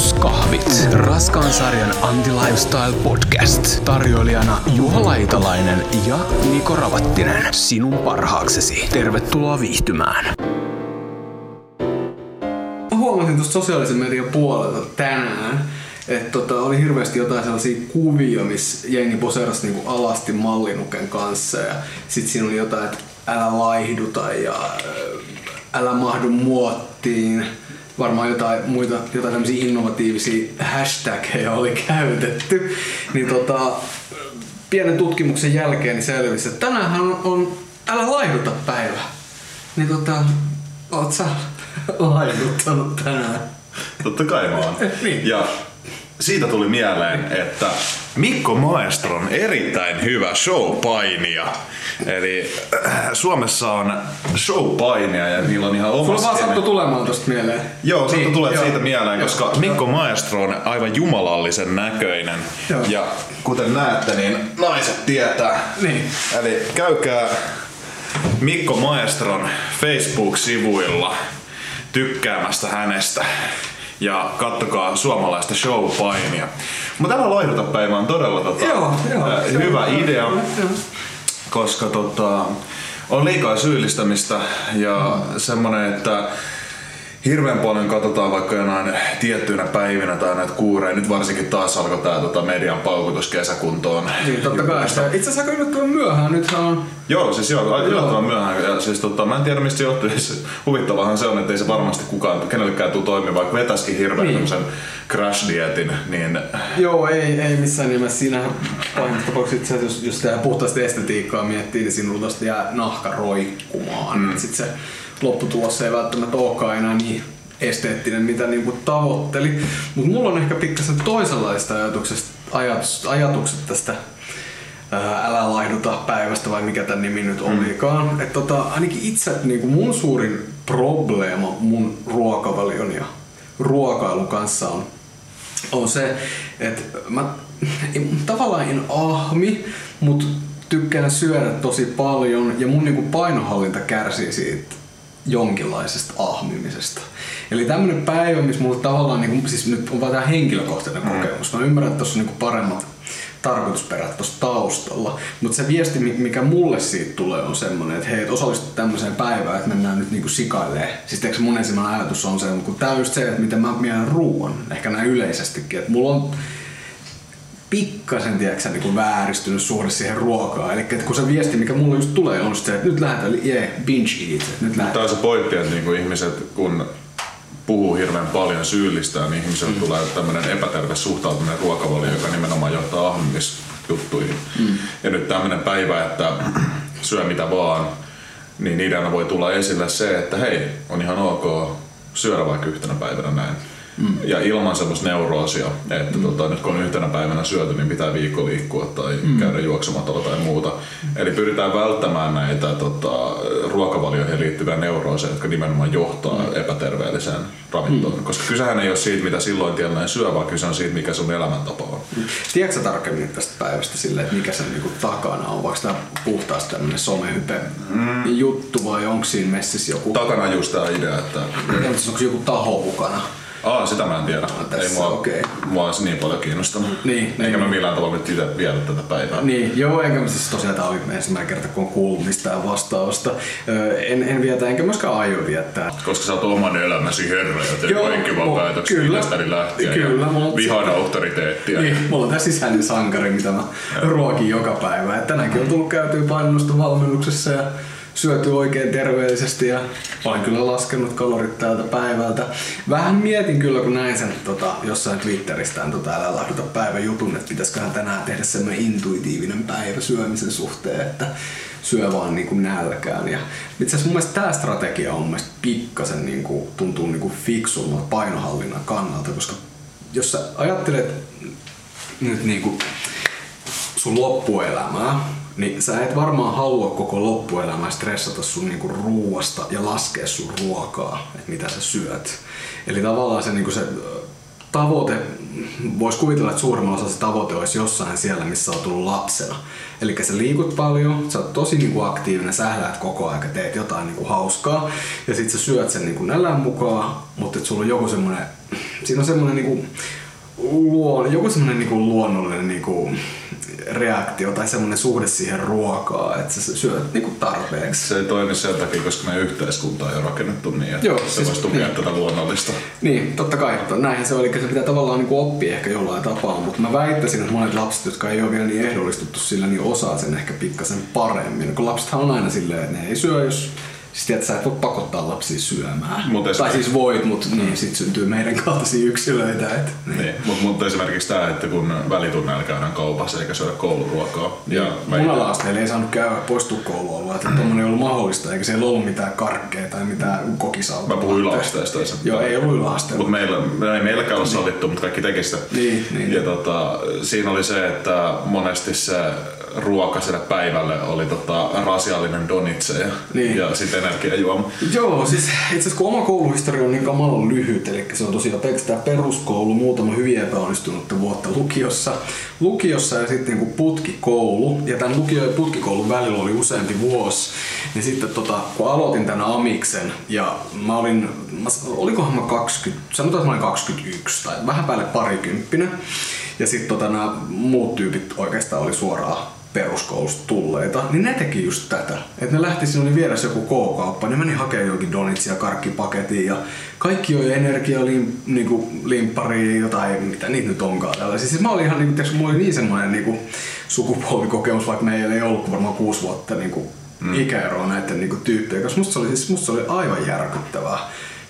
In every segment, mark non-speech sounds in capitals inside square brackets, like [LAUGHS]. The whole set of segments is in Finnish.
Plus kahvit. Raskaan sarjan Anti-Lifestyle Podcast. Tarjoilijana Juha Laitalainen ja Niko Ravattinen. Sinun parhaaksesi. Tervetuloa viihtymään. Huomasin tuosta sosiaalisen median puolelta tänään, että tota, oli hirveästi jotain sellaisia kuvia, missä jengi poseerasi niinku alasti mallinuken kanssa ja sit siinä oli jotain, että älä laihduta ja älä mahdu muottiin. Varmaan jotain muita, jotain tämmöisiä innovatiivisia hashtageja oli käytetty. Niin tota, pienen tutkimuksen jälkeen niin selvisi, että tänäänhän on, on älä laihduta päivä. Niin tota, oot sä laihduttanut tänään? Totta kai mä oon. [LAUGHS] Niin. Ja siitä tuli mieleen, että Mikko Maestro on erittäin hyvä showpainia. Eli äh, Suomessa on showpainia ja niillä on ihan oma Sulla vaan sattui tulemaan tosta mieleen. Joo, sattu Niin, tulee joo. siitä mieleen, Joo, koska joo. Mikko Maestro on aivan jumalallisen näköinen. Joo. Ja kuten näette, niin naiset tietää. Niin. Eli käykää Mikko Maestron Facebook-sivuilla tykkäämästä hänestä ja kattokaa suomalaista showpainia. Mutta tämä loihdutapäivä on todella tota, Joo, joo. äh, hyvä idea Joo. koska tota, on liikaa syyllistämistä ja semmonen, että hirveän paljon katsotaan vaikka jonain tiettyinä päivinä tai näitä kuureja. Nyt varsinkin taas alkoi tää tota median paukutus kesäkuntoon. Niin, totta kai. Itse asiassa aika yllättävän myöhään. Nythän on Joo, siis joo, aika yllättävän myöhään. Ja siis tota, mä en tiedä mistä se johtuu. Siis Huvittavahan se on, että ei se varmasti kukaan, kenellekään tule toimia, vaikka vetäisikin hirveän Niin. niin. crash dietin, niin Joo, ei, ei missään nimessä. Siinä pahimmassa tapauksessa itse jos, jos sitä puhtaasti estetiikkaa miettii, niin sinulla tosta jää nahka roikkumaan. Mm. Sitten se lopputulos ei välttämättä olekaan enää niin esteettinen, mitä niinku tavoitteli. Mutta mulla on ehkä pikkasen toisenlaista ajatuksesta, ajatus, ajatukset tästä ää, älä laihduta päivästä vai mikä tämän nimi nyt olikaan. Et tota, ainakin itse niinku mun suurin probleema mun ruokavalion ja ruokailun kanssa on on se, että mä en- tavallaan en ahmi, mutta tykkään syödä tosi paljon ja mun niinku painohallinta kärsii siitä jonkinlaisesta ahmimisesta. Eli tämmönen päivä, missä mulla tavallaan, niinku, siis nyt on vaan tää henkilökohtainen kokemus. Mä ymmärrän, että tossa on niinku paremmat tarkoitusperät tuossa taustalla. Mutta se viesti, mi- mikä mulle siitä tulee, on semmoinen, että hei, et osallistu tämmöiseen päivään, että mennään nyt niinku sikailee. Siis tiedätkö, mun ensimmäinen ajatus on se, kun tää on just se, että miten mä mielen ruoan, ehkä näin yleisestikin. Että mulla on pikkasen, tiedätkö, niin kuin vääristynyt suhde siihen ruokaan. Eli kun se viesti, mikä mulle just tulee, on se, että nyt lähdetään, yeah, binge eat, nyt Tämä lähdetään. on se pointti, että niinku ihmiset, kun puhuu hirveän paljon syyllistää, niin ihmiselle mm. tulee tämmöinen epäterve suhtautuminen ruokavalio, joka nimenomaan johtaa ahmimisjuttuihin. Mm. Ja nyt tämmöinen päivä, että syö mitä vaan, niin ideana voi tulla esille se, että hei, on ihan ok syödä vaikka yhtenä päivänä näin. Mm. Ja ilman semmoista neuroosia, että mm. tota, nyt kun on yhtenä päivänä syöty, niin pitää viikko liikkua tai mm. käydä juoksematolla tai muuta. Eli pyritään välttämään näitä tota, ruokavalioihin liittyviä neurooseja, jotka nimenomaan johtaa mm. epäterveelliseen ravintoon. Mm. Koska kysehän ei ole siitä, mitä silloin tiellä syö, vaan kyse on siitä, mikä sun elämäntapa on. Tiedätkö sä tarkemmin tästä päivästä silleen, että mikä sen niinku takana on? Onko tämä puhtaasti tämmöinen somehype mm. juttu vai onko siinä messissä joku, Takana just tää idea, että onko joku taho mukana? Aa, sitä mä en tiedä. tässä, ei mua, okei. mua olisi niin paljon kiinnostanut. Niin, Eikä niin. mä millään tavalla nyt itse viedä tätä päivää. Niin, joo, enkä mä siis tosiaan tää oli ensimmäinen kerta, kun on kuullut mistään vastaavasta. Öö, en, en vietä, enkä myöskään aio viettää. Koska sä oot oman elämäsi herra ja teet Joo, kaikki vaan päätöksiä kyllä. itsestäni lähtien Kyllä, ja mulla- vihaan auktoriteettia. Niin, mulla on tää sisäinen sankari, mitä mä ruokin joka päivä. Et tänäänkin on tullut käytyä painonnostovalmennuksessa ja syöty oikein terveellisesti ja olen kyllä laskenut kalorit tältä päivältä. Vähän mietin kyllä, kun näin sen tota, jossain Twitteristään tota, älä lahduta päivän jutun, että pitäisiköhän tänään tehdä semmoinen intuitiivinen päivä syömisen suhteen, että syö vaan niin kuin nälkään. Ja itse asiassa mun mielestä tämä strategia on mun mielestä pikkasen niin kuin, tuntuu niin kuin fiksummalta painohallinnan kannalta, koska jos sä ajattelet nyt niinku sun loppuelämää, niin sä et varmaan halua koko loppuelämää stressata sun niinku ruuasta ja laskea sun ruokaa, että mitä sä syöt. Eli tavallaan se, niinku se tavoite, voisi kuvitella, että suurimmalla osalla se tavoite olisi jossain siellä, missä sä oot tullut lapsena. Eli sä liikut paljon, sä oot tosi niinku aktiivinen, sähläät koko ajan, teet jotain niinku hauskaa ja sit sä syöt sen niinku nälän mukaan, mutta et sulla on joku semmonen siinä on semmoinen niinku, luon, joku semmoinen niinku luonnollinen niinku, reaktio tai semmoinen suhde siihen ruokaan, että sä syöt niinku tarpeeksi. Se ei toimi sen takia, koska meidän yhteiskunta on jo rakennettu niin, että Joo, se siis- voisi tukea niin. tätä luonnollista. Niin, totta kai. Näinhän se oli, eli se pitää tavallaan niinku oppia ehkä jollain tapaa, mutta mä väittäisin, että monet lapset, jotka ei ole vielä niin ehdollistuttu sillä, niin osaa sen ehkä pikkasen paremmin. Kun lapsethan on aina silleen, että ne ei syö, jos Siis tiedät, sä et voi pakottaa lapsia syömään. Mut tai esimerkiksi- siis voit, mutta niin, sit syntyy meidän kaltaisia yksilöitä. Et, niin. Niin, mutta mut esimerkiksi tämä, että kun välitunneilla käydään kaupassa eikä syödä kouluruokaa. Ja Niin. Munalaasteilla ei saanut käydä poistua koulualueelta, että tommonen ei ollut mahdollista, eikä siellä ollut mitään karkkeja tai mitään kokisautaa. Mä puhun yläasteesta. Joo, ei ollut yläasteella. Mutta meillä, ei meilläkään ole sallittu, mutta kaikki teki sitä. Niin, niin. Ja tota, siinä oli se, että monesti se ruoka sille päivälle oli tota, rasiallinen donitse ja, Niin. ja sitten energiajuoma. Joo, siis itse asiassa kun oma kouluhistoria on niin kamalan lyhyt, eli se on tosiaan pelkästään peruskoulu, muutama hyvin epäonnistunutta vuotta lukiossa, lukiossa ja sitten niin putkikoulu. Ja tämän lukio- ja putkikoulun välillä oli useampi vuosi. Niin sitten tota, kun aloitin tämän amiksen ja mä olin, mä, olikohan mä 20, sanotaan, että mä olin 21 tai vähän päälle parikymppinen. Ja sitten tota, nämä muut tyypit oikeastaan oli suoraan peruskoulusta tulleita, niin ne teki just tätä. Että ne lähti, siinä oli vieressä joku K-kauppa, ne meni hakemaan jokin donitsia karkkipaketin ja kaikki joi energialimppariin jotain, mitä niitä nyt onkaan tällaisia. Siis mä olin ihan niinku, tiiäks, mulla oli niin semmoinen niinku sukupolvikokemus, vaikka meillä ei ollut varmaan kuusi vuotta niinku mm. ikäeroa näiden niinku tyyppien kanssa. Musta se oli, siis, musta se oli aivan järkyttävää.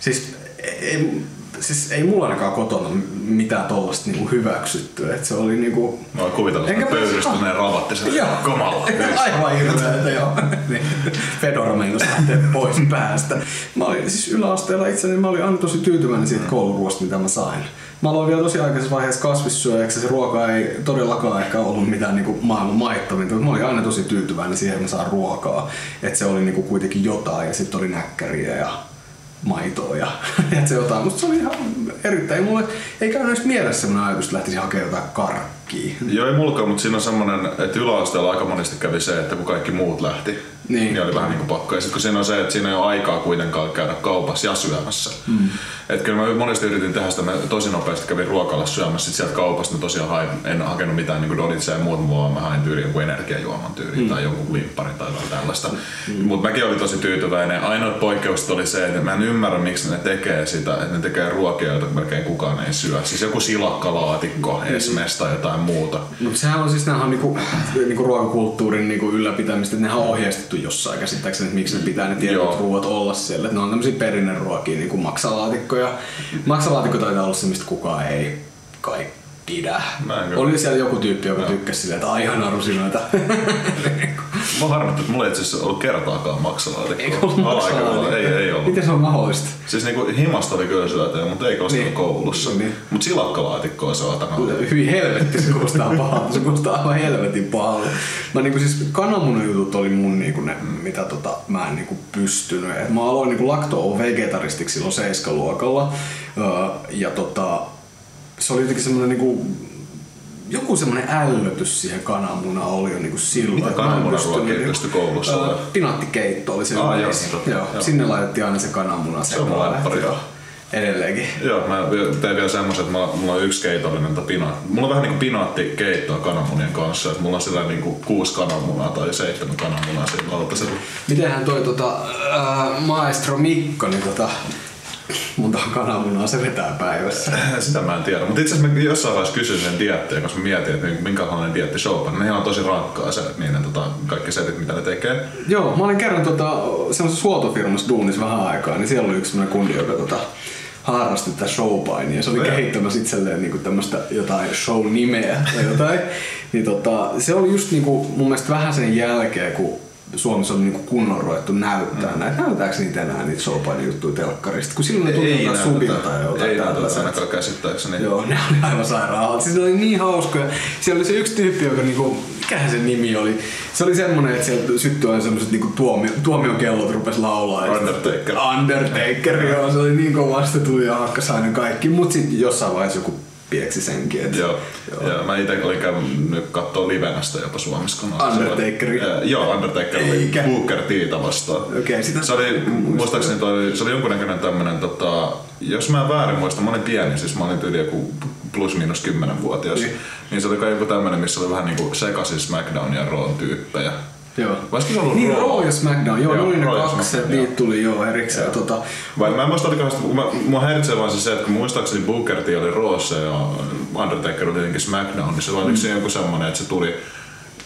Siis ei, siis ei mulla ainakaan kotona mitään tollasta niinku hyväksytty. Et se oli niinku... Mä voin kuvitella, että pöyristyneen ravatti sen Joo. komalla. [LAUGHS] Aivan hirveetä, joo. [LAUGHS] Niin. Fedora meinasi lähteä pois päästä. Mä olin siis yläasteella itse, niin mä olin aina tosi tyytyväinen siitä kouluruoasta, mitä mä sain. Mä aloin vielä tosi aikaisessa vaiheessa kasvissyöjäksi, se ruoka ei todellakaan ehkä ollut mitään niinku maailman maittavinta, mutta mä olin aina tosi tyytyväinen siihen, että mä saan ruokaa. Että se oli niinku kuitenkin jotain ja sitten oli näkkäriä ja maitoa ja [LAUGHS] et se jotain. Musta se oli ihan erittäin, mulle ei käynyt edes mielessä semmoinen ajatus, että lähtisi hakemaan jotain karkkia. Joo, ei mulkaan, mutta siinä on semmoinen, että yläasteella aika monesti kävi se, että kun kaikki muut lähti, Niin. niin, oli vähän niin kuin pakko. Ja sitten kun siinä on se, että siinä ei ole aikaa kuitenkaan käydä kaupassa ja syömässä. Mm. Että kyllä mä monesti yritin tehdä sitä, mä tosi nopeasti kävin ruokalla syömässä, sit sieltä kaupasta mä tosiaan hain, en hakenut mitään niin donitseja ja muuta, vaan mä hain tyyli jonkun energiajuoman tyyli mm. tai jonkun limpparin tai jotain tällaista. Mm. Mutta mäkin olin tosi tyytyväinen. Ainoat poikkeukset oli se, että mä en ymmärrä miksi ne tekee sitä, että ne tekee ruokia, joita melkein kukaan ei syö. Siis joku silakkalaatikko, esimerkiksi tai jotain muuta. No sehän on siis, nämähän on niinku, niinku ruokakulttuurin niinku ylläpitämistä, että nehän on ohjeistettu jossain käsittääkseni, että miksi ne pitää ne tietyt Joo. ruoat olla siellä. Että ne on tämmöisiä perinneruokia, niinku maksalaatikkoja. Maksalaatikko taitaa olla se, mistä kukaan ei kai pidä. Oli siellä joku tyyppi, joka tykkäsi silleen, että aihana rusinoita. [LAUGHS] Mä harmittu, että mulla ei itse asiassa ollut kertaakaan Eikö maksalaatikkoa. ollut Ala-ikäisellä maksalaatikko? ei, ei ollut. Miten se on mahdollista? Siis niinku himasta oli kyllä syötyä, mutta ei koskaan Niin. koulussa. Niin. Mut silakkalaatikkoa saatana. Hyvin helvetti se kuulostaa pahalta, se kuulostaa aivan helvetin pahalta. Mä niinku siis kananmunajutut oli mun niinku ne, mitä tota, mä en niinku pystynyt. Et mä aloin niinku lakto-vegetaristiksi silloin seiskaluokalla. Öö, ja tota, se oli jotenkin semmonen niinku joku semmoinen ällötys siihen kananmunaan oli jo niinku silloin. Mitä kananmunaruokia pystyi koulussa Öö, olemaan? pinaattikeitto oli se Aa, yleisin. joo, joo, joo. Sinne laitettiin aina se kananmuna Se on lemppari, Joo. Edelleenkin. Joo, mä tein vielä semmoisen, että mulla, on yksi keitollinen tai pina. Mulla on vähän niinku pinaattikeittoa kananmunien kanssa. Että mulla on sillä niinku kuusi kananmunaa tai seitsemän kananmunaa siinä lautasella. Mitenhän toi tota, ää, maestro Mikko, niin tota, monta kananmunaa se vetää päivässä? Sitä mä en tiedä. Mutta itse asiassa mä jossain vaiheessa kysyin sen diettiä, koska mä mietin, että minkälainen dietti showpan. Ne on tosi rankkaa se, niin ne, tota, kaikki setit, mitä ne tekee. Joo, mä olin kerran tota, semmoisessa huoltofirmassa duunissa vähän aikaa, niin siellä oli yksi semmoinen kundi, joka tota, harrasti tätä showpainia. Ja se oli Joo. kehittämässä itselleen niinku tämmöistä jotain show-nimeä tai jotain. niin tota, se oli just niinku, mun mielestä vähän sen jälkeen, kun Suomessa on niinku kunnon ruvettu näyttää mm. näitä. Näytääkö niitä enää niitä showpaini juttuja telkkarista? Kun silloin ne tuli jotain subilta ja jotain ei näytä ainakaan käsittääkseni. Joo, ne oli aivan sairaan. Siis ne oli niin hauskoja. Siellä oli se yksi tyyppi, joka niinku, mikähän se nimi oli? Se oli semmonen, että sieltä syttyi aina semmoset niinku tuomio, tuomiokellot rupes laulaa. Undertaker. Undertaker, joo. Se oli niin kovasti tuli ja hakkas aina kaikki. Mut sit jossain vaiheessa joku pieksi senkin. Et, Joo. Ja mä itse olin käynyt kattoo livenä sitä jopa Suomessa. Kun siellä- Ää, Joo, Undertaker oli. Booker Tita vastaan. Okei, sitä- Se oli, muistaakseni toi, se oli jonkunnäköinen tämmönen, tota, jos mä en väärin muista, mä olin pieni, siis mä olin tyyli joku plus miinus 10 vuotias. Niin. Niin. se oli kai joku tämmönen, missä oli vähän niinku sekaisin SmackDown ja Raw tyyppejä. Joo. Voisiko se ollut Niin, Raw? Raw ja SmackDown. Joo, Joo, ne Raw ja kaksi, että niitä tuli joo erikseen. Joo. Tota, Vai mä en muista, oliko mä, mua häiritsee vaan se, että kun muistaakseni Booker T oli Rawssa ja Undertaker oli tietenkin SmackDown, niin se oli mm. se joku semmonen, että se tuli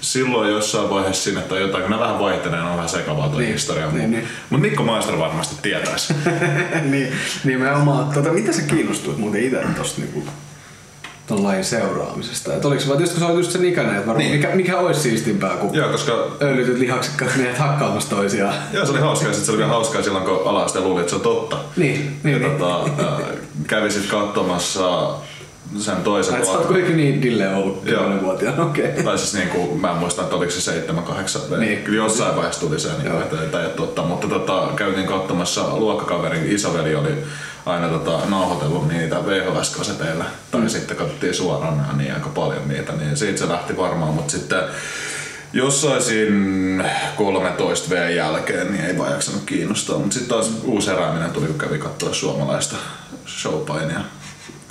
silloin jossain vaiheessa sinne tai jotain, kun ne vähän vaihtelee, ne on vähän sekavaa toi Niin, historia. niin, Niin, niin. Mutta Mikko Maestro varmasti tietäisi. [LAUGHS] niin, nimenomaan. Tota, mitä sä kiinnostuit muuten itse tosta niinku, ton lajin seuraamisesta? Et oliko se vaan kun sä olit just sen ikäinen, että varmaan, Niin. mikä, mikä olisi siistimpää kuin Joo, koska öljytyt lihaksikkaat miehet hakkaamassa toisiaan. Joo, se oli hauskaa. Sitten se oli hauskaa silloin, kun ala luuli, että se on totta. Niin, niin, ja niin. tota, kävi sitten katsomassa sen toisen Ai, sä oot kuitenkin niin dille ollut Joo. 10-vuotiaana, okei. Okay. Tai siis niinku, mä en muista, että oliko se 7, 8 Niin. niin. Kyllä jossain vaiheessa tuli se, niin että ei ole totta. Mutta tota, käytiin katsomassa luokkakaverin isoveli oli aina tota, nauhoitellut niitä VHS-kaseteilla. Tai Mm. sitten katsottiin suoraan nää, niin aika paljon niitä. Niin siitä se lähti varmaan, mutta sitten jossain siinä 13 V jälkeen niin ei vaan jaksanut kiinnostaa. Mutta sitten taas uusi herääminen tuli, kun kävi katsoa suomalaista showpainia.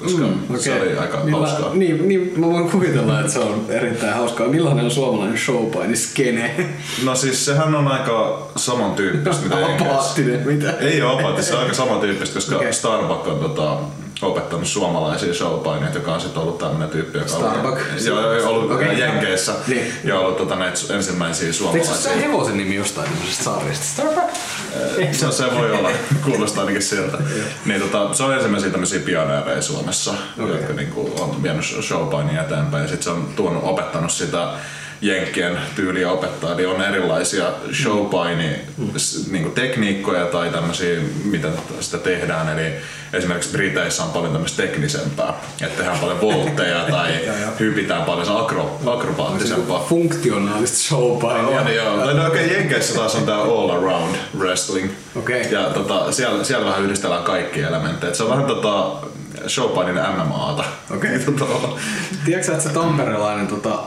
Koska mm, se oli aika hauskaa. Niin, niin, mä voin kuvitella, että se on erittäin hauskaa. Millainen on suomalainen showpaini skene? No siis sehän on aika samantyyppistä mitä. Apaattinen, mitä? Ei ole apaattista, se on aika samantyyppistä, koska okay. Starbuck on tota, opettanut suomalaisia showpaineita, joka on sitten ollut tämmöinen tyyppi, joka Starbuck? on joo, joo, ollut okay. Jenkeissä Niin. ja ollut tota, näitä ensimmäisiä Eikö se suomalaisia. hevosen nimi jostain tämmöisestä sarjasta? Starbuck? No se voi olla, kuulostaa ainakin siltä. niin, tota, se on ensimmäisiä tämmöisiä pioneereja Suomessa, okay. jotka niinku, on vienyt showpainia eteenpäin. Ja sitten se on tuonut, opettanut sitä jenkkien tyyliä opettaa. Eli on erilaisia showpaini niinku tekniikkoja tai tämmöisiä, mitä sitä tehdään. Eli esimerkiksi Briteissä on paljon tämmöistä teknisempää. Että tehdään paljon voltteja [LAUGHS] tai hypitään paljon se akro, akrobaattisempaa. Funktionaalista showpainia. On joo. No, no okei, Jenkeissä taas on tää all around wrestling. Okei. Ja tota, siellä, siellä vähän yhdistellään kaikki elementtejä. Se on vähän tota showpainin MMAta. Okei. [LAUGHS] Tota, Tiedätkö että se tamperelainen tota,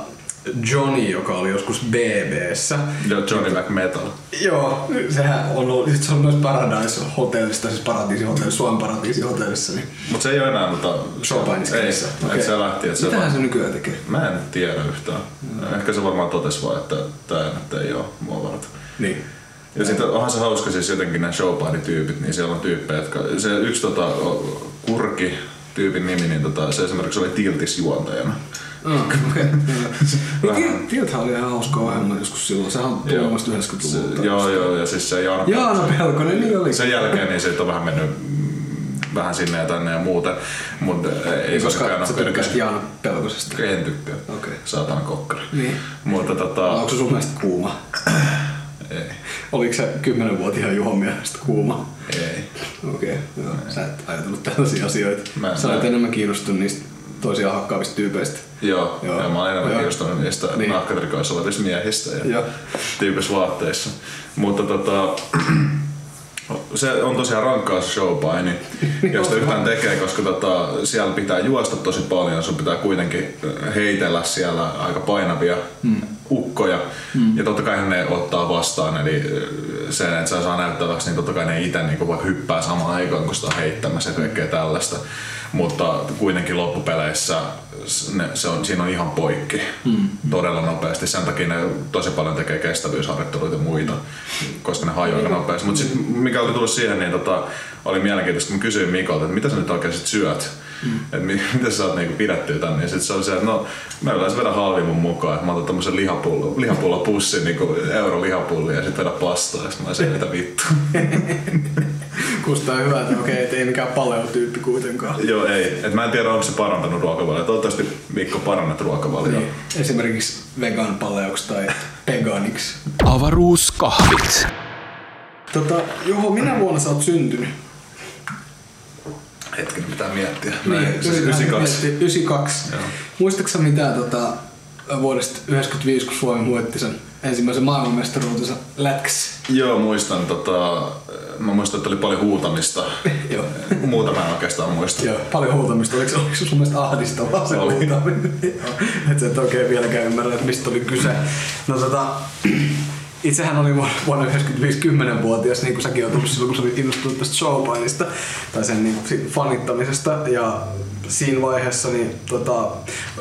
Johnny, joka oli joskus BBssä, ja Johnny McMetal. Joo, sehän on ollut, se on myös Paradise Hotellista, siis Paratiisi Hotellissa, Suomen Paratiisi Hotellissa, niin Mut se ei oo enää tota... showpainiskenessä. Ei, okay. se lähti. Et se Mitähän se nykyään tekee? Mä en tiedä yhtään. Ehkä se varmaan totesi vaan, että tää nyt ei oo mua varten. Niin. Ja sitten onhan se hauska siis jotenkin nämä showpainityypit, niin siellä on tyyppejä, jotka... Se yksi tota, kurki tyypin nimi, niin tota, se esimerkiksi oli Tiltis juontajana. Mm. Niin, Tilthän oli ihan hauska ohjelma joskus silloin. Sehän on tullut 90-luvulta. Se, joo, joo, ja siis se Jaana, Jaana Pelkonen, niin oli. sen jälkeen niin se on vähän mennyt vähän sinne ja tänne ja muuta, mutta ei Koska koskaan sä tykkäsit Jaana Pelkosesta. En tykkää. Okei. Saatana kokkari. Niin. Mutta tota, Onko se sun mielestä kuuma? ei. Oliko se 10-vuotiaan Juhon mielestä kuuma? Ei. Okei, okay, joo. Sä et ajatellut tällaisia asioita. Mä- Sä olet mä- enemmän kiinnostunut niistä toisiaan hakkaavista tyypeistä. Joo, Joo. Ja mä olen enemmän kiinnostunut niistä Niin. nahkatrikoissa olevista miehistä ja Joo. tyypis vaatteissa. Mutta tota, [CLEARS THROAT] se on tosiaan rankkaa se showpaini, [LAUGHS] jos sitä yhtään tekee, koska tota, siellä pitää juosta tosi paljon, sun pitää kuitenkin heitellä siellä aika painavia mm. ukkoja. Mm. Ja totta kai ne ottaa vastaan, eli sen, että sä saa näyttäväksi, niin totta kai ne itse niin vaikka hyppää samaan aikaan, kun sitä on heittämässä ja kaikkea tällaista. Mutta kuitenkin loppupeleissä ne, se on, siinä on ihan poikki mm. todella nopeasti. Sen takia ne tosi paljon tekee kestävyysharjoitteluita ja muita, koska ne hajoaa aika nopeasti. Mutta sitten mikä oli tullut siihen, niin tota, oli mielenkiintoista, kun kysyin Mikolta, että mitä sä nyt oikein sit syöt? Mm. Että mi- [LAUGHS] miten sä saat niinku pidettyä tänne? Ja sit se oli se, että no mä yleensä vedän halvimman mukaan, että mä otan tämmösen lihapullo, lihapullopussin, niinku euro lihapullia ja sit vedän pastaa. Ja sit mä olisin, mitä vittu. [LAUGHS] Kustaa hyvä, että okei, et ei mikään paleotyyppi kuitenkaan. Joo, ei. Et mä en tiedä, onko se parantanut ruokavalioa. Toivottavasti Mikko parannat ruokavalioa. Niin. Esimerkiksi vegan paleoksi tai veganiksi. Avaruuskahvit. Tota, Juho, minä vuonna sä oot syntynyt? Hetken pitää miettiä. Niin, Näin, siis yritetään 92. miettiä. 92. Joo. Muistatko sä mitään tota, vuodesta 95, kun Suomi voitti sen ensimmäisen maailmanmestaruutensa lätkässä. Joo, muistan. Tota, mä muistan, että oli paljon huutamista. [LAUGHS] Joo. Muuta mä en oikeastaan muista. Joo, paljon huutamista. Oliko, oliko sun mielestä ahdistavaa se Oli. huutaminen? [LAUGHS] Että sä et oikein vieläkään ymmärrä, että mistä oli kyse. No tota, [CLEARS THROAT] itsehän oli vuonna 1995 10-vuotias, niin kuin säkin oot ollut silloin, kun sä olit innostunut tästä showpainista tai sen niin kuin, fanittamisesta. Ja siinä vaiheessa, niin tota,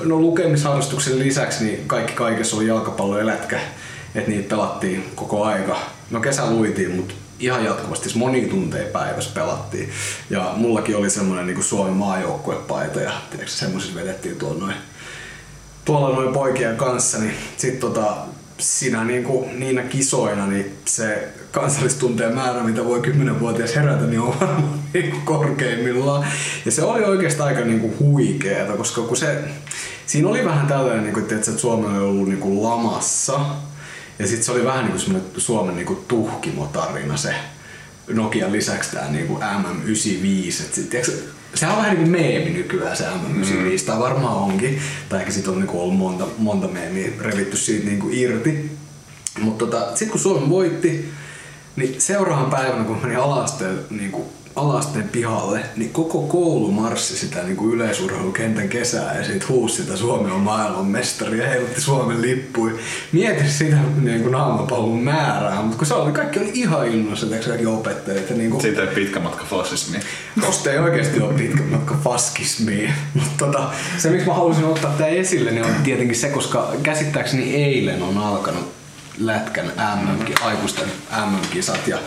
no lukemisharrastuksen lisäksi, niin kaikki kaikessa oli jalkapallo ja lätkä. Että niitä pelattiin koko aika. No kesä luitiin, mutta ihan jatkuvasti, siis monia tunteja päivässä pelattiin. Ja mullakin oli semmoinen niin Suomen maajoukkuepaita ja semmoisissa vedettiin tuolla noin tuolla noin poikien kanssa, niin sit tota, siinä niinku, niinä kisoina niin se kansallistunteen määrä, mitä voi 10-vuotias herätä, niin on varmaan [LAUGHS] niinku korkeimmillaan. Ja se oli oikeastaan aika niinku huikeeta, koska kun se, siinä oli vähän tällainen, niinku, että että Suomi oli ollut niinku lamassa. Ja sitten se oli vähän niinku semmoinen Suomen niinku tuhkimotarina se Nokian lisäksi tämä niinku MM95. Et sit, tiiäks, sehän on vähän niinku meemi nykyään se MM95, mm. tai varmaan onkin. Tai ehkä sit on niinku ollut monta, monta meemiä revitty siitä niinku irti. Mutta tota, sitten kun Suomi voitti, niin seuraavan päivänä kun meni alasteen, niinku, alasteen pihalle, niin koko koulu marssi sitä niinku yleisurheilukentän kesää ja siitä huusi sitä Suomi on maailmanmestari ja heilutti Suomen lippui. Mieti sitä niinku naamapallon määrää, mutta kun se oli, kaikki oli ihan innossa, että kaikki opettajat. Ja niinku, Siitä ei pitkä matka fasismiin. Tosta ei oikeasti ole pitkä matka faskismiin. Mutta tota, se, miksi mä halusin ottaa tää esille, niin on tietenkin se, koska käsittääkseni eilen on alkanut Lätkän MM, aikuisten MM-kisat ja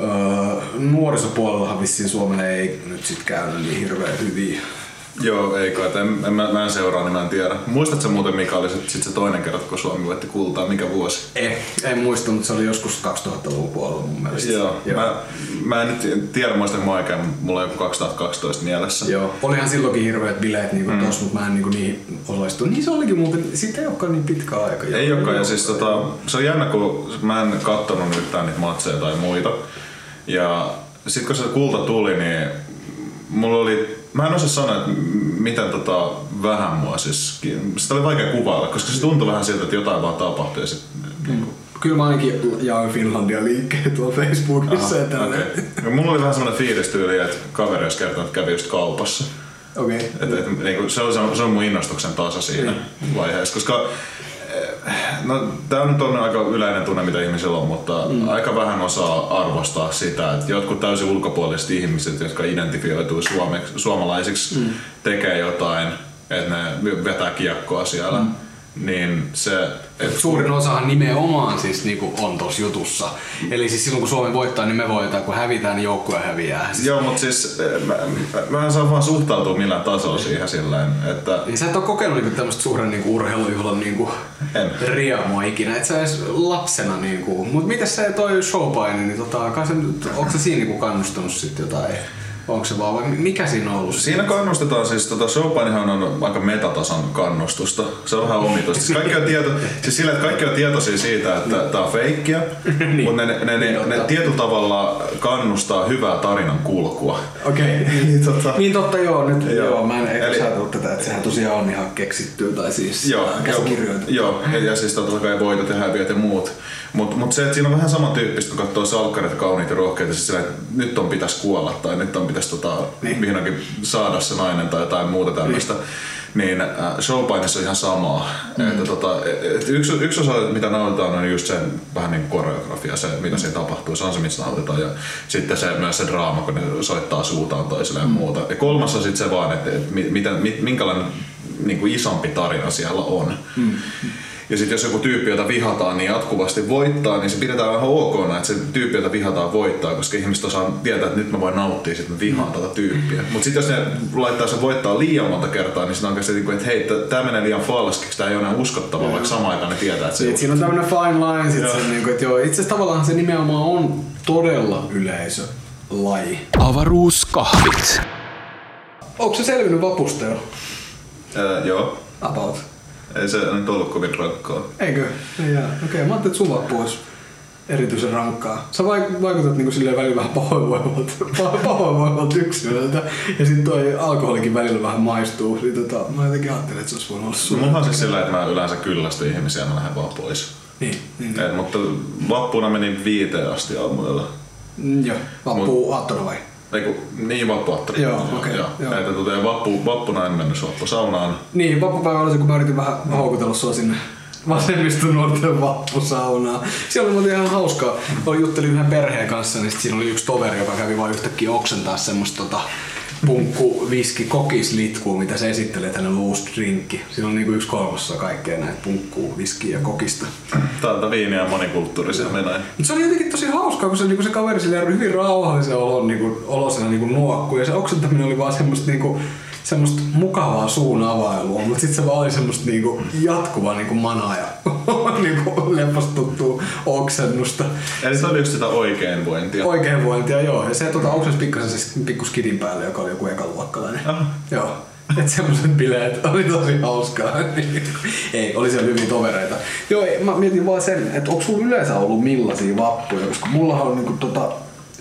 öö, nuorisopuolellahan vissiin Suomelle ei nyt sit käynyt niin hirveän hyvin. Joo, ei kai. En, en, mä, mä en seuraa, niin mä en tiedä. Muistatko muuten, mikä oli sit, sit se toinen kerta, kun Suomi voitti kultaa? Mikä vuosi? Ei, en muista, mutta se oli joskus 2000-luvun puolella mun mielestä. Joo. Mä, mä en nyt tiedä muistan mä mulla on joku 2012 mielessä. Joo. Olihan silloinkin hirveät bileet niin mm. tossa, mutta mä en niin niihin osallistunut. Niin se olikin muuten, siitä ei olekaan niin pitkä aika. Ei olekaan, ja siis tota, se on jännä, kun mä en kattonut yhtään niitä matseja tai muita. Ja sit kun se kulta tuli, niin mulla oli, mä en osaa sanoa, että miten tota vähän mua siis, sitä oli vaikea kuvailla, koska se tuntui vähän siltä, että jotain vaan tapahtui ja sit niin kuin, Kyllä mä ainakin jaan Finlandia liikkeen tuolla Facebookissa ja tälleen. okay. Ja mulla oli vähän semmoinen fiilis tyyli, että kaveri olisi kertonut, että kävi just kaupassa. Okei. Et, et, se, on, se, on, se on mun innostuksen taso siinä vaiheessa, koska no, tämä nyt on aika yleinen tunne, mitä ihmisillä on, mutta mm. aika vähän osaa arvostaa sitä, että jotkut täysin ulkopuoliset ihmiset, jotka identifioituu suomeksi, suomalaisiksi, mm. tekee jotain, että ne vetää kiekkoa siellä, mm. Niin se... Et, Suurin osahan nimenomaan siis niinku on tossa jutussa. Eli siis silloin kun Suomi voittaa, niin me voitetaan. Kun hävitään, niin joukkue häviää. Siis, Joo, mutta siis eh, mä, mä, mä en saa vaan suhtautua millään tasolla siihen silleen, että niin sä et ole kokenut niinku tämmöstä suuren niinku urheilujuhlan niinku riemua ikinä. Et sä edes lapsena niinku. Mut miten se toi showpaini, niin tota, kai nyt- onko sä siinä niinku kannustanut sit jotain? Onko se vaan vai mikä siinä on ollut? Siinä kannustetaan siis, tota showpainihan on aika metatason kannustusta. Se on vähän omituista. Siis kaikki on, tieto, siis sillä, että kaikki on tietoisia siitä, että tämä on feikkiä, [LAUGHS] Niin. mutta ne, ne, ne, Niin ne, totta. tietyllä tavalla kannustaa hyvää tarinan kulkua. Okei. Okay. [LAUGHS] Niin, tota, Niin totta joo, nyt Joo. joo. joo mä en Eli- ajatellut tätä, että sehän tosiaan on ihan keksittyä tai siis Joo, joo, käsikirjoitettu. joo, ja, ja siis totta kai voitot ja häviöt ja muut. Mutta mut se, että siinä on vähän samantyyppistä, kun katsoo salkkareita, kauniita, rohkeita, siis sillä, että nyt on pitäisi kuolla tai nyt on pitäisi tota, Niin. vihdoinkin saada se nainen tai jotain muuta tämmöistä. Niin, äh, showpainissa on ihan samaa. Mm. Että, tota, et, yksi, yksi osa, mitä nautitaan, on just se vähän niin koreografia, se mitä siinä tapahtuu, se on se, mistä nautitaan. Ja sitten se, myös se draama, kun ne soittaa suutaan toiselle ja muuta. Ja kolmas on sitten se vaan, että, että mi- miten, mi- minkälainen niin kuin isompi tarina siellä on. Mm. Ja sitten jos joku tyyppi, jota vihataan, niin jatkuvasti voittaa, niin se pidetään vähän ok, että se tyyppi, jota vihataan, voittaa, koska ihmiset osaa tietää, että nyt mä voin nauttia, sit mä vihaan tätä tyyppiä. Mutta sitten jos ne laittaa sen voittaa liian monta kertaa, niin sitten on se, että hei, tämä menee liian falskiksi, tämä ei ole enää uskottava, vaikka samaan aikaan ne tietää, että se Niin, siinä on tämmönen fine line sit Joo. se, niin kuin, että joo, itse asiassa tavallaan se nimenomaan on todella yleisölaji. Avaruuskahvit. Onko se selvinnyt vapusta jo? Joo, About. Ei se nyt ollut kovin rankkaa. Eikö? Ei jää. Okei, okay, mä ajattelin, että sun vappu olisi erityisen rankkaa. Sä vaik- vaikutat niinku silleen välillä vähän pahoinvoivalta, pahoinvoivalta yksilöltä. Ja sitten toi alkoholikin välillä vähän maistuu. Niin tota, mä jotenkin ajattelin, että se olisi voinut olla sun. mulla on siis sillä, että mä yleensä kyllästyn ihmisiä ja mä lähden vaan pois. Niin, niin. Et, mutta vappuna menin viiteen asti aamuilla. Mm, joo, vappu aattona vai? Eiku, niin vappuaattona. Joo, okei, joo. joo. Että tota, ja vappu, vappuna en mennyt vappusaunaan. Niin, vappupäivä oli se, kun mä yritin vähän houkutella sua sinne vasemmiston nuorten vappusaunaa. Siellä oli muuten ihan hauskaa. Oli juttelin yhden perheen kanssa, niin sit siinä oli yksi toveri, joka kävi vaan yhtäkkiä oksentaa semmoista tota, punkku, viski, kokislitkuu, mitä se esittelee, hänen loose drinkki. Siinä on niinku yksi kolmasosa kaikkea näitä punkkuu, viskiä ja kokista. Täältä viiniä monikulttuurisia menee. Mut se oli jotenkin tosi hauskaa, kun se, niinku se kaveri sille oli hyvin rauhallisen olon, niinku, olosena niinku nuokku. Ja se oksentaminen oli vaan semmoista niinku, semmoista mukavaa suun availua, mutta sitten se vaan oli semmoista niinku jatkuvaa niinku manaa ja [LAUGHS] niinku lepostuttua oksennusta. Eli se oli just sitä oikeinvointia. Oikeinvointia, joo. Ja se tota, oksensi pikkasen se pikku skidin päälle, joka oli joku ekaluokkalainen. Aha. Joo. Et semmoset bileet oli tosi hauskaa. ei, oli siellä hyviä tovereita. Joo, mä mietin vaan sen, että onko sulla yleensä ollut millaisia vappuja, koska mullahan on niinku tota,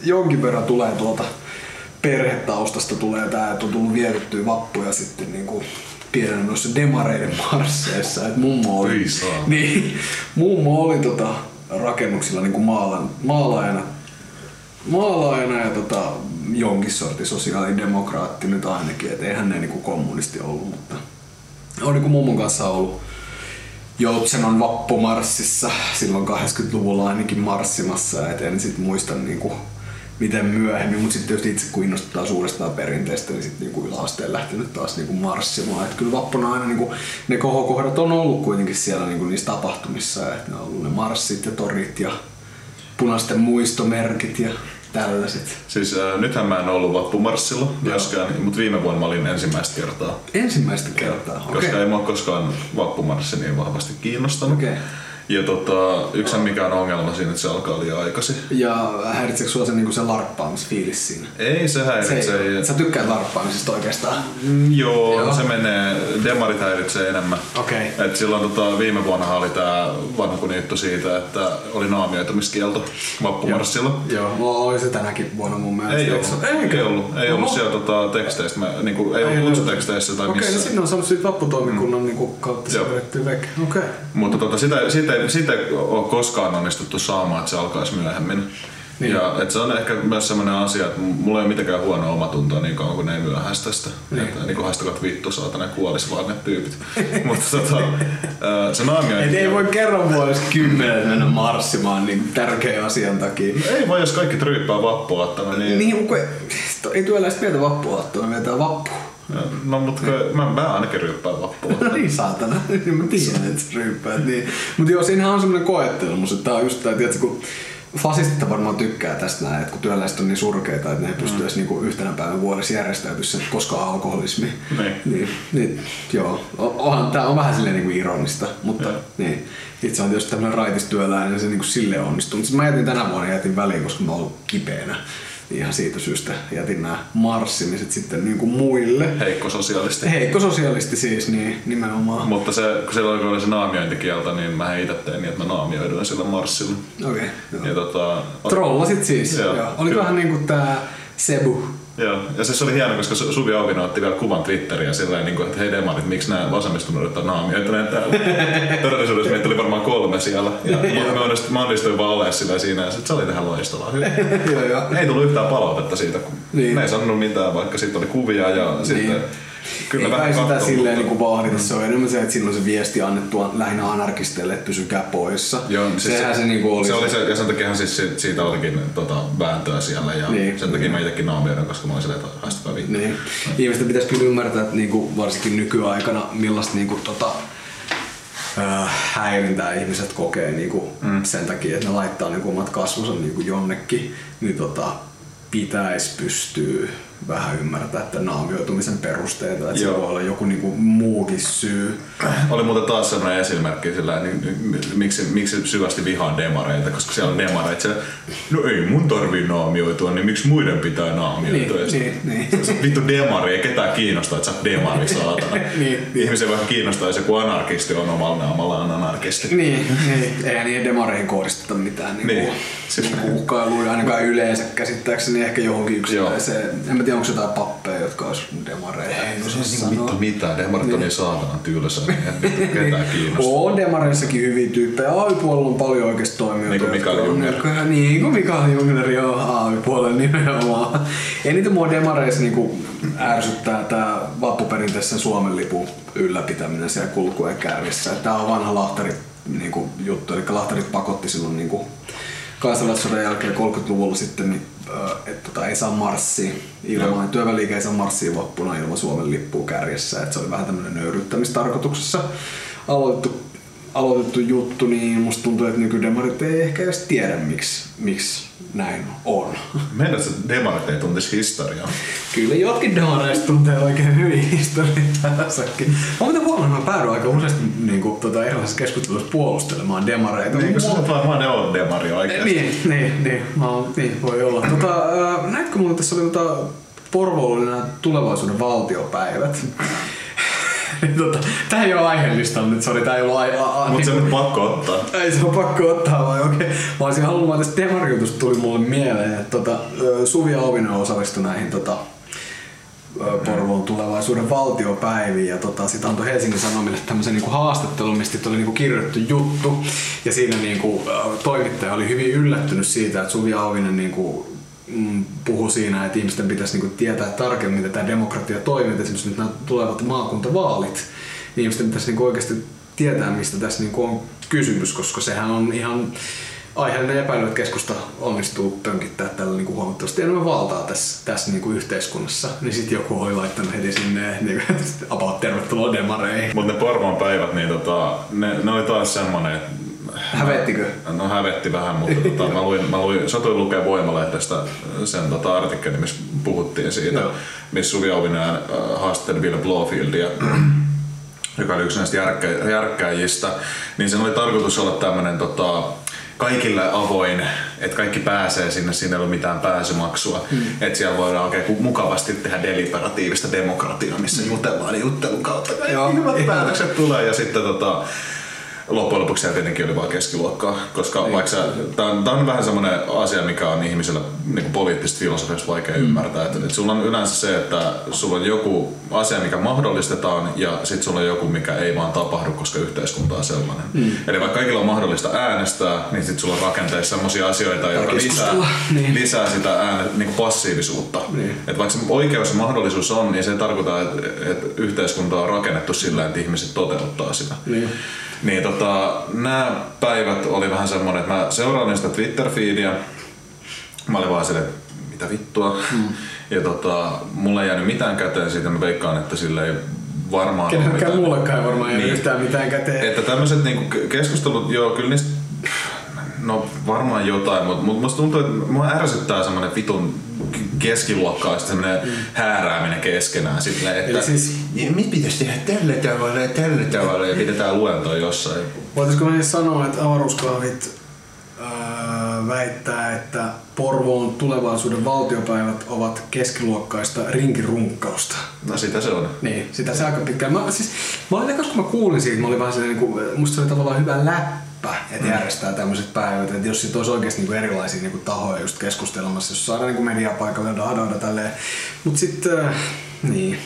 jonkin verran tulee tuolta perhetaustasta tulee tää, että on tullut vietettyä vappuja sitten niinku pienenä noissa demareiden marsseissa. Et mummo oli, niin, mummo oli tota, rakennuksilla niinku maalan, maalaajana. Maalaajana ja tota, jonkin sortin sosiaalidemokraatti nyt ainakin, et eihän ne niinku kommunisti ollut, mutta on niinku mummon kanssa ollut. Joutsenon vappumarssissa silloin 80-luvulla ainakin marssimassa, et en sit muista niinku miten myöhemmin, mutta sitten tietysti itse kun innostetaan suurestaan perinteestä, niin sitten niinku yläasteen lähtenyt taas niinku marssimaan. Et kyllä vappuna aina niinku, ne kohokohdat on ollut kuitenkin siellä niinku niissä tapahtumissa, että ne on ollut ne marssit ja torit ja punaisten muistomerkit ja tällaiset. Siis äh, nythän mä en ollut vappumarssilla myöskään, mutta viime vuonna mä olin ensimmäistä kertaa. Ensimmäistä kertaa, okei. Koska ei mua koskaan vappumarssi niin vahvasti kiinnostanut. Okei. Ja tota, yksi mikä on ongelma siinä, että se alkaa liian aikaisin. Ja häiritseekö sua se, niinku se larppaamisfiilis siinä? Ei se Se häiritse. ei, sä tykkäät larppaamisesta oikeastaan? Mm, Joo, Joo. se menee, demarit häiritsee enemmän. Okei. Et silloin tota, viime vuonna oli tää vanha kunniittu siitä, että oli naamioitumiskielto vappumarssilla. Joo, oli se tänäkin vuonna mun mielestä. Ei Eikö ollut, se- ei, ei ollut, ei ollut siellä tota, teksteistä, mä, niinku, ei, Ei ollut kutsuteksteissä tai Okei, no missään. sinne on saanut siitä vapputoimikunnan niinku kautta Joo. veke. Okei. Mutta tota, sitä, sitä, ei- sitä ei ole koskaan onnistuttu saamaan, että se alkaisi myöhemmin. Niin. Niin. Ja et se on ehkä myös sellainen asia, että mulla ei ole mitenkään huonoa omatuntoa niin kauan kuin ne ei myöhäistä sitä. Niin. Että niin haistakat vittu saatana kuolis vaan ne tyypit. [LAUGHS] Mutta tota, se naamio Et ei voi kerran vuodessa kymmenen mennä marssimaan niin tärkeä asian takia. Ei voi, jos kaikki tryyppää vappuaattona, niin... Niin, kun ei, ei työläistä vietä vappuaattoa, me vietään vappu. No mutta mä, mä ainakin ryyppään vappua. No [LAUGHS] niin, saatana. Niin [LAUGHS] mä tiedän, että sä ryyppäät. Niin. Mutta joo, siinähän on semmoinen koettelemus, että tää on just tää, tiedätkö, kun fasistit varmaan tykkää tästä näin, että kun työläiset on niin surkeita, että ne ei pysty edes niinku yhtenä päivänä vuodessa järjestäytyä sen, koska alkoholismi. Niin. niin, niin joo, onhan, tää on vähän silleen niinku ironista, mutta Joo. niin. Itse on tietysti tämmöinen raitistyöläinen ja se niinku sille onnistuu. Mä jätin tänä vuonna jätin väliin, koska mä oon ollut kipeänä. Niin ihan siitä syystä jätin nämä marssimiset sitten niinku muille. Heikko sosiaalisti. Heikko sosialisti siis, niin nimenomaan. Mutta se, kun silloin kun oli se naamiointikielto, niin mä itse tein niin, että mä naamioiduin sillä marssilla. Okei, Ja joo. tota, Trollasit siis, Joo, joo. Oli kyllä. vähän niinku tää Sebu. Joo, ja siis se oli hieno, koska Su- Suvi Auvino otti vielä kuvan Twitteriä silleen, niin kuin, että hei demarit, miksi nämä vasemmistunuudet on naamioituneet täällä. [LAUGHS] Todellisuudessa meitä oli varmaan kolme siellä. Ja [LAUGHS] mä, onnistuin, mä onnistuin vaan olemaan sillä siinä, ja sit se oli tähän loistavaa. [LAUGHS] joo, joo. Ei tullut yhtään palautetta siitä, kun niin. ne ei sanonut mitään, vaikka siitä oli kuvia ja niin. sitten kyllä Ei vähän kai sitä silleen mutta- niinku vahdita, se on enemmän se, että siinä on se viesti annettu lähinnä anarkisteille, että pysykää poissa. Joo, siis Sehän se, niinku oli. se, oli se, ja sen takiahan siis siitä, olikin tota, vääntöä siellä ja Niin. niin. sen takia mä itsekin naamioidin, koska mä olin silleen, että haistakaa vittu. Niin. Ihmisten pitäisi kyllä ymmärtää, että niinku, varsinkin nykyaikana millaista niinku, tota, äh, häirintää ihmiset kokee niinku, mm. sen takia, että ne laittaa niinku, omat kasvonsa niinku, jonnekin, niin tota, pitäisi pystyä vähän ymmärtää että naamioitumisen perusteita, että se Joo. voi olla joku niinku, muukin syy. Oli muuten taas sellainen esimerkki sillä, niin, niin, miksi, miksi syvästi vihaan demareita, koska siellä on demareita. Se, no ei mun tarvii naamioitua, niin miksi muiden pitää naamioitua? Niin, sit- niin, niin. Se vittu demari, ei ketään kiinnostaa, että sä oot demari, [LAUGHS] saatana. Niin. Ihmisiä vaikka kiinnostaa, jos joku anarkisti on omalla naamallaan anarkisti. Niin, niin. eihän niihin demareihin kohdisteta mitään Niin. niin. siis uhkailuja ainakaan yleensä käsittääkseni ehkä johonkin yksittäiseen. En mä tiedä, onko jotain pappeja, jotka olisi demareita. Ei, niinku vittu mitään. Demarit on niin saatana tylsä, niin ei ketään kiinnostaa. [LAUGHS] On demareissakin hyviä tyyppejä. AY-puolella on paljon oikeasti toimijoita. Niin kuin Mikael Jungner. Niin kuin Mikael Jungner, joo, AY-puolella nimenomaan. Eniten mua demareissa niinku ärsyttää tää vappuperinteisen Suomen lipun ylläpitäminen siellä kulkueen kärjessä. Tää on vanha lahtari niinku, juttu, eli lahtarit pakotti silloin niinku, kansalaissodan jälkeen 30-luvulla sitten, niin, että tota, ei saa marssia ilman, Joo. työväliike ei saa marssia vappuna ilman Suomen lippua kärjessä. Et se oli vähän tämmöinen nöyryttämistarkoituksessa aloitettu, aloitettu juttu, niin musta tuntuu, että nykydemarit ei ehkä edes tiedä, miksi, miksi näin on. Meidän se demarit ei tuntisi historiaa. Kyllä jotkin demareista tuntee oikein hyvin historiaansakin. Mä muuten huomannut, että mä päädyin aika useasti niin kuin, tota, erilaisissa keskusteluissa puolustelemaan demareita. Niin Mua- sä oot varmaan ne on demari oikeasti. Niin, niin, niin, mä oon, niin voi olla. Tota, näetkö mulla tässä oli tota, Porvoolla nämä tulevaisuuden valtiopäivät. [LAUGHS] Tota, tää ei ole aiheellista nyt, sori, tää ei ollut ai- a- a- Mutta se niinku- on nyt pakko ottaa. [LAUGHS] ei se on pakko ottaa vai okei. Okay. Mä olisin halunnut, vaan tästä demariutusta tuli mulle mieleen, että tota, Suvi Auvinen osallistui näihin tota, Porvoon tulevaisuuden valtiopäiviin ja tota, sit antoi Helsingin Sanomille tämmöisen niinku haastattelun, mistä oli niinku kirjoitettu juttu ja siinä niinku, toimittaja oli hyvin yllättynyt siitä, että Suvi Auvinen niinku, mm, puhui siinä, että ihmisten pitäisi niinku tietää tarkemmin, miten tämä demokratia toimii, että esimerkiksi nyt nämä tulevat maakuntavaalit, niin ihmisten pitäisi niinku oikeasti tietää, mistä tässä niinku on kysymys, koska sehän on ihan aiheellinen epäily, että keskusta onnistuu pönkittää tällä niinku huomattavasti enemmän valtaa tässä, tässä niinku yhteiskunnassa. Niin sitten joku oli laittanut heti sinne, niinku, [LAUGHS] about tervetuloa demareihin. Mutta ne Porvoon päivät, niin tota, ne, ne oli taas semmonen, että Hävettikö? No hävetti vähän, mutta tota, mä, luin, mä luin, satuin lukea Voimalehdestä sen tota, artikkelin, missä puhuttiin siitä, Joo. missä Suvi Auvinen äh, haasteli Ville Blofieldia, joka oli yksi näistä järkkä, järkkäjistä, niin sen oli tarkoitus olla tämmöinen tota, kaikille avoin, että kaikki pääsee sinne, siinä ei ole mitään pääsymaksua. Mm. Että siellä voidaan oikein ku- mukavasti tehdä deliberatiivista demokratiaa, missä jutellaan juttelun kautta. Kaikki Joo. hyvät päätökset tulee ja sitten tota, loppujen lopuksi siellä tietenkin oli vain keskiluokkaa, koska Niin. vaikka tämä on, on vähän semmoinen asia, mikä on ihmisellä niin poliittisesti filosofiassa vaikea mm. ymmärtää. Että, että sulla on yleensä se, että sulla on joku asia, mikä mahdollistetaan ja sitten sulla on joku, mikä ei vaan tapahdu, koska yhteiskunta on sellainen. Mm. Eli vaikka kaikilla on mahdollista äänestää, niin sitten sulla on rakenteissa sellaisia asioita, jotka lisää. Niin. lisää sitä ääne, niin passiivisuutta. Niin. Et vaikka se oikeus ja mahdollisuus on, niin se että, että yhteiskunta on rakennettu sillä, että ihmiset toteuttaa sitä. Niin. Niin tota, nämä päivät oli vähän semmonen, että mä seuraan sitä Twitter-feedia. Mä olin vaan silleen, mitä vittua. Mm. Ja tota, mulle ei jäänyt mitään käteen siitä, mä veikkaan, että sille ei varmaan mitään. muullekaan ei varmaan niin. Niin. yhtään mitään käteen. Että tämmöiset niinku keskustelut, joo, kyllä niistä, no varmaan jotain, mutta mut musta tuntuu, että mua ärsyttää semmonen vitun keskiluokkaista semmonen mm. häärääminen keskenään silleen, että Eli siis- "Ja mit pitäisi tehdä tällä tavalla ja tällä tavalla ja pidetään luentoa jossain. Voitaisiko me siis sanoa, että avaruuskahvit ää, väittää, että Porvoon tulevaisuuden valtiopäivät ovat keskiluokkaista rinkirunkkausta. No sitä se on. Niin, sitä se aika pitkään. Mä, siis, mä olin kun mä kuulin siitä, mä olin vähän sellainen, niin kuin, musta se oli tavallaan hyvä läppä, että Mm. järjestää tämmöiset päivät. Että jos sit olisi oikeasti niin kuin erilaisia niin kuin tahoja just keskustelemassa, jos saadaan niin kuin mediaa paikalle, dadoida tälleen. Mut sitten, äh, niin.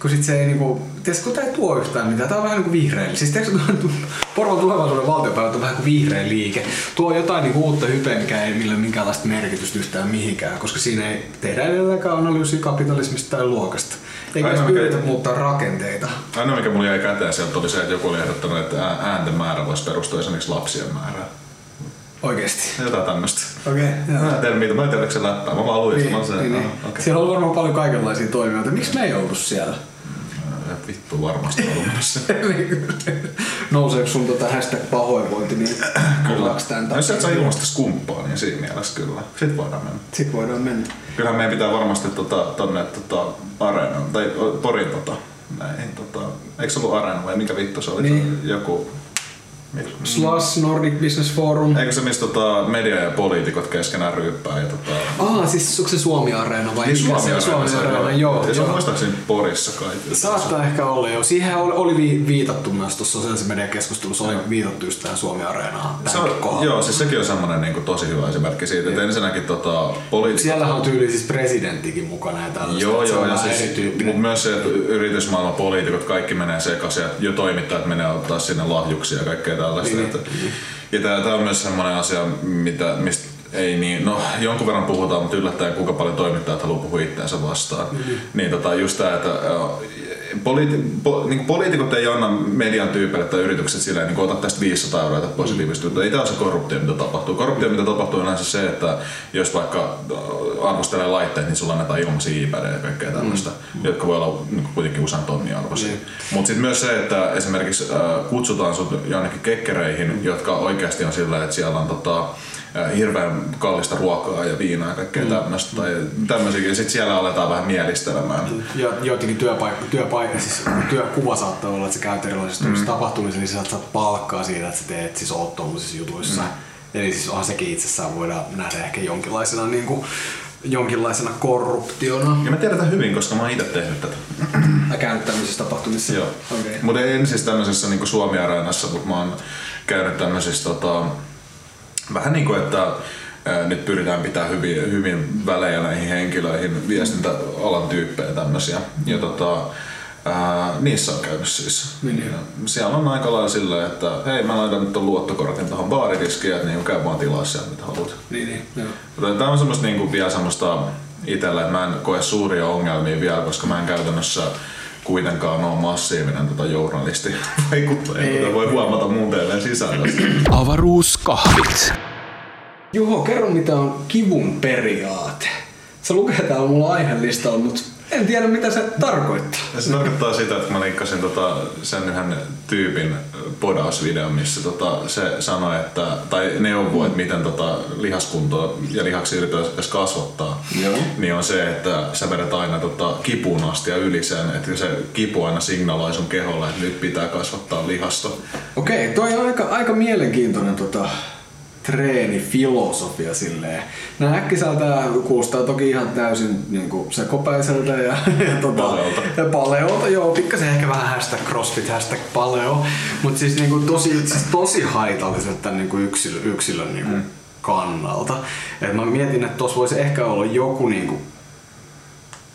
Kun sit se ei niinku, tiedätkö, kun tää ei tuo yhtään mitään, tää on vähän niinku vihreä. Siis tiedätkö, kun Porvon tulevaisuuden valtiopäivät on vähän kuin vihreä liike. Tuo jotain niinku uutta hypeä, mikä ei millä minkäänlaista merkitystä yhtään mihinkään, koska siinä ei tehdä edelläkään analyysiä kapitalismista tai luokasta. Eikä Aina edes mikä- yritä muuttaa rakenteita. Ainoa mikä mulla jäi käteen sieltä oli se, että joku oli ehdottanut, että ää- äänten määrä voisi perustua esimerkiksi lapsien määrään. Oikeesti. Jotain tämmöstä. Okei, okay, Mä en tiedä mitä, mä en tiedä, oliko se läppää. Mä vaan luin, Niin, mä olin se, niin, niin. ah, okei. Siellä on varmaan paljon kaikenlaisia toimijoita. Miksi me ei oltu siellä? Vittu varmasti ollut myös. [LAUGHS] Nouseeko sun tota hashtag pahoinvointi niin kovaksi tän No, jos et saa ilmasta skumppaa, niin siinä mielessä kyllä. Sitten voidaan mennä. Sit voidaan mennä. Kyllähän meidän pitää varmasti tota, tonne tota, areenaan, tai o, Porin tota, näihin, tota, eikö se ollut areena vai mikä vittu se oli? Niin. Se Joku, Slash Nordic Business Forum. Eikö se missä tota, media ja poliitikot keskenään ryyppää? Ja, tota... Ah, siis onko se Suomi-areena vai Niin mikä Suomi, se on? Suomi Areena, joo. Ja se on joo. muistaakseni Porissa kai. Saattaa ehkä olla jo. Siihen oli, oli vi- viitattu myös tuossa sosiaalisen median keskustelussa, oli viitattu just tähän Suomi-areenaan. Se on, joo, siis sekin on semmoinen niin tosi hyvä esimerkki siitä, että ensinnäkin tota, poliitikot... Siellähän on tyyli siis presidenttikin mukana ja tällaista. Joo, joo, ja siis, mutta myös se, että yritysmaailman poliitikot, kaikki menee sekaisin ja jo toimittajat menee ottaa sinne lahjuksia ja kaikkea tällaista. Niin, että, ja tämä on myös semmoinen asia, mitä, mistä ei niin, no jonkun verran puhutaan, mutta yllättäen kuinka paljon toimittajat haluaa puhua itseänsä vastaan. Mm-hmm. Niin tota, just tämä, että poliiti, po, niin poliitikot ei anna median tyypeille tai yritykset silleen, niin ota tästä 500 euroa tai positiivista juttua. Ei tämä ole se korruptio, mitä tapahtuu. Korruptio, mitä tapahtuu, on se, että jos vaikka arvostelee laitteet, niin sulla annetaan ilmaisia iPadia ja kaikkea tällaista, mm. jotka voi olla niin kuitenkin usein tonnia arvoisia. Niin. Mutta sitten myös se, että esimerkiksi äh, kutsutaan sut jonnekin kekkereihin, mm. jotka oikeasti on sillä, että siellä on tota, hirveän kallista ruokaa ja viinaa ja kaikkea mm. tämmöistä. Tai tämmöisiä. Ja sitten siellä aletaan vähän mielistelemään. Jo, joitakin työpaikka, työpaikka, siis työkuva saattaa olla, että sä käyt erilaisissa mm. tapahtumissa, niin sä saat palkkaa siitä, että sä teet, siis oot tuommoisissa jutuissa. Mm. Eli siis onhan sekin itsessään voidaan nähdä ehkä jonkinlaisena, niin kuin, jonkinlaisena korruptiona. Ja mä tiedän hyvin, koska mä oon itse tehnyt tätä. Mä käynyt tämmöisissä tapahtumissa. Joo. Okei. Mutta en siis tämmöisessä niin Suomi-areenassa, mutta mä oon käynyt tämmöisissä tota, vähän niin kuin, että nyt pyritään pitää hyvin, hyvin välejä näihin henkilöihin, viestintäalan tyyppejä tämmöisiä. Ja tota, ää, niissä on käynyt siis. Niin. Ja siellä on aika lailla silleen, että hei mä laitan nyt ton luottokortin tuohon baaritiskiin, että niin käy vaan tilaa sieltä mitä haluat. Niin, niin, joo. Tämä on semmoista niin kuin vielä semmoista itsellä, että mä en koe suuria ongelmia vielä, koska mä en käytännössä kuitenkaan ole massiivinen tota journalisti [LAUGHS] vaikuttaja, Ei. kuten voi huomata mun teille sisällöstä. Avaruuskahvit. Juho, kerro mitä on kivun periaate. Se lukee täällä mulla aihelistalla, mutta en tiedä mitä se tarkoittaa. Se tarkoittaa sitä, että mä linkkasin tota sen yhden tyypin podausvideon, missä tota se sanoi, että, tai neuvoi, että miten tota lihaskuntoa ja lihaksi yritettäisiin kasvattaa. Joo. Niin on se, että sä vedät aina tota kipuun asti ja yli sen, että se kipu aina signaloi sun keholle, että nyt pitää kasvattaa lihasta. Okei, toi on aika, aika mielenkiintoinen tota, treenifilosofia silleen. Nää äkkiseltä kuulostaa toki ihan täysin niin kuin sekopäiseltä ja, ja tota, Paleolta. Ja paleolta, joo, pikkasen ehkä vähän hashtag crossfit, hashtag paleo, mutta siis, niin kuin tosi, siis tosi haitalliset tämän niin kuin yksilö, yksilön niin kuin kannalta. Et mä mietin, että tuossa voisi ehkä olla joku niin kuin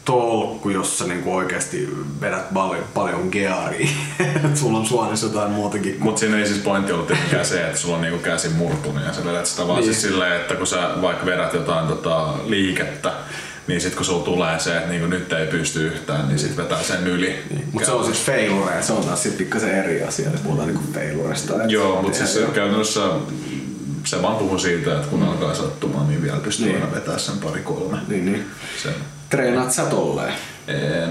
tolkku, jossa niinku oikeasti vedät paljon, paljon gearia. [LAUGHS] Et sulla on suonissa jotain muutakin kuin Mutta siinä ei siis pointti ollut tietenkään se, että sulla on niinku käsi murtunut ja sä vedät sitä vaan Niin. siis silleen, että kun sä vaikka vedät jotain tota, liikettä, niin sit kun sulla tulee se, että niinku nyt ei pysty yhtään, niin sit vetää sen yli. Mutta se on siis failure, se on taas sitten pikkasen eri asia, että puhutaan niinku failuresta. et- Joo, mutta siis Joo. käytännössä se vaan puhuu siitä, että kun alkaa sattumaan, niin vielä pystyy Niin. aina vetää sen pari kolme. Niin, niin. Sen. Treenaat sä tolleen? Ee,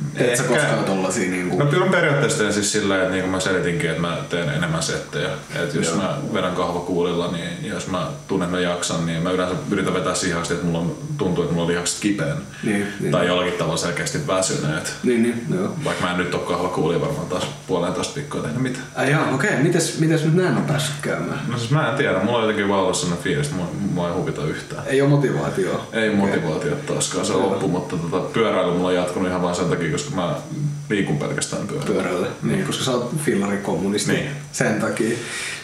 No, Teet sä koskaan tollasia niinku... No kyllä periaatteessa teen siis silleen, että niin kuin mä selitinkin, että mä teen enemmän settejä. Että jos Joo. mä vedän kahvakuulilla, niin jos mä tunnen, että mä jaksan, niin mä yleensä yritän vetää siihen asti, että mulla on, tuntuu, että mulla on lihakset kipeän. Niin, niin. Tai jollakin tavalla selkeästi väsyneet. Niin, niin, joo. Vaikka mä en nyt ole kahvakuulia varmaan taas puolentoista viikkoa tehnyt mitään. Ai jaa, okei. Okay. Mites, mites nyt näin on päässyt käymään? No siis mä en tiedä, mulla on jotenkin vaan ollut sellainen fiilis, että mua, mua ei huvita yhtään. Ei oo motivaatioa. Ei motivaatio taaskaan, se on loppu, mutta tota, pyöräily mulla on jatkunut ihan vaan sen takia, koska mä liikun pelkästään pyörällä. pyörälle, niin, koska sä oot fillarikommunisti Niin. sen takia.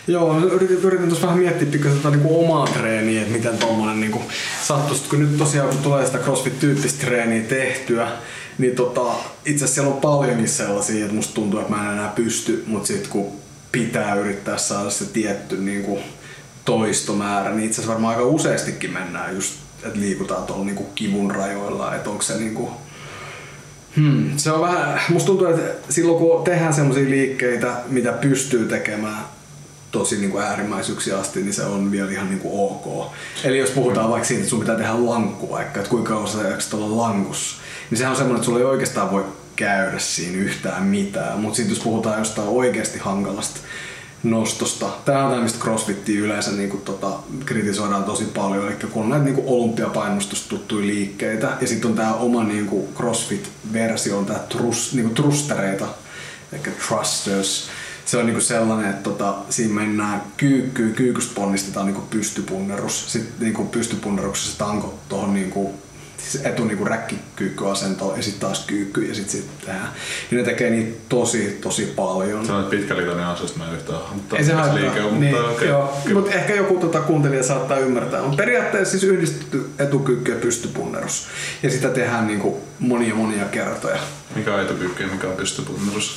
Joo, yritin, yritin tuossa vähän miettiä pikkasen tota niinku omaa treeniä, että miten tommonen niinku sattuisi, kun nyt tosiaan kun tulee sitä crossfit-tyyppistä treeniä tehtyä, niin tota, itse asiassa siellä on paljonkin sellaisia, että musta tuntuu, että mä en enää pysty, mutta sitten kun pitää yrittää saada se tietty niinku toistomäärä, niin itse asiassa varmaan aika useastikin mennään just, että liikutaan tuolla niinku kivun rajoilla, että onko se niinku Hmm. Se on vähän, musta tuntuu, että silloin kun tehdään semmoisia liikkeitä, mitä pystyy tekemään tosi niin kuin äärimmäisyyksiä asti, niin se on vielä ihan niin kuin ok. Eli jos puhutaan vaikka siitä, että sun pitää tehdä lankku vaikka, että kuinka kauan sä jaksat olla lankussa, niin sehän on semmoinen, että sulla ei oikeastaan voi käydä siinä yhtään mitään. Mutta sitten jos puhutaan jostain oikeasti hankalasta nostosta. Tämä on tämä, mistä crossfittiä yleensä niin kuin, tota, kritisoidaan tosi paljon. Eli kun on näitä niin kuin olympiapainostusta tuttuja liikkeitä ja sitten on tämä oma niin kuin crossfit-versio, on tämä trus, niin kuin trustereita, eli thrusters, se on niinku sellainen, että tota, siinä mennään kyykkyyn, kyykystä ponnistetaan niinku pystypunnerus. Sitten niinku pystypunneruksessa tanko tuohon niinku siis etu niinku räkkikyykkyasentoon ja sitten taas kyykky ja sitten sit tehdään. Ja ne tekee niitä tosi, tosi paljon. Sanoit pitkäliitainen asioista mä en yhtään mutta Ei se haittaa. liike on, Niin, mutta okei. joo, mutta ehkä joku tota kuuntelija saattaa ymmärtää. Mutta periaatteessa siis yhdistetty etukyykky ja pystypunnerus. Ja sitä tehdään niinku monia monia kertoja. Mikä on etukyykky ja mikä on pystypunnerus?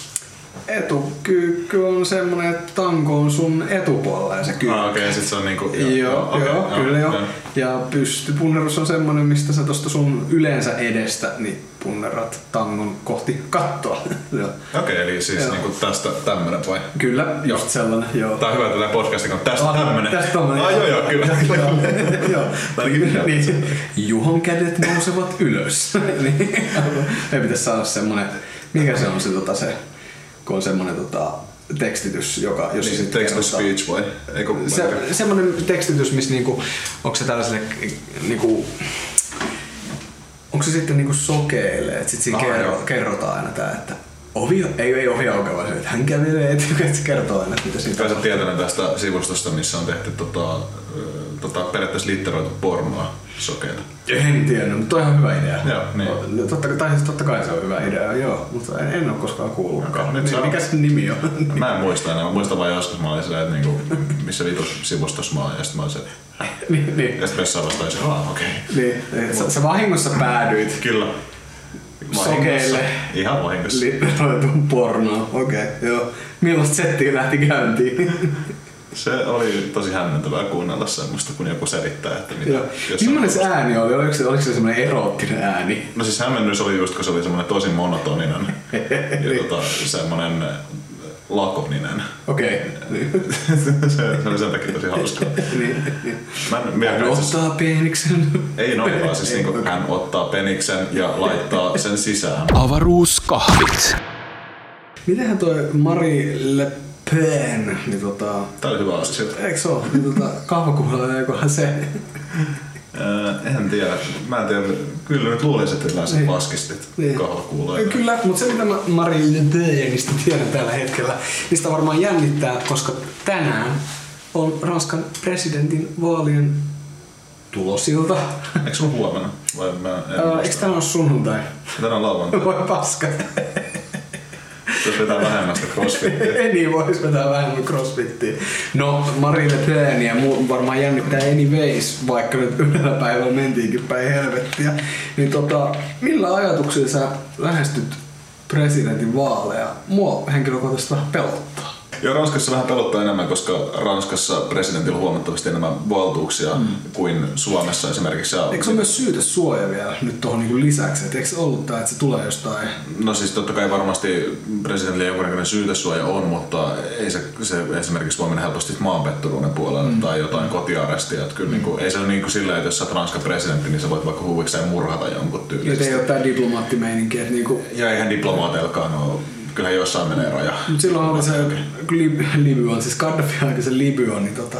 Etukyykky on semmonen, että tanko on sun etupuolella ja se kyykky. Ah, okei, okay, sit se on niinku... Joo, joo, okei, joo, kyllä joo. Ja pystypunnerus on semmonen, mistä sä tosta sun yleensä edestä niin punnerat tangon kohti kattoa. [LAUGHS] Joo. Okei, eli siis Joo. niinku tästä tämmönen vai? Kyllä, just sellainen, joo. Tää on hyvä tällä podcastin, kun tästä Ah, tämmönen. Tästä tommonen. Ah, joo, joo, kyllä. [LAUGHS] Joo, [LAUGHS] joo. Ainakin niin. Juhon kädet nousevat ylös. niin. Ei pitäisi saada semmonen, mikä se on se, tota, se kun on semmonen tota, tekstitys, joka, jos Niin, text to kerrotaan- speech vai? Eikö, se, semmoinen tekstitys, missä niinku, onko se tällaiselle niinku, onko se sitten niinku sokeille, että sit siinä Aha, kerro, kerrotaan aina tää, että ovi, ei, ei ovi aukeaa, vaan se, että hän kävelee etukäteen, [LAUGHS] että se kertoo aina, että mitä siinä Kai sä tietoinen tästä sivustosta, missä on tehty tota, tota, periaatteessa litteroitu pornoa sokeita. En tiennyt, mutta on ihan hyvä idea. Joo, niin. No, Totta, tai siis totta kai se on hyvä idea, joo, mutta en, en ole koskaan kuullutkaan. Okei, nyt Niin, mikä sen nimi on? [LAUGHS] Mä en muista enää. Mä muistan vaan joskus mä olin silleen, että niinku, missä vitus sivustossa mä oon. Ja sitten mä olin se, [LAUGHS] niin, niin, ja sitten vessaan vastaan aah, okei. niin, niin, sä, sä vahingossa päädyit Kyllä. Sokeille. Ihan vahingossa. litteroitun [LAUGHS] pornoon. Okei, okay, joo. Millaista settiä lähti käyntiin? Se oli tosi hämmentävää kuunnella semmoista, kun joku selittää, että mitä. Jossain Millainen se ääni oli? Oliko se, oliko se semmoinen eroottinen ääni? No siis hämmennys oli just, kun se oli semmoinen tosi monotoninen [LAUGHS] ja tota, semmoinen lakoninen. Okei. Niin. [LAUGHS] se, se oli sen takia tosi hauska. [LAUGHS] niin, niin. Mä en, Hän itse asiassa- ottaa peniksen. Ei noin vaan, siis niinku hän ottaa peniksen ja laittaa sen sisään. Avaruuskahvit. Mitenhän toi Marie Le Pen, niin tota... Tää oli hyvä asia. Eikö se ole? Niin tota, kahvakuulla jokohan se. Äh, en tiedä. Mä en tiedä. Kyllä nyt luulisin, että yleensä Niin. paskistit Niin. kahvakuuloja. Kyllä, mutta se mitä mä Marie Le Penistä tiedän tällä hetkellä, sitä varmaan jännittää, koska tänään on Ranskan presidentin vaalien tulosilta. Eikö sulla huomenna? Vai mä en muista. Eikö tänään ole sunnuntai? Tänään on lauantai. Voi paska. Jos vetää vähemmän sitä crossfittiä. [LAUGHS] Niin vois vetää vähemmän crossfittiä. No, Marie Le ja muu varmaan jännittää anyways, vaikka nyt yhdellä päivällä mentiinkin päin helvettiä. Niin tota, millä ajatuksilla sä lähestyt presidentin vaaleja? Mua henkilökohtaisesti vähän pelottaa. Joo, Ranskassa vähän pelottaa enemmän, koska Ranskassa presidentillä on huomattavasti enemmän valtuuksia mm. kuin Suomessa esimerkiksi. Ja Eikö se ole myös syytesuoja vielä nyt tuohon niin lisäksi? Et eikö se ollut tää, että se tulee jostain... No siis totta kai varmasti presidentillä jonkunnäköinen syytesuoja on, mutta ei se, se esimerkiksi voi mennä helposti maanpetturuuden puolelle mm. tai jotain kotiarestia. Että kyllä mm. niin kuin, ei se ole niin kuin silleen, että jos sä Ranskan presidentti, niin sä voit vaikka huvikseen murhata jonkun tyylisesti. ei ole tää diplomaattimeininki, että niinku... Ja eihän diplomaateilkaan ole. Kyllä jossain menee raja. Mut silloin oli se Lib- Libyan, siis Gaddafin aikaisen Libyan, niin tota,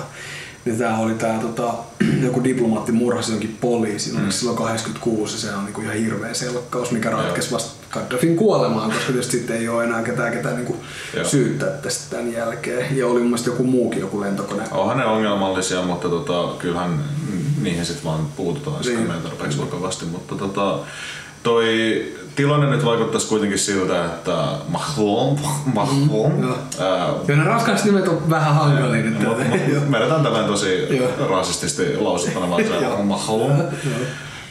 niin tää oli tää tota, [CLEARS THROAT] joku diplomaatti murhasi jonkin poliisin, mm. silloin 86 ja se on niinku ihan hirveä selkkaus, mikä ratkesi vasta Gaddafin kuolemaan, koska tietysti sitten ei ole enää ketään ketään niinku syyttää tästä tämän jälkeen. Ja oli mun mielestä joku muukin joku lentokone. Onhan ne ongelmallisia, mutta tota, kyllähän niihin sitten vaan puututaan Niin. niin. tarpeeksi vakavasti. Mutta tota, toi tilanne nyt vaikuttaisi kuitenkin siltä, että Macron, [LAUGHS] Macron, Mm, joo. ää, ne ranskalaiset nimet on vähän hankalia nyt. Vedetään tämän tosi Joo. rasististi lausuttuna, vaan se on Macron.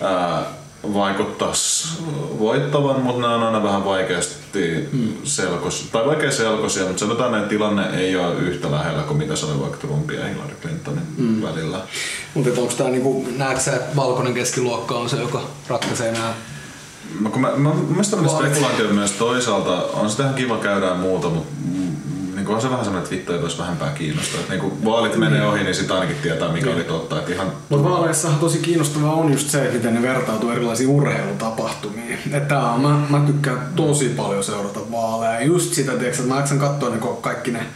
Ää, vaikuttaisi voittavan, mutta nämä on aina vähän vaikeasti selkos, tai vaikea selkosia, mutta sanotaan, että tilanne ei ole yhtä lähellä kuin mitä se oli vaikka Trumpin ja Hillary Clintonin mm. välillä. Mutta onko tää niinku, näetkö sä, että valkoinen keskiluokka on se, joka ratkaisee nämä Mä, kun mä, mä, mä mielestäni oli spekulaatio myös toisaalta, on sitä ihan kiva käydä muuta, mutta niin on se vähän semmoinen, että vittu ei vähempää kiinnostaa. Että niin kun vaalit menee ohi, niin sitä ainakin tietää, mikä oli totta. Että ihan Mutta vaaleissahan tosi kiinnostavaa on just se, että miten ne vertautuu erilaisiin urheilutapahtumiin. Että on, mä, mä tykkään tosi paljon seurata vaaleja. Just sitä, tiiäks, että mä jaksan katsoa ko- kaikki ne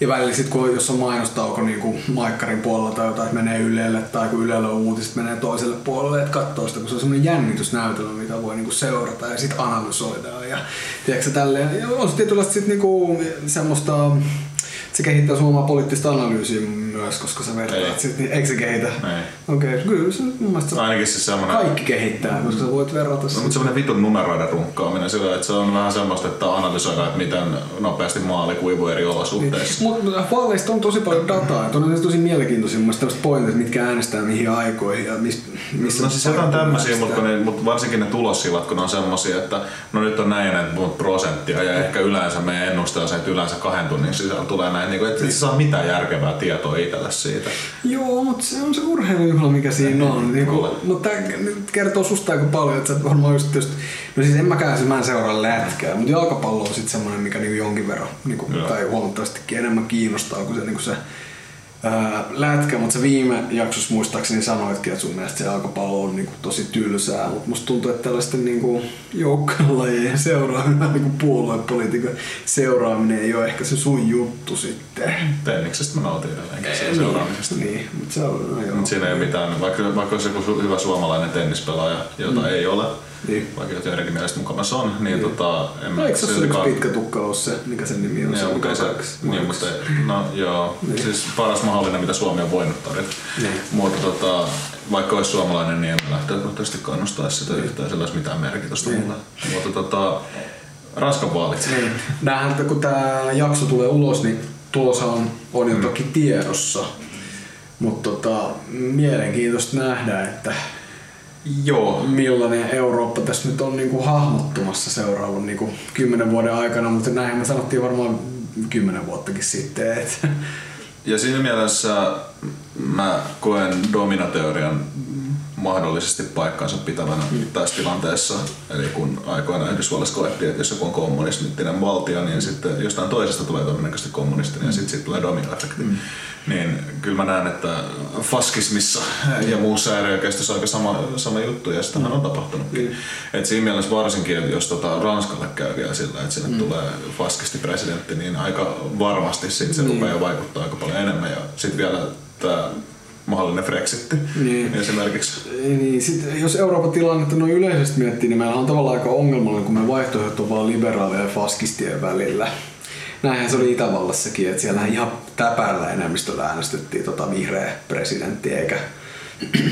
ja välillä sit kun jos on mainostauko niin kuin Maikkarin puolella tai jotain, että menee Ylelle tai kun Ylellä on uutiset, menee toiselle puolelle, että katsoo sitä, kun se on semmoinen jännitysnäytelmä, mitä voi niin kuin seurata ja sitten analysoida. Ja, tiedätkö, tälleen. ja on se tietynlaista sit niin kuin semmoista se kehittää sun omaa poliittista analyysiä myös, koska sä vertaat Ei. sit, niin eikö se kehitä? Ei. Okei, okay, kyllä se mun mielestä se Ainakin siis semmoinen... kaikki kehittää, koska sä voit verrata No, sitä. mutta semmoinen vitun numeroiden runkkaaminen sillä, että se on vähän semmoista, että analysoidaan, että miten nopeasti maali kuivuu eri olosuhteissa. Mutta vaaleista on tosi paljon dataa, että on tosi mielenkiintoisia mun mielestä tämmöiset pointit, mitkä äänestää mihin aikoihin ja mis, missä No siis jotain tämmöisiä, mutta, ne, mutta varsinkin ne tulossivat, kun ne on semmosia, että no nyt on näin monta prosenttia ja ehkä yleensä meidän ennuste on se, että yleensä kahden tunnin sisällä tulee näin, niin kuin, että et sä saa mitään järkevää tietoa itselle siitä. Joo, mutta se on se urheilujuhla, mikä siinä on. Niin kuin, no tää nyt kertoo susta aika paljon, että sä et varmaan just, just No siis en mäkään, siis mä en seuraa lätkää, mutta jalkapallo on sitten semmoinen, mikä niinku jonkin verran, niinku, tai huomattavastikin enemmän kiinnostaa kuin se, niinku se ää, lätkä, mutta sä viime jaksossa muistaakseni sanoitkin, että sun mielestä se jalkapallo on niinku tosi tylsää, mutta musta tuntuu, että tällaisten niinku joukkuelajien seuraaminen, niinku puoluepolitiikan seuraaminen ei ole ehkä se sun juttu sitten. Tenniksestä mä nautin edelleenkin sen seuraamisesta. Niin, mutta se on, no joo. Mutta siinä ei ole mitään, vaikka, vaikka olisi joku hyvä suomalainen tennispelaaja, jota mm. ei ole, Niin. vaikka jotenkin mielestä mukamassa on, niin, tota, en No, eikö se ole yksi pitkä tukka ole se, mikä sen nimi on? Joo, Se mutta ei se, niin, mutta ei- no joo, Niin. siis paras mahdollinen, mitä Suomi on voinut tarjota. Niin. Mutta tota, vaikka olisi suomalainen, niin en mä lähtökohtaisesti kannustaisi sitä yhtään, sillä olisi mitään merkitystä Niin. mulle. Mutta tota, Ranskan vaalit. Niin. Nämähän, että kun tämä jakso tulee ulos, niin tulos on, on jo Mm. toki tiedossa. Mutta tota, mielenkiintoista nähdä, että Joo, millainen Eurooppa tässä nyt on niinku hahmottumassa seuraavan niinku kymmenen vuoden aikana, mutta näin me sanottiin varmaan kymmenen vuottakin sitten. Et, Ja siinä mielessä mä koen dominateorian mahdollisesti paikkansa pitävänä tässä tilanteessa. Eli kun aikoinaan Yhdysvalloissa koettiin, että jos joku on kommunistinen valtio, niin sitten jostain toisesta tulee todennäköisesti kommunistinen ja sitten siitä tulee dominoefekti. Niin kyllä mä näen, että faskismissa ja muussa äärioikeistossa on aika sama, sama juttu ja sitähän on tapahtunutkin. Et siinä mielessä varsinkin, jos tota Ranskalle käy vielä sillä, että sinne tulee faskistipresidentti, niin aika varmasti sit se rupeaa vaikuttaa aika paljon enemmän. Ja sitten vielä tämä mahdollinen Brexitti Niin. esimerkiksi. niin sit, jos Euroopan tilannetta noin yleisesti miettii, niin meillä on tavallaan aika ongelmallinen, kun me vaihtoehdot on vaan liberaalien ja faskistien välillä. Näinhän se oli Itävallassakin, että siellä ihan täpärällä enemmistöllä äänestettiin tota vihreä presidentti, eikä,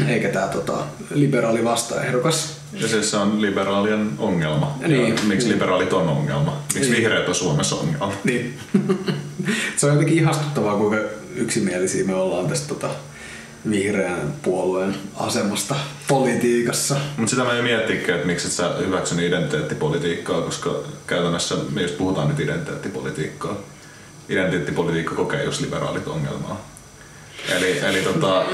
eikä tämä tota, liberaali vastaehdokas. Ja siis se on liberaalien ongelma. Niin. Ja miksi Niin. liberaalit on ongelma? Miksi Niin. vihreät on Suomessa ongelma? Niin. [LAUGHS] se on jotenkin ihastuttavaa, kuinka yksimielisiä me ollaan tästä tota, vihreän puolueen asemasta politiikassa. Mutta sitä mä en miettikään, että miksi et sä hyväksynyt identiteettipolitiikkaa, koska käytännössä me just puhutaan nyt identiteettipolitiikkaa. Identiteettipolitiikka kokee just liberaalit ongelmaa. Eli, eli tota,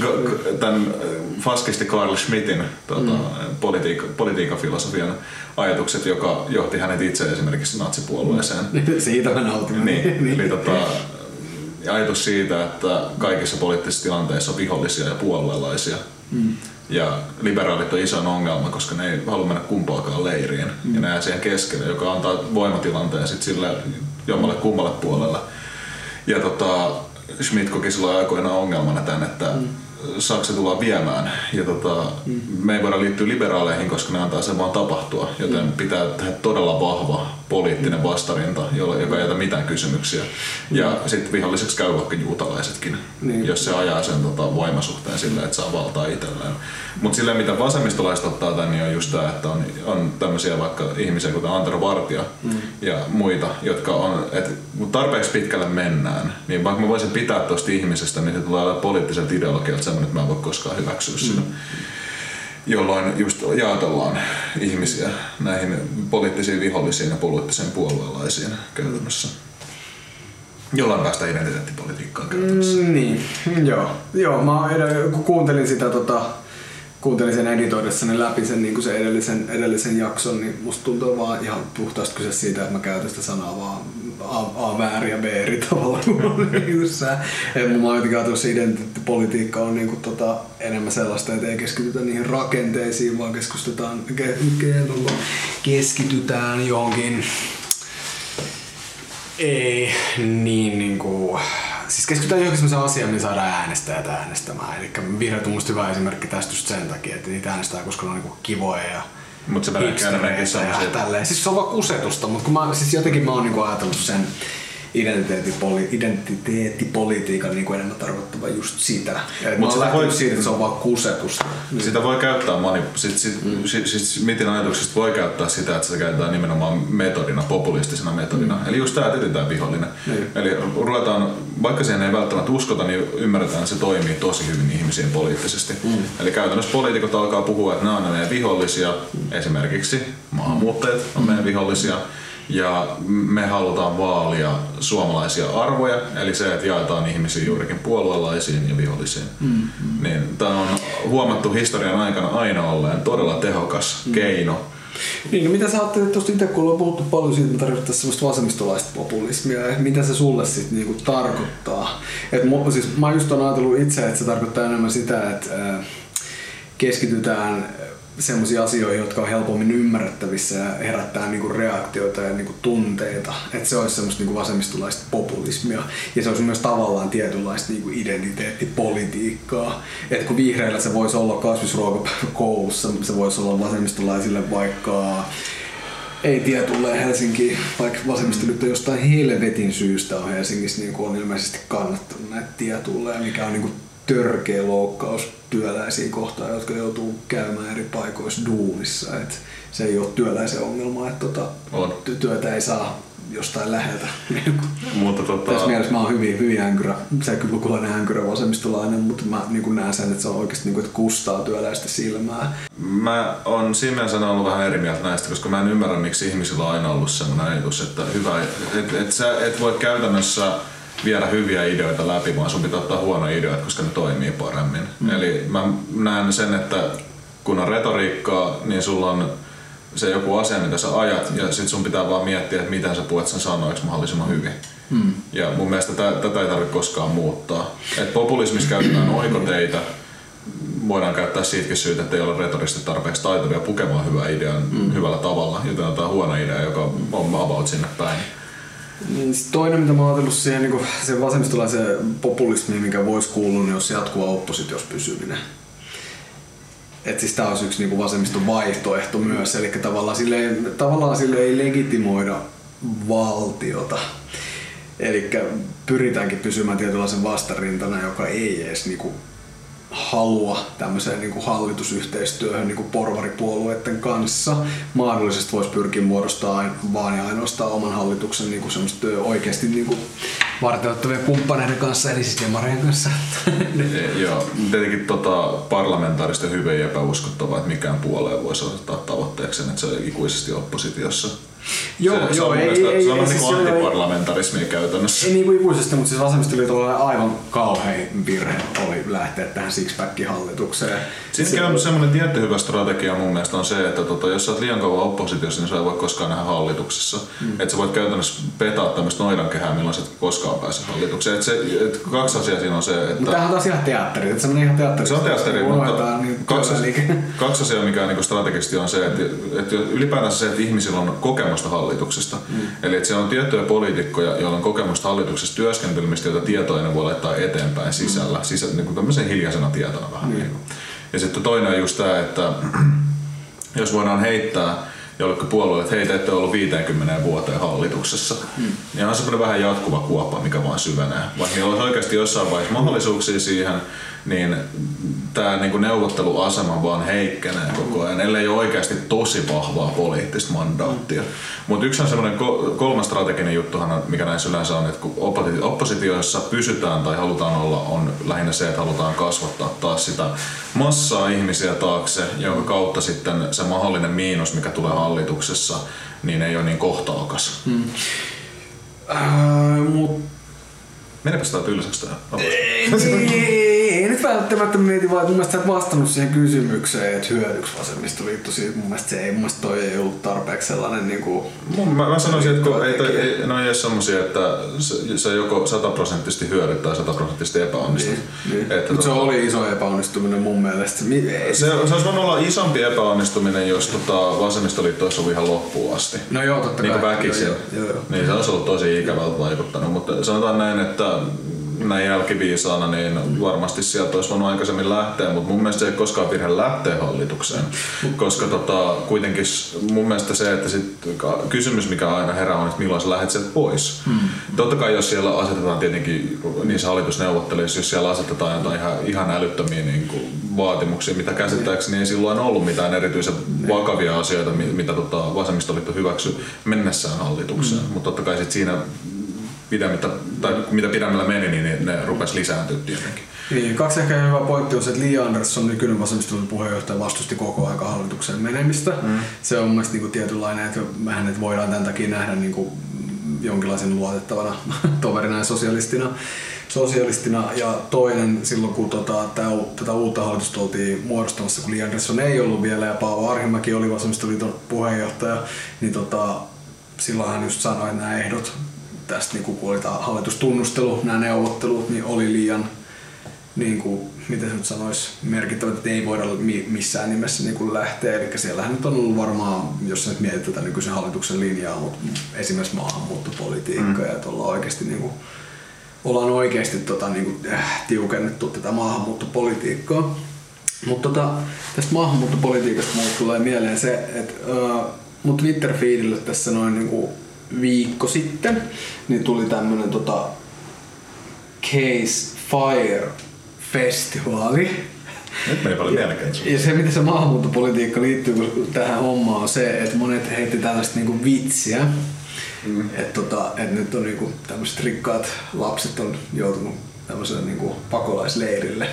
go- tämän faskisti Carl Schmittin tota, politiikka, politiikafilosofian ajatukset, joka johti hänet itse esimerkiksi natsipuolueeseen. [LAUGHS] Siitä mä nautin. Niin, [LAUGHS] eli tota, ajatus siitä, että kaikissa poliittisissa tilanteissa on vihollisia ja puolueelaisia. Mm. Ja liberaalit on iso ongelma, koska ne ei halua mennä kumpaakaan leiriin. Mm. Ja ne jää siihen keskelle, joka antaa voimatilanteen sit sille jommalle kummalle puolelle. Ja tota, Schmidt koki silloin aikoinaan ongelmana tämän, että mm. Saksa tullaan viemään. Ja tota, mm. me ei voida liittyä liberaaleihin, koska ne antaa sen vaan tapahtua. Joten mm. pitää tehdä todella vahva poliittinen vastarinta, jolla, joka ei jätä mitään kysymyksiä. Ja sitten viholliseksi käy vaikka juutalaisetkin, Niin. jos se ajaa sen tota, voimasuhteen silleen, että saa valtaa itselleen. Mutta silleen, mitä vasemmistolaiset ottaa tämän, niin on just tämä, että on, on tämmöisiä vaikka ihmisiä, kuten Antero Vartija mm. ja muita, jotka on, että kun tarpeeksi pitkälle mennään, niin vaikka mä voisin pitää tuosta ihmisestä, niin se tulee olla poliittiset ideologiat semmoinen, että mä en voi koskaan hyväksyä sitä. Mm jolloin just jaotellaan ihmisiä näihin poliittisiin vihollisiin ja poliittisiin puolueelaisiin käytännössä. Jolloin päästään identiteettipolitiikkaan käytännössä. Mm, niin, joo. Joo, mä edellä, kun kuuntelin sitä tota, kuuntelin sen editoidessani läpi sen, niin kuin sen edellisen, edellisen jakson, niin musta tuntuu vaan ihan puhtaasti kyse siitä, että mä käytän sitä sanaa vaan A, A väärin ja B eri tavalla. [LAUGHS] Niin sä- Et Mä jotenkin ajatellut, se on niin kuin tota, enemmän sellaista, että ei keskitytä niihin rakenteisiin, vaan keskitytään, ke, ke, keskitytään johonkin ei niin niinku... Siis keskitytään johonkin sellaiseen asiaan, mihin saadaan äänestäjät äänestämään. Eli vihreät on musta hyvä esimerkki tästä just sen takia, että niitä äänestää, koska ne on niinku kivoja ja Mutta se hipstereitä ja tälleen. Siis se on vaan kusetusta, mutta kun mä, siis jotenkin mä oon niinku ajatellut sen, identiteettipoli, identiteettipolitiikan niin kuin enemmän tarkoittava just sitä. Mutta Mut mä sitä voi- siitä, että se on vaan kusetusta. Sitä voi käyttää, mani, sit, sit, mm. sit, sit, mitin ajatuksesta voi käyttää sitä, että se käytetään nimenomaan metodina, populistisena metodina. Mm. Eli just tämä, että etsitään vihollinen. Niin. Eli ruvetaan, vaikka siihen ei välttämättä uskota, niin ymmärretään, että se toimii tosi hyvin ihmisiin poliittisesti. Mm. Eli käytännössä poliitikot alkaa puhua, että nämä on meidän vihollisia, mm. esimerkiksi maahanmuuttajat on meidän vihollisia. Ja me halutaan vaalia suomalaisia arvoja, eli se, että jaetaan ihmisiä juurikin puolueelaisiin ja vihollisiin. Mm. Niin tämä on huomattu historian aikana aina olleen todella tehokas mm. keino. Niin, no mitä sä ajattelet tuosta itse, kun ollaan puhuttu paljon siitä, että tarvittaisiin semmoista vasemmistolaista populismia, ja mitä se sulle sitten niinku tarkoittaa? Et mu, siis mä just oon ajatellut itse, että se tarkoittaa enemmän sitä, että ää, keskitytään semmoisiin asioihin, jotka on helpommin ymmärrettävissä ja herättää niinku reaktioita ja niinku tunteita. Että se olisi semmoista niinku vasemmistolaista populismia. Ja se olisi myös tavallaan tietynlaista niinku identiteettipolitiikkaa. Että kun vihreillä se voisi olla kasvisruokapäivä koulussa, se voisi olla vasemmistolaisille vaikka ei tiedä, tulee Helsinki, vaikka vasemmistoliitto jostain helvetin syystä on Helsingissä niin on ilmeisesti kannattanut näitä tietulleja, mikä on niin kuin törkeä loukkaus työläisiin kohtaan, jotka joutuu käymään eri paikoissa duunissa. Et se ei ole työläisen ongelma, että tota, On. ty- työtä ei saa jostain läheltä. [LAUGHS] Mutta tota, Tässä mielessä mä oon hyvin, hyvin änkyrä, se kyllä lukulainen änkyrä vasemmistolainen, mutta mä niin näen sen, että se on oikeasti niin kuin, että kustaa työläistä silmää. Mä oon siinä mielessä ollut vähän eri mieltä näistä, koska mä en ymmärrä, miksi ihmisillä on aina ollut semmoinen ajatus, että hyvä, et, et sä et voi käytännössä viedä hyviä ideoita läpi, vaan sun pitää ottaa huonoja ideoita, koska ne toimii paremmin. Mm. Eli mä näen sen, että kun on retoriikkaa, niin sulla on se joku asia, mitä sä ajat, ja sit sun pitää vaan miettiä, että miten sä puhut sen sanoiksi mahdollisimman hyvin. Mm. Ja mun mielestä tä, tätä ei tarvitse koskaan muuttaa. Et populismissa käytetään oikoteitä, voidaan käyttää siitäkin syytä, että ei ole retorisesti tarpeeksi taitavia pukemaan hyvää idean mm. hyvällä tavalla, joten otetaan huono idea, joka on about sinne päin. Niin toinen, mitä mä oon ajatellut siihen niin se vasemmistolaisen populismiin, mikä voisi kuulua, niin olisi jatkuva oppositiossa pysyminen. Et siis tää olisi yksi niin vasemmiston vaihtoehto myös, eli tavallaan sille, tavallaan sille ei legitimoida valtiota. Eli pyritäänkin pysymään tietynlaisen vastarintana, joka ei edes niinku halua tämmöiseen niin kuin hallitusyhteistyöhön niin kuin porvaripuolueiden kanssa. Mahdollisesti voisi pyrkiä muodostamaan vaan ja ainoastaan oman hallituksen niin kuin semmoista oikeasti niin kuin varteuttavien kumppaneiden kanssa, eli siis demarien kanssa. [LAUGHS] Joo, tietenkin tota, parlamentaarista hyvin epäuskottavaa, että mikään puolue voisi ottaa tavoitteeksi, että se on ikuisesti oppositiossa. Joo, se, se joo, on, mun ei- mielestä- ei- se on ei- niin siis kuin joo, ei- käytännössä. Ei niin kuin ikuisesti, mutta siis vasemmistoliitolla aivan kauhein virhe oli lähteä tähän sixpack-hallitukseen. Sitten on semmoinen tietty hyvä strategia mun mielestä on se, että tota, jos sä oot liian kauan oppositiossa, niin sä ei voi koskaan nähdä hallituksessa. Mm. Että sä voit käytännössä petaa tämmöistä noidankehää, milloin sä et koskaan pääse hallitukseen. Et se, et kaksi asiaa siinä on se, että... Mutta tämähän on taas ihan teatteri, että semmoinen ihan teatteri. Se on teatteri, mutta niin kaksi, kaksi asiaa, mikä niin strategisesti on se, että, että ylipäätänsä se, että ihmisillä on kokemusta hallituksesta. Mm. Eli että siellä on tiettyjä poliitikkoja, joilla on kokemusta hallituksessa työskentelemistä, joita tietoja ne voi laittaa eteenpäin sisällä, mm. sisä, niin kuin tämmöisen hiljaisena tietona vähän. Mm. Niin kuin. Ja sitten toinen on just tämä, että [CLEARS THROAT] jos voidaan heittää jollekin puolueelle, että hei, te ette ollut 50 vuoteen hallituksessa, mm. niin on semmoinen vähän jatkuva kuoppa, mikä vaan syvenee. Vaikka niillä olisi oikeasti jossain vaiheessa mahdollisuuksia siihen, niin tämä niinku neuvotteluasema vaan heikkenee koko ajan, ellei ole oikeasti tosi vahvaa poliittista mandaattia. Mutta yksi on semmoinen ko- kolmas strateginen juttuhan, mikä näissä yleensä on, että kun opposi- oppositioissa pysytään tai halutaan olla, on lähinnä se, että halutaan kasvattaa taas sitä massaa ihmisiä taakse, jonka kautta sitten se mahdollinen miinus, mikä tulee hallituksessa, niin ei ole niin kohtalokas. Mm. Äh, mut Menepäs tää tylsäksi tää. ei, ei nyt välttämättä mieti vaan, että mun mielestä sä et vastannut siihen kysymykseen, että hyödyks vasemmistoliitto siitä. Mun mielestä se ei, mun mielestä toi ei ollut tarpeeksi sellainen niinku... Mun, mä, mä sanoisin, että kun ei, toi, ei, no ei ole semmosia, että se, se joko sataprosenttisesti hyödyt tai sataprosenttisesti epäonnistuu. Niin, Että Mutta se tota- oli iso epäonnistuminen mun mielestä. Mi- ei- Se, se olisi voinut olla isompi epäonnistuminen, jos tota, vasemmistoliitto olisi ollut ihan loppuun asti. No joo, totta niin kuin kai. väkisin. Joo, joo, joo. Niin se olisi ollut tosi ikävältä vaikuttanut, mutta sanotaan näin, että näin jälkiviisaana, niin varmasti sieltä olisi voinut aikaisemmin lähteä, mutta mun mielestä se ei koskaan virhe lähteä hallitukseen. Koska tota, kuitenkin mun mielestä se, että sit, kysymys mikä aina herää on, että milloin sä lähdet sieltä pois. Hmm. Totta kai jos siellä asetetaan tietenkin niissä hallitusneuvotteluissa, jos siellä asetetaan jotain ihan, ihan älyttömiä niin kuin, vaatimuksia, mitä käsittääkseni ei silloin ollut mitään erityisen vakavia asioita, mitä tota, vasemmistoliitto hyväksyi mennessään hallitukseen. Hmm. Mutta totta kai sit siinä pidemmittä, tai mitä pidemmällä meni, niin ne rupes lisääntyä tietenkin. Niin, kaksi ehkä hyvä pointti on se, että Li Andersson, nykyinen vasemmistoliiton puheenjohtaja, vastusti koko aika hallituksen menemistä. Mm. Se on mun mielestä niin tietynlainen, että hänet voidaan tämän takia nähdä niin kuin jonkinlaisen luotettavana [LAUGHS] toverina ja sosialistina. sosialistina. Ja toinen silloin, kun tota, tää, tätä uutta hallitusta oltiin muodostamassa, kun Li Andersson ei ollut vielä ja Paavo Arhimäki oli vasemmistoliiton puheenjohtaja, niin tota, silloin hän just sanoi, että nämä ehdot tästä, niin kun oli tämä hallitustunnustelu, nämä neuvottelut, niin oli liian, niin kuin, miten se nyt sanoisi, merkittävät, että ei voida missään nimessä niin kuin lähteä. Eli siellähän nyt on ollut varmaan, jos nyt mietit tätä nykyisen hallituksen linjaa, mutta esimerkiksi maahanmuuttopolitiikkaa, mm. ja että ollaan oikeasti, niin kuin, ollaan oikeasti tota, niin kuin, äh, tiukennettu tätä maahanmuuttopolitiikkaa. Mutta tota, tästä maahanmuuttopolitiikasta mulle tulee mieleen se, että äh, mun Twitter-feedille tässä noin niin kuin, viikko sitten, niin tuli tämmönen tota Case Fire festivaali. Nyt meni paljon ja, ja se, miten se maahanmuuttopolitiikka liittyy tähän hommaan, on se, että monet heitti tällaista niinku vitsiä. Mm. Että tota, et nyt on niinku tämmöiset rikkaat lapset on joutunut tämmöiselle niinku pakolaisleirille.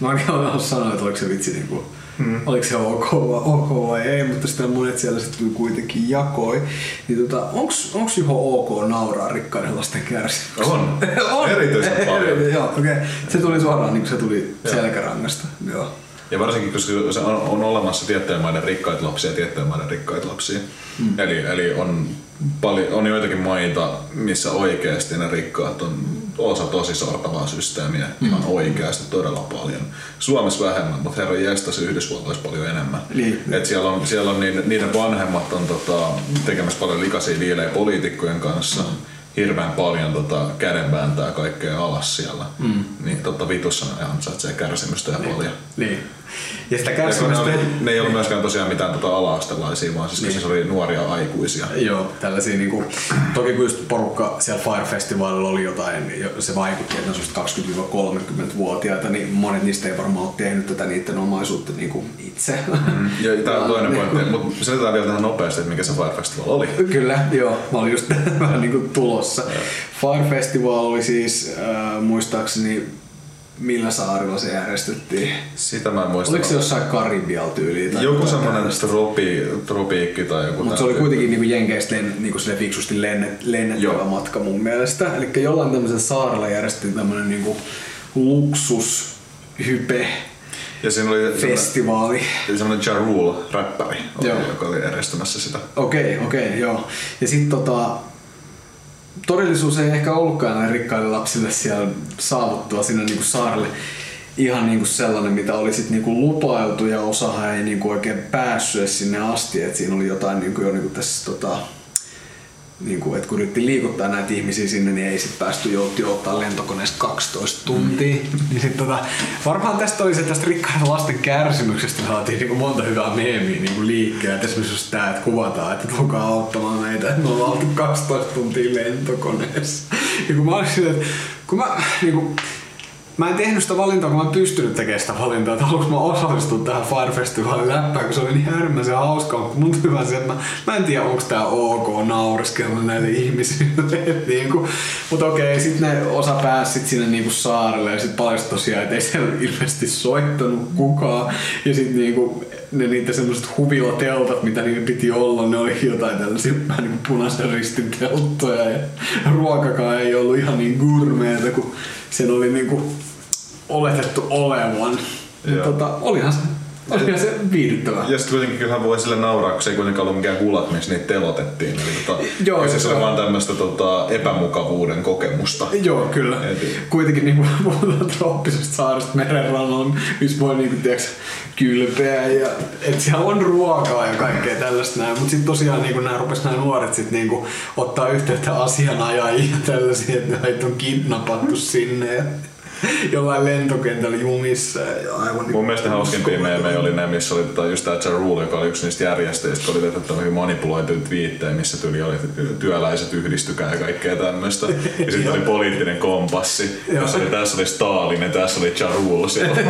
Mä oon sanoa, että oliko se vitsi niinku mm. oliko se ok, ok vai ei, mutta sitten monet siellä sitten kuitenkin jakoi. Niin tota, onks, onks Juho ok nauraa rikkaiden lasten kärsimyksiä? On. [LAUGHS] on. Erityisen [LAUGHS] paljon. Joo, okei. Okay. Se tuli suoraan niin kuin se tuli Joo. selkärangasta. Joo. Ja varsinkin, koska se on, on olemassa tiettyjen maiden rikkaita lapsia ja tiettyjen maiden rikkaita lapsia. Mm. Eli, eli on, paljon, on joitakin maita, missä oikeasti ne rikkaat on osa tosi sortavaa systeemiä mm. ihan oikeasti todella paljon. Suomessa vähemmän, mutta herra jästäs Yhdysvalloissa paljon enemmän. Niin. Et siellä on, siellä on niiden, niiden vanhemmat on tota, tekemässä paljon likaisia diilejä poliitikkojen kanssa. Mm hirveän paljon tota, kädenvääntää kaikkea alas siellä. Mm. Niin totta vitussa ne ansaitsee kärsimystä ja niin. paljon. Niin. Ja sitä kärsimystä... Ne, oli, ne ei ollut myöskään tosiaan mitään tota ala-astelaisia, vaan siis niin. se oli nuoria aikuisia. Joo, tällaisia niinku, toki kun just porukka siellä Fire Festivalilla oli jotain, se vaikutti, että ne on 20-30-vuotiaita, niin monet niistä ei varmaan ole tehnyt tätä niiden omaisuutta niinku itse. Mm. Ja tämä on [LAUGHS] toinen pointti, niin, mutta selitetään vielä tähän nopeasti, että mikä se Fire Festival oli. Kyllä, joo. Mä olin just [LAUGHS] vähän niinku tulossa. Fire Festival oli siis äh, muistaakseni millä saarilla se järjestettiin? Sitä mä en muista. Oliko se jossain Karibial tyyliin? Tai joku semmoinen tropi, tropiikki tai joku Mutta se oli kuitenkin niinku Jenkeistä len, niinku fiksusti lennet, lennettävä matka mun mielestä. Eli jollain tämmöisellä saarella järjestettiin tämmöinen niinku luksushype ja siinä oli festivaali. Semmoinen Ja Rule, räppäri, oli, joka oli järjestämässä sitä. Okei, okay, okei, okay, joo. Ja sitten tota, todellisuus ei ehkä ollutkaan näin rikkaille lapsille siellä saavuttua sinne niin kuin saarelle ihan niin kuin sellainen, mitä oli sit niin kuin lupailtu ja osahan ei niin kuin oikein päässyt sinne asti. Et siinä oli jotain niin kuin jo niin kuin tässä tota, niin kuin, että kun yritti liikuttaa näitä ihmisiä sinne, niin ei sitten päästy joutti ottaa lentokoneesta 12 tuntia. Mm. [LAUGHS] Niin sit, tota, varmaan tästä oli se tästä rikkaiden lasten kärsimyksestä saatiin niin monta hyvää meemiä niin kuin liikkeelle. Et esimerkiksi just tää, että kuvataan, että tulkaa auttamaan meitä, että me ollaan oltu 12 tuntia lentokoneessa. Ja [LAUGHS] kun mä olin silleen, että kun mä niin kuin, mä en tehnyt sitä valintaa, kun mä en pystynyt tekemään sitä valintaa. Että haluanko mä osallistua tähän Fire Festivalin läppään, kun se oli niin äärimmäisen hauskaa. Mutta mun hyvä se, että mä, mä en tiedä, onko tää ok nauriskella näille ihmisille. [LAUGHS] niin kuin, mutta okei, sitten ne osa pääsi sit sinne kuin saarelle ja sitten paljastui tosiaan, että ei siellä ilmeisesti soittanut kukaan. Ja sitten kuin, ne niitä semmoiset huvilateltat, mitä niillä piti olla, ne oli jotain tällaisia vähän niin punaisen ristin telttoja ja ruokakaan ei ollut ihan niin gourmeeta kuin sen oli niin kuin oletettu olevan. Mutta tota, olihan se Oli se viihdyttävää. Ja sitten kuitenkin kyllähän voi sille nauraa, kun se ei kuitenkaan ollut mikään gulag, missä niitä telotettiin. Eli tota, Joo, se on- vaan tämmöistä tota, epämukavuuden kokemusta. Joo, kyllä. Et- Kuitenkin niin puhutaan trooppisesta saaresta merenrannalla, missä voi niin kuin, kylpeä ja et siellä on ruokaa ja kaikkea tällaista näin. Mutta sitten tosiaan niin nämä rupes nämä nuoret sit, niin kuin, ottaa yhteyttä asianajajia ja tällaisia, että heitä on kidnappattu sinne ja [LAUGHS] jollain lentokentällä jumissa ja aivan niin Mun mielestä hauskimpia meemejä oli ne, missä oli tota, just Ja Rule, joka oli yksi niistä järjestäjistä, oli tehty tämmöisiä manipuloituja twiittejä, missä tyyli oli työläiset yhdistykää ja kaikkea tämmöistä. [LAUGHS] Ja sitten oli poliittinen kompassi, jossa oli, tässä oli Stalin ja tässä oli Ja Rule [LAUGHS] silloin.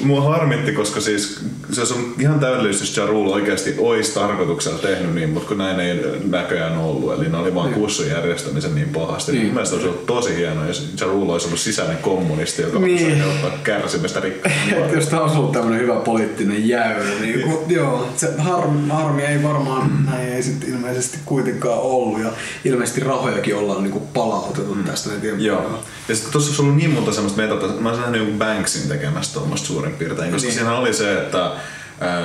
Mua harmitti, koska siis se on ihan täydellisesti, jos Ja Rule oikeasti olisi tarkoituksella tehnyt niin, mutta kun näin ei näköjään ollut. Eli ne oli vaan kussun järjestämisen niin pahasti. Niin. Mun mielestä olisi ollut tosi hienoa, jos Ja Rule olisi ollut sisäinen kommunisti, joka [LAUGHS] Niin. niin. ottaa kärsimistä että jos tämä olisi ollut tämmöinen hyvä poliittinen jäy, niin kun, joo, se harmi, harmi ei varmaan, [CLEARS THROAT] näin ei sitten ilmeisesti kuitenkaan ollut ja ilmeisesti rahojakin ollaan niinku palautettu tästä, en tiedä. Joo. Ja sitten tuossa olisi ollut niin monta semmoista metata. Mä olisin nähnyt Banksin tekemästä tuommoista suurin piirtein, koska Niin. siinä oli se, että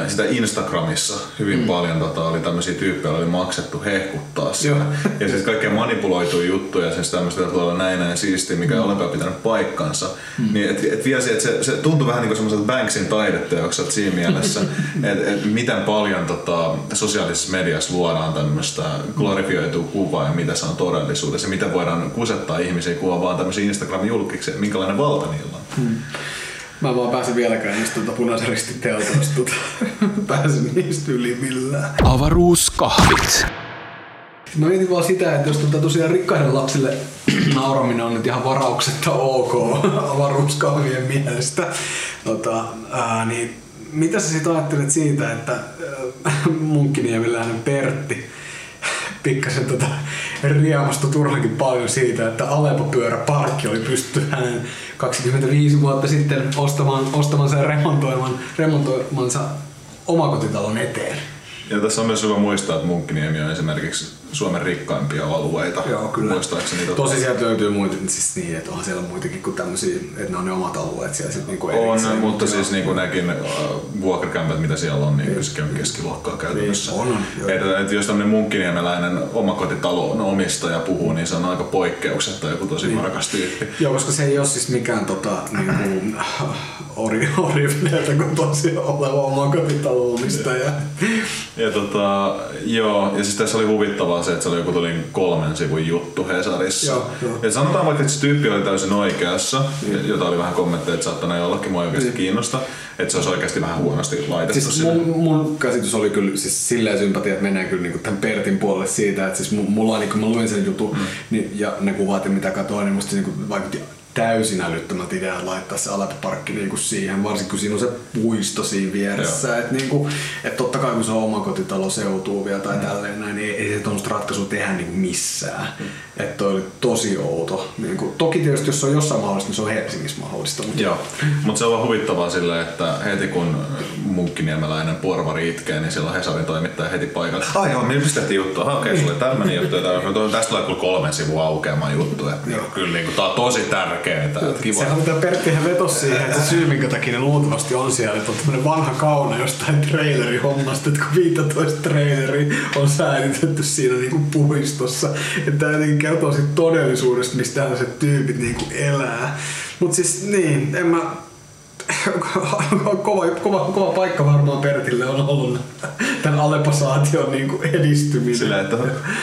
sitä Instagramissa hyvin mm. paljon tota, oli tämmöisiä tyyppejä, oli maksettu hehkuttaa sitä. Joo. Ja siis kaikkea manipuloituja juttuja, siis tämmöistä, että olla näin näin siistiä, mikä ei ollenkaan pitänyt paikkansa. Mm. Niin, et, et vielä se, että se, se tuntui vähän niin kuin semmoiselta Banksin taideteokselta siinä mielessä, [LAUGHS] että et miten paljon tota, sosiaalisessa mediassa luodaan tämmöistä glorifioitua kuvaa ja mitä se on todellisuudessa ja miten voidaan kusettaa ihmisiä kuvaa vaan tämmöisiä Instagram-julkiksi, minkälainen valta niillä on. Mä vaan pääsen vieläkään niistä tuota punaisen ristin teltoista. Tuota. [LAUGHS] pääsen niistä yli millään. Avaruuskahvit. Mä mietin vaan sitä, että jos tuota tosiaan rikkaiden lapsille [CLEARS THROAT] nauraminen on nyt ihan varauksetta ok [LAUGHS] avaruuskahvien mielestä, tota, ää, niin mitä sä sitten ajattelet siitä, että ää, [LAUGHS] munkkiniemeläinen Pertti pikkasen tota, riemastui turhankin paljon siitä, että Alepo-pyöräparkki oli pystytty hänen 25 vuotta sitten ostamaan, ostamansa ja remontoiman, remontoimansa omakotitalon eteen. Ja tässä on myös hyvä muistaa, että Munkkiniemi on esimerkiksi Suomen rikkaimpia alueita. Joo, kyllä. Muistaakseni tota- Tosi sieltä löytyy muita, siis niin, että onhan siellä muitakin kuin tämmöisiä, että ne on ne omat alueet siellä sitten niinku On, erikseen. mutta Joo. siis niinku nekin äh, vuokrakämpät, mitä siellä on, niin sekin on keskiluokkaa käytännössä. Niin, on, on, joo. Et, et jos tämmöinen munkkiniemeläinen omakotitalon omistaja puhuu, niin se on aika poikkeuksetta joku tosi niin. varakas tyyppi. Joo, koska se ei ole siis mikään tota, niinku, [LAUGHS] ori, orivneeltä, kun tosiaan oleva omakotitalo omistaja. Ja tota, joo, ja siis tässä oli huvittavaa se, että se oli joku tuli kolmen sivun juttu Hesarissa. Joo, joo. Ja sanotaan vaikka, että se tyyppi oli täysin oikeassa, jota oli vähän kommentteja, että saattaa jollakin mua oikeasti kiinnosta, että se olisi oikeasti vähän huonosti laitettu Siis sinne. mun, mun, käsitys oli kyllä siis silleen sympatia, että mennään kyllä niinku tämän Pertin puolelle siitä, että siis mu- mulla niin kun mä luin sen jutun mm. niin, ja ne kuvat ja mitä katsoin, niin musta se niinku vaikutti täysin älyttömältä ideaa laittaa se Aleppo-parkki niinku siihen, varsinkin kun siinä on se puisto siinä vieressä. Että niinku, et totta kai kun se on omakotitalo seutuu vielä tai mm. tälleen näin, niin ei, ei se tuommoista ratkaisua tehdä niinku missään. Mm. Että toi oli tosi outo. Niinku, toki tietysti jos se on jossain mahdollista, niin se on Helsingissä mahdollista. Mutta Joo, mutta se on vaan huvittavaa silleen, että heti kun munkkiniemeläinen porvari itkee, niin silloin Hesarin toimittaja heti paikalle. Ai joo, millä tehtiin juttu? Aha, okei, sulla oli tämmöinen juttu. Ja tästä tulee kyllä kolmen sivun aukeama juttu. Että niinku, kyllä niinku, tää on tosi tärkeää. Että kiva. Sehän mitä Perttihän vetosi siihen, että se syy minkä takia ne luultavasti on siellä, että on tämmönen vanha kauna jostain trailerihommasta, että kun 15 traileri on säilytetty siinä niinku puistossa. Että jotenkin kertoo siitä todellisuudesta, mistä tällaiset tyypit niinku elää. Mut siis niin, en mä [LAUGHS] kova, kova, kova paikka varmaan Pertille on ollut tämän Aleposaation niinku edistyminen. Silleen, että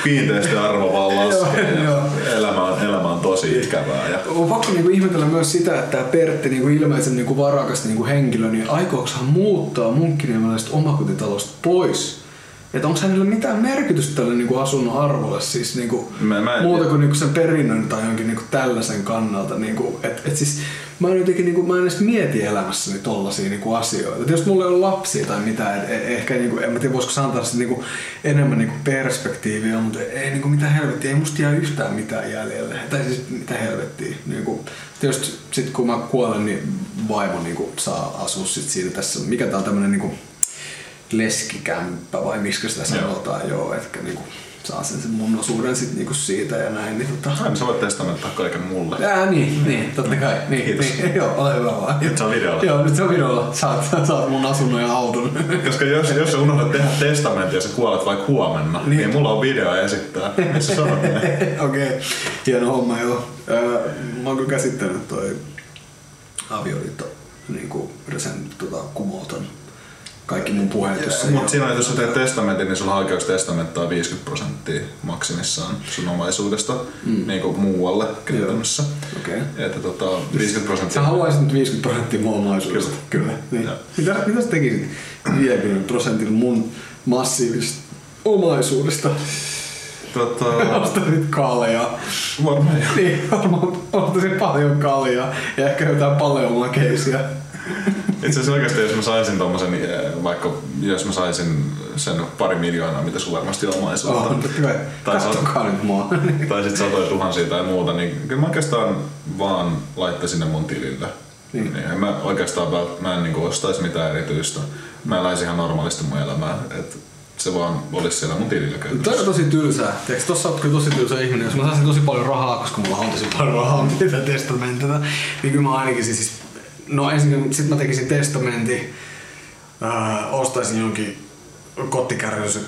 kiinteistöarvo vaan laskee [LAUGHS] ja elämä on, elämä on tosi ikävää. Ja On pakko niinku ihmetellä myös sitä, että tämä Pertti niinku ilmeisen niinku varakas niinku henkilö, niin aikooko hän muuttaa munkkiniemeläisestä omakotitalosta pois? Että onko hänellä mitään merkitystä tälle niinku asunnon arvolle, siis niinku, Mä- mä muuta kuin niinku sen perinnön tai jonkin niinku tällaisen kannalta. Niinku, et, et siis, mä en jotenkin niinku, mä en edes mieti elämässäni tollasia niinku asioita. Et jos mulla ei ole lapsia tai mitään, et, et, ehkä niinku, en mä tiedä voisiko antaa sit niinku, enemmän niinku perspektiiviä, mutta ei niinku mitään helvettiä, ei musta jää yhtään mitään jäljelle. Tai siis mitä helvettiä. Niinku, tietysti sit kun mä kuolen, niin vaimo niinku saa asua sit siinä tässä. Mikä tää on tämmönen niinku leskikämppä vai miksi sitä Joo. sanotaan, joo, etkä niinku saa sen, sen mun osuuden sit niinku siitä ja näin. Niin tota... Aina sä voit testamentaa kaiken mulle. Ää, niin, niin, totta kai. Niin, Kiitos. niin, joo, ole hyvä vaan. Nyt se on videolla. Joo, nyt se on videolla. Saat, saat mun asunnon ja auton. Koska jos, jos sä unohdat tehdä testamentin ja sä kuolet vaikka huomenna, niin, Niin. mulla on video esittää, missä sanot näin. [LAUGHS] Okei, okay. hieno homma joo. Öö, mä oon kyllä käsittänyt toi avioliitto niin kuin sen tota, kumoton kaikki mun puheet, ei Mutta siinä jos sä teet testamentin, niin sulla on oikeus testamenttaa 50 prosenttia maksimissaan sun omaisuudesta mm. niin kuin muualle käytännössä. Okei. Että tota, 50 Sä prosenttia. haluaisit nyt 50 prosenttia mun omaisuudesta. Kyllä. Niin. Joo. Mitä, mitä sä tekisit 50 prosentilla mun massiivisesta omaisuudesta? Tota, [LAUGHS] Ostaisit kaljaa. varmaan joo. Niin, varmaan ostaisin paljon kaljaa ja ehkä jotain paljon makeisia. Itse asiassa oikeasti jos mä saisin tommosen, eh, vaikka jos mä saisin sen pari miljoonaa, mitä sulla varmasti on omaisuutta. Oh, hyvä. Tai Katsokaa nyt mua. tai sit satoja tuhansia tai muuta, niin kyllä mä oikeastaan vaan laittaisin ne mun tilille. Niin. Niin. En mä oikeastaan mä en niinku ostaisi mitään erityistä. Mä eläisin ihan normaalisti mun elämää. Et se vaan olisi siellä mun tilillä Toi on käytössä. tosi tylsää. Tiedätkö, tossa oot kyllä tosi tylsä ihminen. Jos mä saisin tosi paljon rahaa, koska mulla on tosi paljon rahaa, [LAUGHS] mitä testamentata, niin kyllä mä ainakin siis... No ensin sit mä tekisin testamentin, äh, ostaisin jonkin kottikärryllisen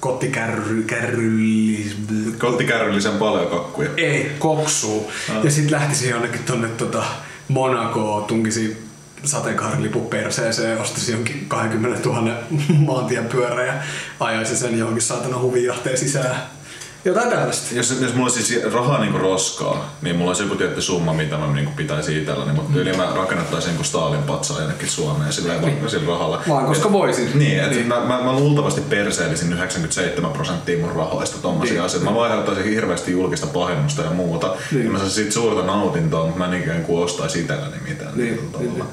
kottikärry, kärryllis, Kottikärryllisen paljon kakkuja. ei, koksuu. Ja sit lähtisin jonnekin tonne tota Monacoon, tunkisin sateenkaarilipun perseeseen, ostaisin jonkin 20 000 maantien pyörä ja ajaisin sen johonkin saatana huvijahteen sisään. Jotain tällaista. Jos, jos mulla olisi siis rahaa niinku roskaa, niin mulla olisi joku tietty summa, mitä mä niinku pitäisi itselläni, mutta yli mä rakennettaisin kuin Stalin patsaa jonnekin Suomeen sillä, niin. sillä rahalla. Vaan koska voisin. Niin, että Niin. Mä, mä, mä, luultavasti perseellisin 97 prosenttia mun rahoista tommosia Niin. asioita. Mä aiheuttaisin hirveästi julkista pahennusta ja muuta. Niin. Ja mä saisin siitä suurta nautintoa, mutta mä en ikään kuin ostaisi itselläni mitään. Niin, niin, niin.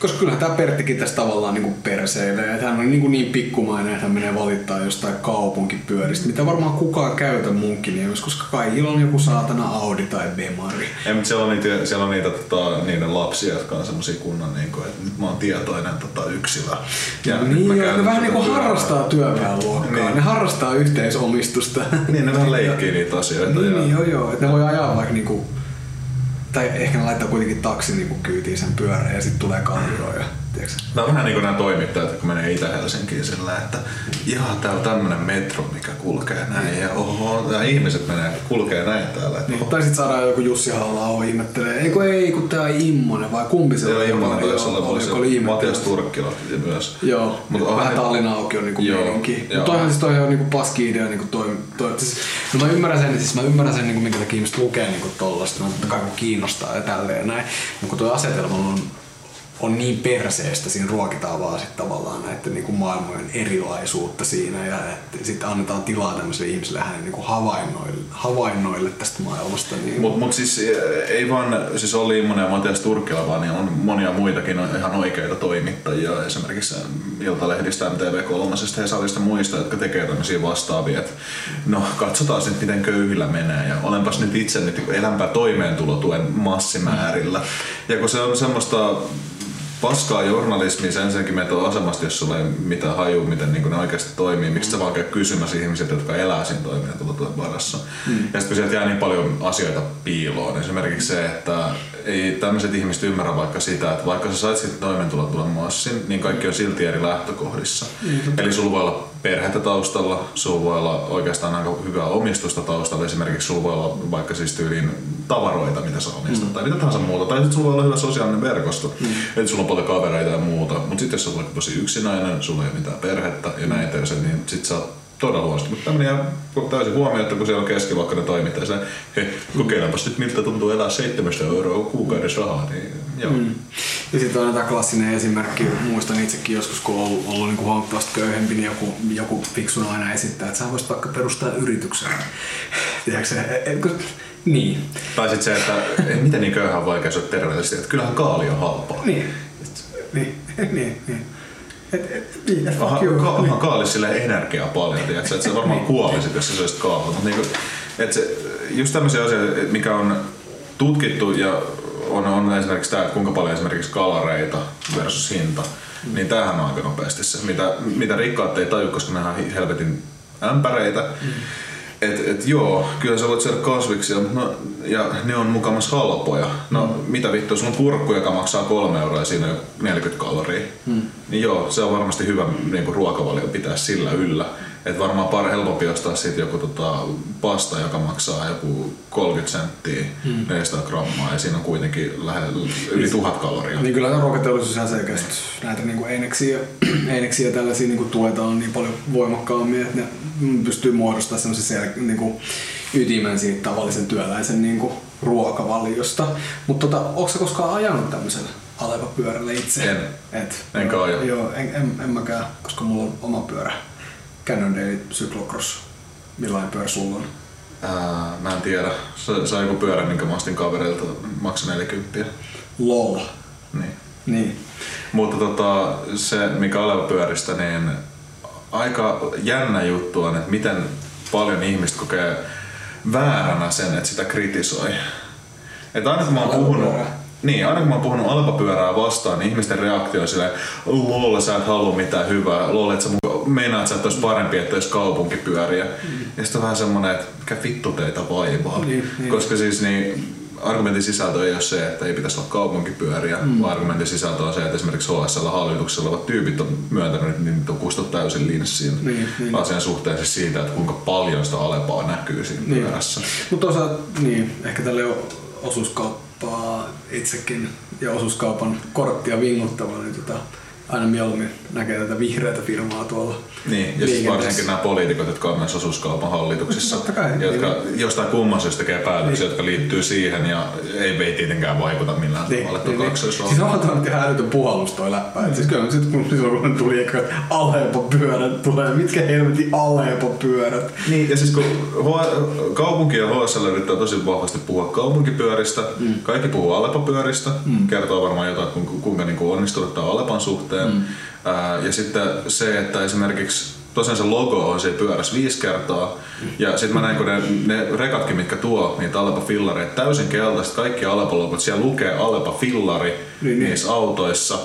Koska kyllähän tämä Perttikin tässä tavallaan niin perseilee. Että hän on niin, kuin niin pikkumainen, että hän menee valittaa jostain kaupunkipyöristä, mitä varmaan kukaan käytä munkin nimessä, koska kaikilla on joku saatana Audi tai Bemari. Ei, mutta siellä on niitä, siellä on niitä tota, niiden lapsia, jotka on semmosia kunnon, niin kuin, että nyt mä oon tietoinen tota, yksilö. Ja nyt niin, joo, ne vähän sitä niin kuin harrastaa työväenluokkaa. Niin. Ne harrastaa yhteisomistusta. Niin, ne vähän [LAUGHS] leikkii niitä asioita. Niin, ja... niin, joo, joo. Että ne voi ajaa vaikka niinku, tai ehkä ne laittaa kuitenkin taksin niinku kyytiin sen pyörän ja sitten tulee kallioon ja tiedätkö? Tämä on vähän niin kuin nämä toimittajat, kun menee Itä-Helsinkiin sillä, että jaa, täällä on tämmönen metro, mikä kulkee näin, ja oho, nämä ihmiset menee, kulkee näin täällä. Että, Niin, tai sitten saadaan joku Jussi halla ihmettelee, ei kun ei, kun tää on Immonen, vai kumpi se oli? Immonen taisi olla, oli, se oli Matias. Turkkila myös. Joo, Mut vähän Tallinna auki on niinku meininki. joo. Mutta toihan siis toi on niinku paski idea niinku toi, toi siis, no mä ymmärrän sen, siis mä ymmärrän sen niinku minkä takia ihmiset lukee niinku tollasta, no totta kai kiinnostaa ja tälleen näin. Mutta kun toi asetelma on on niin perseestä, siinä ruokitaan vaan sit tavallaan näiden niinku maailmojen erilaisuutta siinä ja sitten annetaan tilaa tämmöisille ihmisille hänen niinku havainnoille, havainnoille tästä maailmasta. Niin, Mutta mut siis eh, ei vaan siis Olli Immonen ja Matias Turkkila, vaan niin on monia muitakin on ihan oikeita toimittajia. Esimerkiksi Iltalehdistä, MTV3, Hesarista muista, jotka tekee tämmöisiä vastaavia. Et, no katsotaan nyt miten köyhillä menee ja olenpas nyt itse nyt elämpää toimeentulotuen massimäärillä. Ja kun se on semmoista paskaa journalismia, sen ensinnäkin meitä on asemasta, jos sulla ei mitään haju, miten niin ne oikeasti toimii. Miksi sä vaan käy kysymässä ihmisiltä, jotka elää siinä toimeentulotuen varassa. Mm. Ja sitten kun sieltä jää niin paljon asioita piiloon, esimerkiksi se, että ei tämmöiset ihmiset ymmärrä vaikka sitä, että vaikka sä sait sitten toimeentulotuen massin, niin kaikki on silti eri lähtökohdissa. Mm. Eli sulla voi olla perhettä taustalla, sulla voi olla oikeastaan aika hyvää omistusta taustalla, esimerkiksi sulla voi olla vaikka siis tyyliin tavaroita, mitä sä omistat, mm. tai mitä tahansa muuta, tai sitten sulla voi olla hyvä sosiaalinen verkosto, mm. että sulla on paljon kavereita ja muuta, mutta sitten jos sä oot tosi yksinäinen, sulla ei ole mitään perhettä ja näin teossa, niin sit sä oot todella huonosti. Mutta tämmöinen jää täysin huomioon, että kun siellä on keskiluokkainen toimittaja, se, kokeilepas nyt miltä tuntuu elää 7 euroa kuukaudessa rahaa, niin joo. Mm. Ja sitten on tämä klassinen esimerkki, muistan itsekin joskus, kun on ollut, ollut niin huomattavasti köyhempi, niin joku, joku fiksu aina esittää, että sä voisit vaikka perustaa yrityksen. [LAUGHS] Tiedätkö se? Et, et, kun, niin. Tai sitten se, että miten niin köyhä on vaikea syödä terveellisesti, että kyllähän kaali on halpaa. Niin. Niin, [LAUGHS] niin, niin. Et, et, niin, et Onhan, fuck you. ka- Niin. kaalis energiaa paljon, tiedätkö? että sä varmaan kuolisit, jos sä söisit kaalia. Mutta niinku, että se, just tämmöisiä asioita, et mikä on tutkittu ja on, on esimerkiksi tämä, että kuinka paljon esimerkiksi kalareita versus hinta, mm. niin tämähän on aika nopeasti se, mitä, mitä rikkaat ei taju, koska ne on helvetin ämpäreitä. Mm. Et, et joo, kyllä sä voit syödä kasviksia, mutta no, ja ne on mukamas halpoja. No mm. mitä vittu, sulla on kurkku, joka maksaa kolme euroa ja siinä on 40 kaloria. Mm. Niin joo, se on varmasti hyvä niin kuin ruokavalio pitää sillä yllä. Et varmaan pari helpompi ostaa siitä joku tota, pasta, joka maksaa joku 30 senttiä, mm. 400 grammaa ja siinä on kuitenkin lähellä yli tuhat kaloria. Niin kyllä ruokateollisuus ihan selkeästi näitä niin kuin eineksiä, [CLEARS THROAT] eineksiä ja tällaisia niin kuin tuetaan niin paljon voimakkaammin, että ne pystyy muodostamaan semmoisen sel- niin kuin ytimen siitä tavallisen työläisen niin kuin ruokavaliosta. Mutta tota, onko koskaan ajanut tämmöisellä aleva itse? En. Et, Enkä aja. Joo, en, en, en mäkään, koska mulla on oma pyörä. Cannondale Cyclocross. Millainen pyörä sulla on? Ää, mä en tiedä. Se, se on joku pyörä, minkä mä ostin kavereilta. Maksoi 40. LOL. Niin. Niin. Mutta tota, se, mikä oleva pyöristä, niin aika jännä juttu on, että miten paljon ihmiset kokee vääränä sen, että sitä kritisoi. Että aina kun mä oon puhunut, niin, aina kun mä oon puhunut alpapyörää vastaan, niin ihmisten reaktio on silleen, lol, sä et halua mitään hyvää, lol, että sä meinaat, että olisi parempi, että olisi kaupunkipyöriä. Mm. Ja sitten on vähän semmonen, että mikä vittu teitä vaivaa. Niin, niin. Koska siis niin, argumentin sisältö ei ole se, että ei pitäisi olla kaupunkipyöriä, mm. vaan argumentin sisältö on se, että esimerkiksi HSL hallituksella olevat tyypit on myöntänyt, että niitä on kustot täysin linssiin niin, niin. asian suhteen siis siitä, että kuinka paljon sitä alepaa näkyy siinä niin. pyörässä. Mutta toisaalta, niin, ehkä tälle osuuskauppaa itsekin ja osuuskaupan korttia vinguttava, niin tota, aina mieluummin näkee tätä vihreätä firmaa tuolla Niin, ja siis varsinkin nämä poliitikot, jotka on myös osuuskaupan hallituksissa, Totta kai, jotka niin. jostain kumman syystä tekee päätöksiä, niin. jotka liittyy siihen ja ei, ei tietenkään vaikuta millään niin, tavalla tuo niin, niin. Siis on tämä ihan älytön puhallus toi läppä. Mm. Siis kyllä sit, kun silloin kun tuli ehkä Alepo-pyörät tulee, mitkä helvetin Alepo-pyörät. Niin, ja siis kun H- kaupunki ja HSL yrittää tosi vahvasti puhua kaupunkipyöristä, mm. kaikki puhuu Alepo-pyöristä, mm. kertoo varmaan jotain, kuinka, kuinka niin onnistunut tämä Alepan suhteen. Mm. Ja sitten se, että esimerkiksi tosiaan se logo on siellä pyörässä viisi kertaa. Ja sitten mä näin, kun ne, ne rekatkin, mitkä tuo niitä Alepa fillareita, täysin keltaiset, kaikki Alepa logot, siellä lukee Alepa fillari niin, niin. niissä autoissa.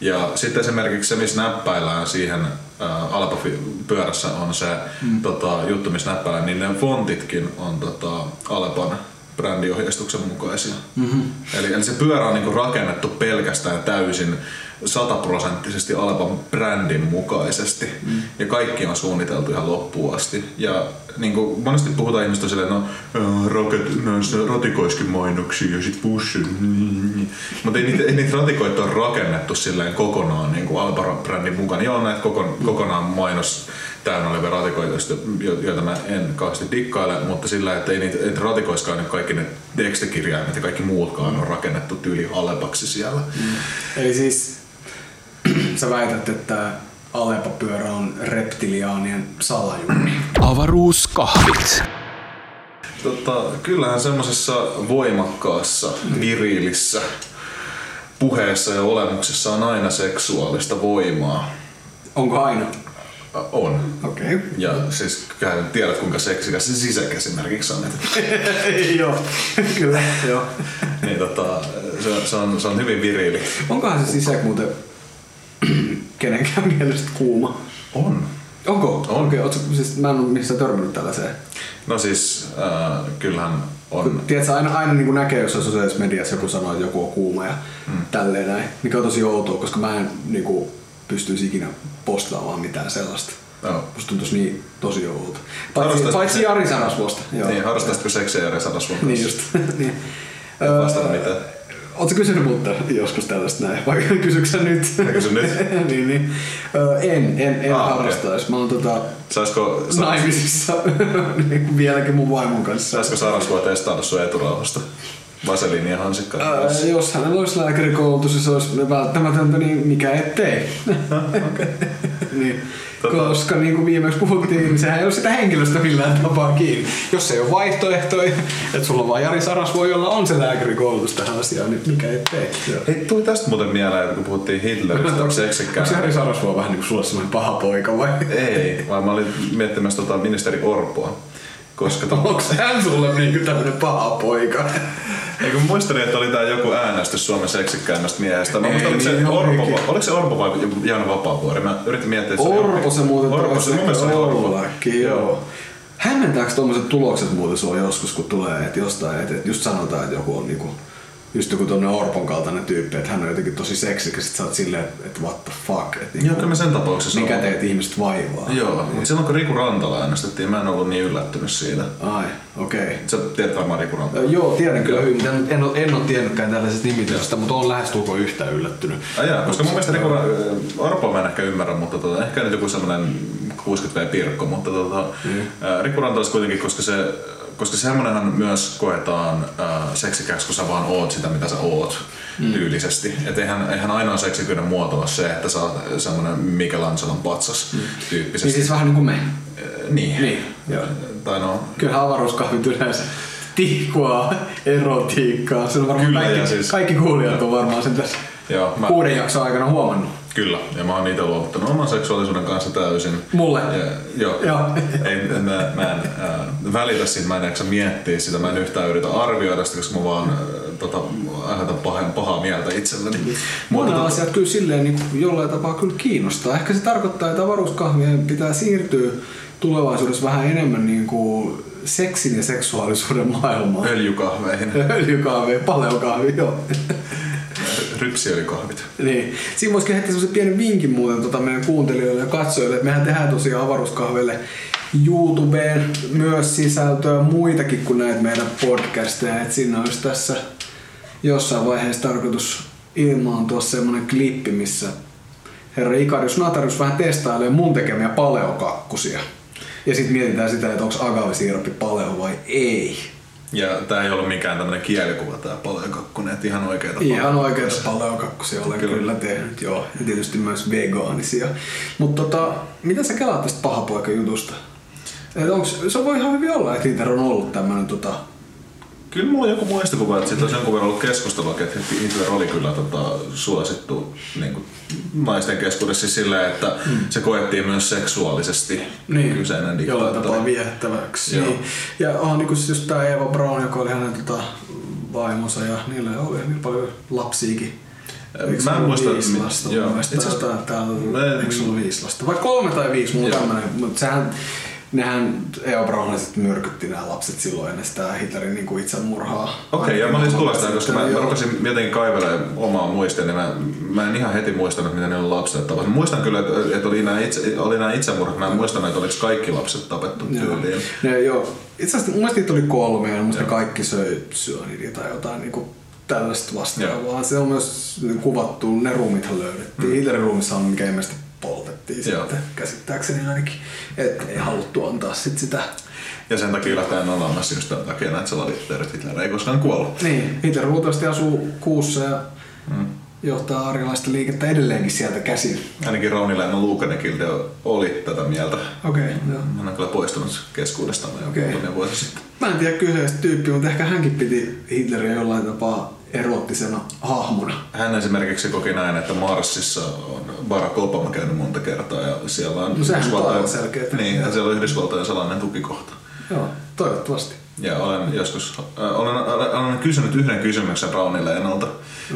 Ja sitten esimerkiksi se, missä näppäillään siihen äh, Alepa-pyörässä on se mm. tota, juttu, missä näppäillään, niin ne fontitkin on tota, Alepan brändiohjeistuksen mukaisia. Mm-hmm. Eli, eli se pyörä on niinku rakennettu pelkästään täysin sataprosenttisesti Alepan brändin mukaisesti. Mm. Ja kaikki on suunniteltu ihan loppuun asti. Ja niin kuin monesti puhutaan ihmistä silleen, no no, ratikoiskin mainoksia ja sit pussi. Mutta ei niitä, ei niitä ratikoita ole rakennettu silleen kokonaan niin kuin Alepan brändin mukaan. Joo, näitä kokon, kokonaan mainos täynnä olevia ratikoita, joita mä en kauheasti dikkaile, mutta sillä, että ei niitä, niitä ratikoiskaan niin kaikki ne tekstikirjaimet ja kaikki muutkaan on rakennettu tyyli Alepaksi siellä. Mm. Eli siis sä väität, että Alepa-pyörä on reptiliaanien salajuoni. Avaruuskahvit. Tota, kyllähän semmoisessa voimakkaassa, viriilissä puheessa ja olemuksessa on aina seksuaalista voimaa. Onko aina? On. Okei. Okay. Ja siis tiedät kuinka seksikäs se sisäk esimerkiksi on. [LAUGHS] joo, kyllä, joo. niin tota, se, se, on, se on hyvin viriili. Onkohan se sisäk muuten kenenkään [LAUGHS] mielestä kuuma? On. Onko? On. Okei, okay, siis mä en ole missään törmännyt tällaiseen. No siis, äh, kyllähän on. Kun, tiedätkö, aina, aina niin näkee jossain sosiaalisessa mediassa joku sanoo, että joku on kuuma ja mm. tälleen näin. Mikä on tosi outoa, koska mä en niin kuin, pystyisi ikinä postaamaan mitään sellaista. Joo. Musta tuntuisi niin tosi oudolta. Paitsi, paitsi Jari Sarasvuosta. Niin, harrastaisitko seksiä Jari Sarasvuon Niin just. [LAUGHS] niin. Vastata mitään. Oletko kysynyt mutta joskus tällaista näin? Vai [LAUGHS] kysyksä nyt? Mä kysyn nyt. [LAUGHS] niin, niin. Öö, en, en, en ah, harrastaisi. Okay. Mä oon tota, Saisiko, naimisissa [LAUGHS] niin vieläkin mun vaimon kanssa. Saisiko Sarasvuo testata sun eturauhasta? Vaseliini ja hansikka. Öö, jos hänellä olisi lääkärikoulutus ja se olisi välttämätöntä, niin mikä ettei. okay. [LAUGHS] niin. Tota... Koska niin kuin viimeksi puhuttiin, niin sehän ei ole sitä henkilöstä millään tapaa kiinni. Jos ei ole vaihtoehtoja, että sulla vaan Jari Sarasvuo, jolla on se lääkärikoulutus tähän asiaan, niin mikä ettei. Hei, tuli tästä muuten mieleen, kun puhuttiin Hitleristä, onko seksikkään? Onko Jari Sarasvuo vähän niin kuin sulla semmoinen paha poika vai? Ei, vaan mä olin miettimässä tota ministeri Orpoa. Koska. Onko hän sulle niinku tämmönen paha poika? Eikö muistelin, että oli tää joku äänestys Suomen seksikkäimmästä miehestä. Mä muistan, oliko se, Orpo, oliko se Orpo vai Jaana Vapaavuori? Mä yritin miettiä, että se Orpo se muuten Orpo, se mun mielestä oli Orpo. joo. Hämmentääkö tuommoiset tulokset muuten sua joskus, kun tulee, että jostain, että just sanotaan, että joku on niinku just joku tonne Orpon kaltainen tyyppi, että hän on jotenkin tosi seksikäs, sit sä oot silleen, että, että what the fuck, että Joo, niinku, kyllä mä sen tapauksessa mikä teet ihmiset vaivaa. Joo, mutta silloin kun Riku Rantala äänestettiin, mä en ollut niin yllättynyt siitä. Ai, okei. Okay. Sä tiedät varmaan Riku Rantala. Joo, tiedän kyllä hyvin. En, en, ole, en ole tiennytkään tällaisesta nimitystä, mutta olen lähestulkoon yhtään yllättynyt. Ai jaa, koska mun mielestä Riku Ra- Orpoa mä en ehkä ymmärrä, mutta tota, ehkä nyt joku semmoinen 60V Pirkko, mutta tota, mm. Riku Rantalassa kuitenkin, koska se koska semmonenhan myös koetaan äh, seksikäksi, kun sä vaan oot sitä, mitä sä oot mm. tyylisesti. Et eihän, eihän ainoa seksikyyden muoto ole se, että sä oot semmonen Michelangelon patsas mm. tyyppisesti. Niin siis vähän niin kuin me. Äh, niin. Niin, joo. Tai no, Kyllähän avaruuskahvit yleensä tihkua erotiikkaa. Se on varmaan Kyllä, kaikki, siis- kaikki kuulijat on varmaan sen tässä joo, mä, kuuden jakson aikana huomannut. Kyllä, ja mä oon itse luovuttanut oman seksuaalisuuden kanssa täysin. Mulle. Ja, joo. Joo. Ei, mä, mä en äh, välitä siitä, mä en jaksa miettiä sitä, mä en yhtään yritä arvioida sitä, koska mä vaan äh, tota, aiheutan pahaa, pahaa mieltä itselleni. Monet tota- asiat kyllä silleen niin jollain tapaa kyllä kiinnostaa. Ehkä se tarkoittaa, että avaruuskahvien pitää siirtyä tulevaisuudessa vähän enemmän niin kuin seksin ja seksuaalisuuden maailmaan. Öljykahveihin, [LAUGHS] Öljykahvi, paleokahvi, joo. Rypsiöljykahvit. Niin. Siinä voisi heittää semmoisen pienen vinkin muuten tota meidän kuuntelijoille ja katsojille, että mehän tehdään tosiaan avaruuskahvelle YouTubeen myös sisältöä muitakin kuin näitä meidän podcasteja, että siinä olisi tässä jossain vaiheessa tarkoitus ilmaantua semmoinen klippi, missä herra Ikarius Natarius vähän testailee mun tekemiä paleokakkusia. Ja sitten mietitään sitä, että onko agavesiirappi paleo vai ei. Ja tää ei ollut mikään tämmönen kielikuva tää paleokakkunen, että ihan oikeeta Ihan oikeita paleokakkusia olen kyllä. Kyllä. tehnyt, joo. Ja tietysti myös vegaanisia. Mutta tota, mitä sä kelaat tästä pahapoika-jutusta? Et onks, se voi ihan hyvin olla, että Hitler on ollut tämmönen tota... Kyllä mulla on joku muistikuva, että siitä olisi jonkun verran ollut keskustelua, että Hitler oli kyllä tota, suosittu niin kuin, naisten keskuudessa siis silleen, että mm. se koettiin myös seksuaalisesti kyseinen jollain tapaa diktaattori. viehättäväksi. Joo. Niin. Ja on niin just tää Eva Braun, joka oli hänen tota, vaimonsa ja niillä oli niin paljon lapsiakin. Eikö Mä en muista, viisi lasta joo. Itse asiassa- tää, tää, eikö viisi lasta? Vai kolme tai viisi, mulla on tämmönen. Mutta sehän, nehän Eva Braunilaiset myrkytti nämä lapset silloin ennen sitä Hitlerin niin kuin itsemurhaa. Okei, ja mä olin sitä, koska mä, mä rupesin jotenkin kaivelemaan omaa muistia, niin mä, mä en ihan heti muistanut, mitä ne on lapset tapettu. Muistan kyllä, että, että oli, nämä itse, oli nämä itsemurhat, mä en muistanut, että oliko kaikki lapset tapettu tyyliin. Ne, joo. Itse asiassa mun mielestä niitä oli kolme ja mun kaikki söi syönidia tai jotain niinku tällaista vastaavaa. Se on myös kuvattu, ne ruumithan löydettiin. Mm. Hitlerin ruumissa on ilmeisesti poltettiin Joo. sitten käsittääkseni ainakin. Et ei haluttu antaa sit sitä. Ja sen takia lähtee on olemassa just tämän takia näitä salaliitteet, Hitler ei koskaan kuollut. Niin, Hitler luultavasti asuu kuussa ja mm. johtaa arjalaista liikettä edelleenkin sieltä käsin. Ainakin Rauni Leena Luukanekilta oli tätä mieltä. Okei, okay, joo. Hän on kyllä poistunut keskuudestamme jo Okei. muutamia vuosia sitten. Mä en tiedä kyseistä tyyppiä, mutta ehkä hänkin piti Hitleria jollain tapaa eroottisena hahmona. Hän esimerkiksi koki näin, että Marsissa on Barack Obama käynyt monta kertaa ja siellä on No selkeetä. Niin, ja siellä on Yhdysvaltojen salainen tukikohta. Joo, toivottavasti. Ja olen joskus, äh, olen, olen, olen kysynyt yhden kysymyksen Rauni Leenalta.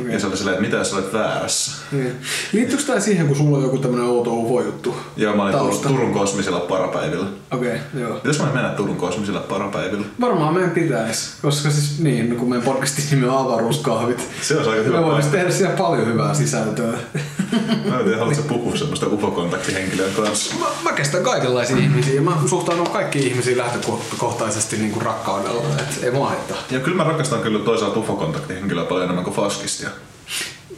Okei. Ja se oli silleen, että mitä jos olet väärässä? Niin. Liittyykö tämä siihen, kun sulla on joku tämmönen outo UFO-juttu? Joo, mä olin Turun, Tausta. Turun kosmisilla parapäivillä. Okei, okay, joo. Pitäis mä mennä Turun kosmisilla parapäivillä? Varmaan meidän pitäisi, koska siis niin, kun meidän podcastin nimi on avaruuskahvit. Se olisi aika hyvä Me paikka. tehdä siellä paljon hyvää sisältöä. Mä en tiedä, haluatko puhua semmoista UFO-kontaktihenkilön kanssa? Mä, mä kestän kaikenlaisia ihmisiä ja mä suhtaudun kaikkiin ihmisiin lähtökohtaisesti niin kuin rakkaudella. Et ei mua haittaa. Ja kyllä mä rakastan kyllä toisaalta UFO-kontaktihenkilöä paljon enemmän kuin faskistia.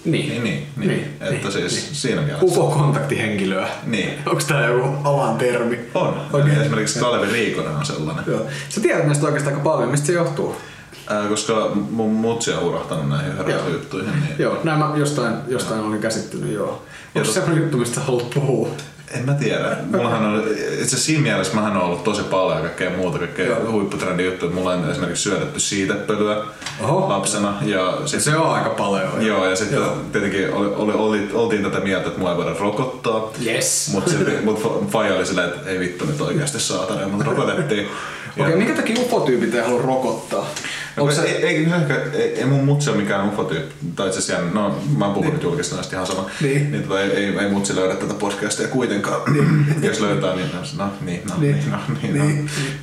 Niin. Niin, niin, niin. Niin, että niin, siis niin. siinä mielessä. UFO-kontaktihenkilöä. Niin. Onko tää joku alan termi? On. Okei. Esimerkiksi Kalevi Riikonen on sellainen. Joo. Sä tiedät näistä oikeastaan aika paljon. Mistä se johtuu? Ää, koska mun mutsi on urahtanut näihin Joo. herätysjuttuihin. Niin Joo, näin mä jostain, jostain olin käsittänyt, joo. Onko se semmoinen juttu, mistä haluat puhua? En mä tiedä. Mullahan on, itse siinä mielessä mähän on ollut tosi paljon kaikkea muuta, kaikkea Joo. huipputrendi juttuja. Mulla on esimerkiksi syötetty siitepölyä Oho. lapsena. Ja sit, Se on aika paljon. Joo, ja sitten tietenkin oli, oli, oli, oltiin tätä mieltä, että mua ei voida rokottaa. Yes. Mutta mut faija oli silleen, että ei vittu nyt oikeasti saatana, mutta rokotettiin. [LAUGHS] Ja- Okei, minkä takia UFO-tyypit ei halua rokottaa? Onko se... ei, ei, ehkä, ei, ei mun mutsi ole mikään ufotyyppi, tai itse asiassa, no mä puhun nyt julkista näistä ihan sama, Niin. niin tota, ei, ei, ei mutsi löydä tätä podcastia kuitenkaan. Niin. [COUGHS] Jos löytää, niin no, niin, no, Niin. niin, no, niin, no.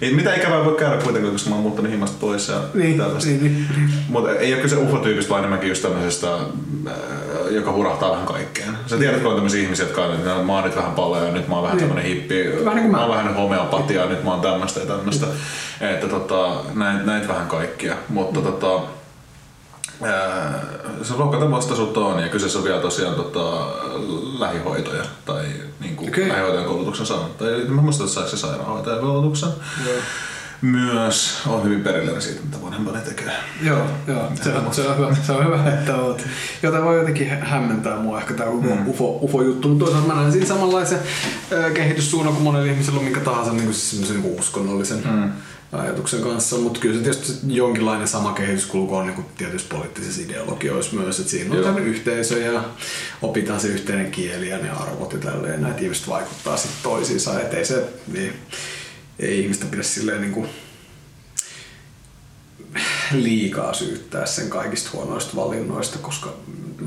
Niin. Mitä ikävää voi käydä kuitenkaan, koska mä oon muuttanut himasta pois ja Niin, tällaista. niin, niin, niin. Mutta ei ole kyse ufotyypistä, vaan enemmänkin just tämmöisestä, äh, joka hurahtaa vähän kaikkeen. Sä tiedät, kun on tämmöisiä ihmisiä, jotka on, että mä oon nyt vähän paljon ja nyt mä oon vähän Niin. tämmönen hippi. Vähän niin kuin mä mä. oon vähän homeopatiaa, nyt mä oon tämmöistä ja tämmöistä. Että tota, näitä näit vähän kaikkia. Mutta tota, ää, se luokkata vastaisuutta on ja kyseessä on vielä tosiaan tota, lähihoitoja tai niin kuin Okei. lähihoitajan koulutuksen saanut. Tai mä muistan, että saako se sairaanhoitajan koulutuksen. Myös on hyvin perillinen siitä, mitä vanhempani tekee. Joo, joo. Se on, se on hyvä, se on hyvä että oot. Jota voi jotenkin hämmentää mua ehkä tämä mm. UFO, UFO-juttu, mutta toisaalta mä näen siinä samanlaisen kehityssuunnan kuin monella ihmisellä on minkä tahansa niin kuin, siis semmoisen niin uskonnollisen mm. ajatuksen kanssa, mutta kyllä se tietysti jonkinlainen sama kehityskulku on niin kuin tietyissä poliittisissa ideologioissa myös, että siinä on tämmöinen yhteisö ja opitaan se yhteinen kieli ja ne arvot ja tälleen, näitä ihmiset vaikuttaa sitten toisiinsa, että ei se, niin, ei ihmistä pidä silleen niin kuin liikaa syyttää sen kaikista huonoista valinnoista, koska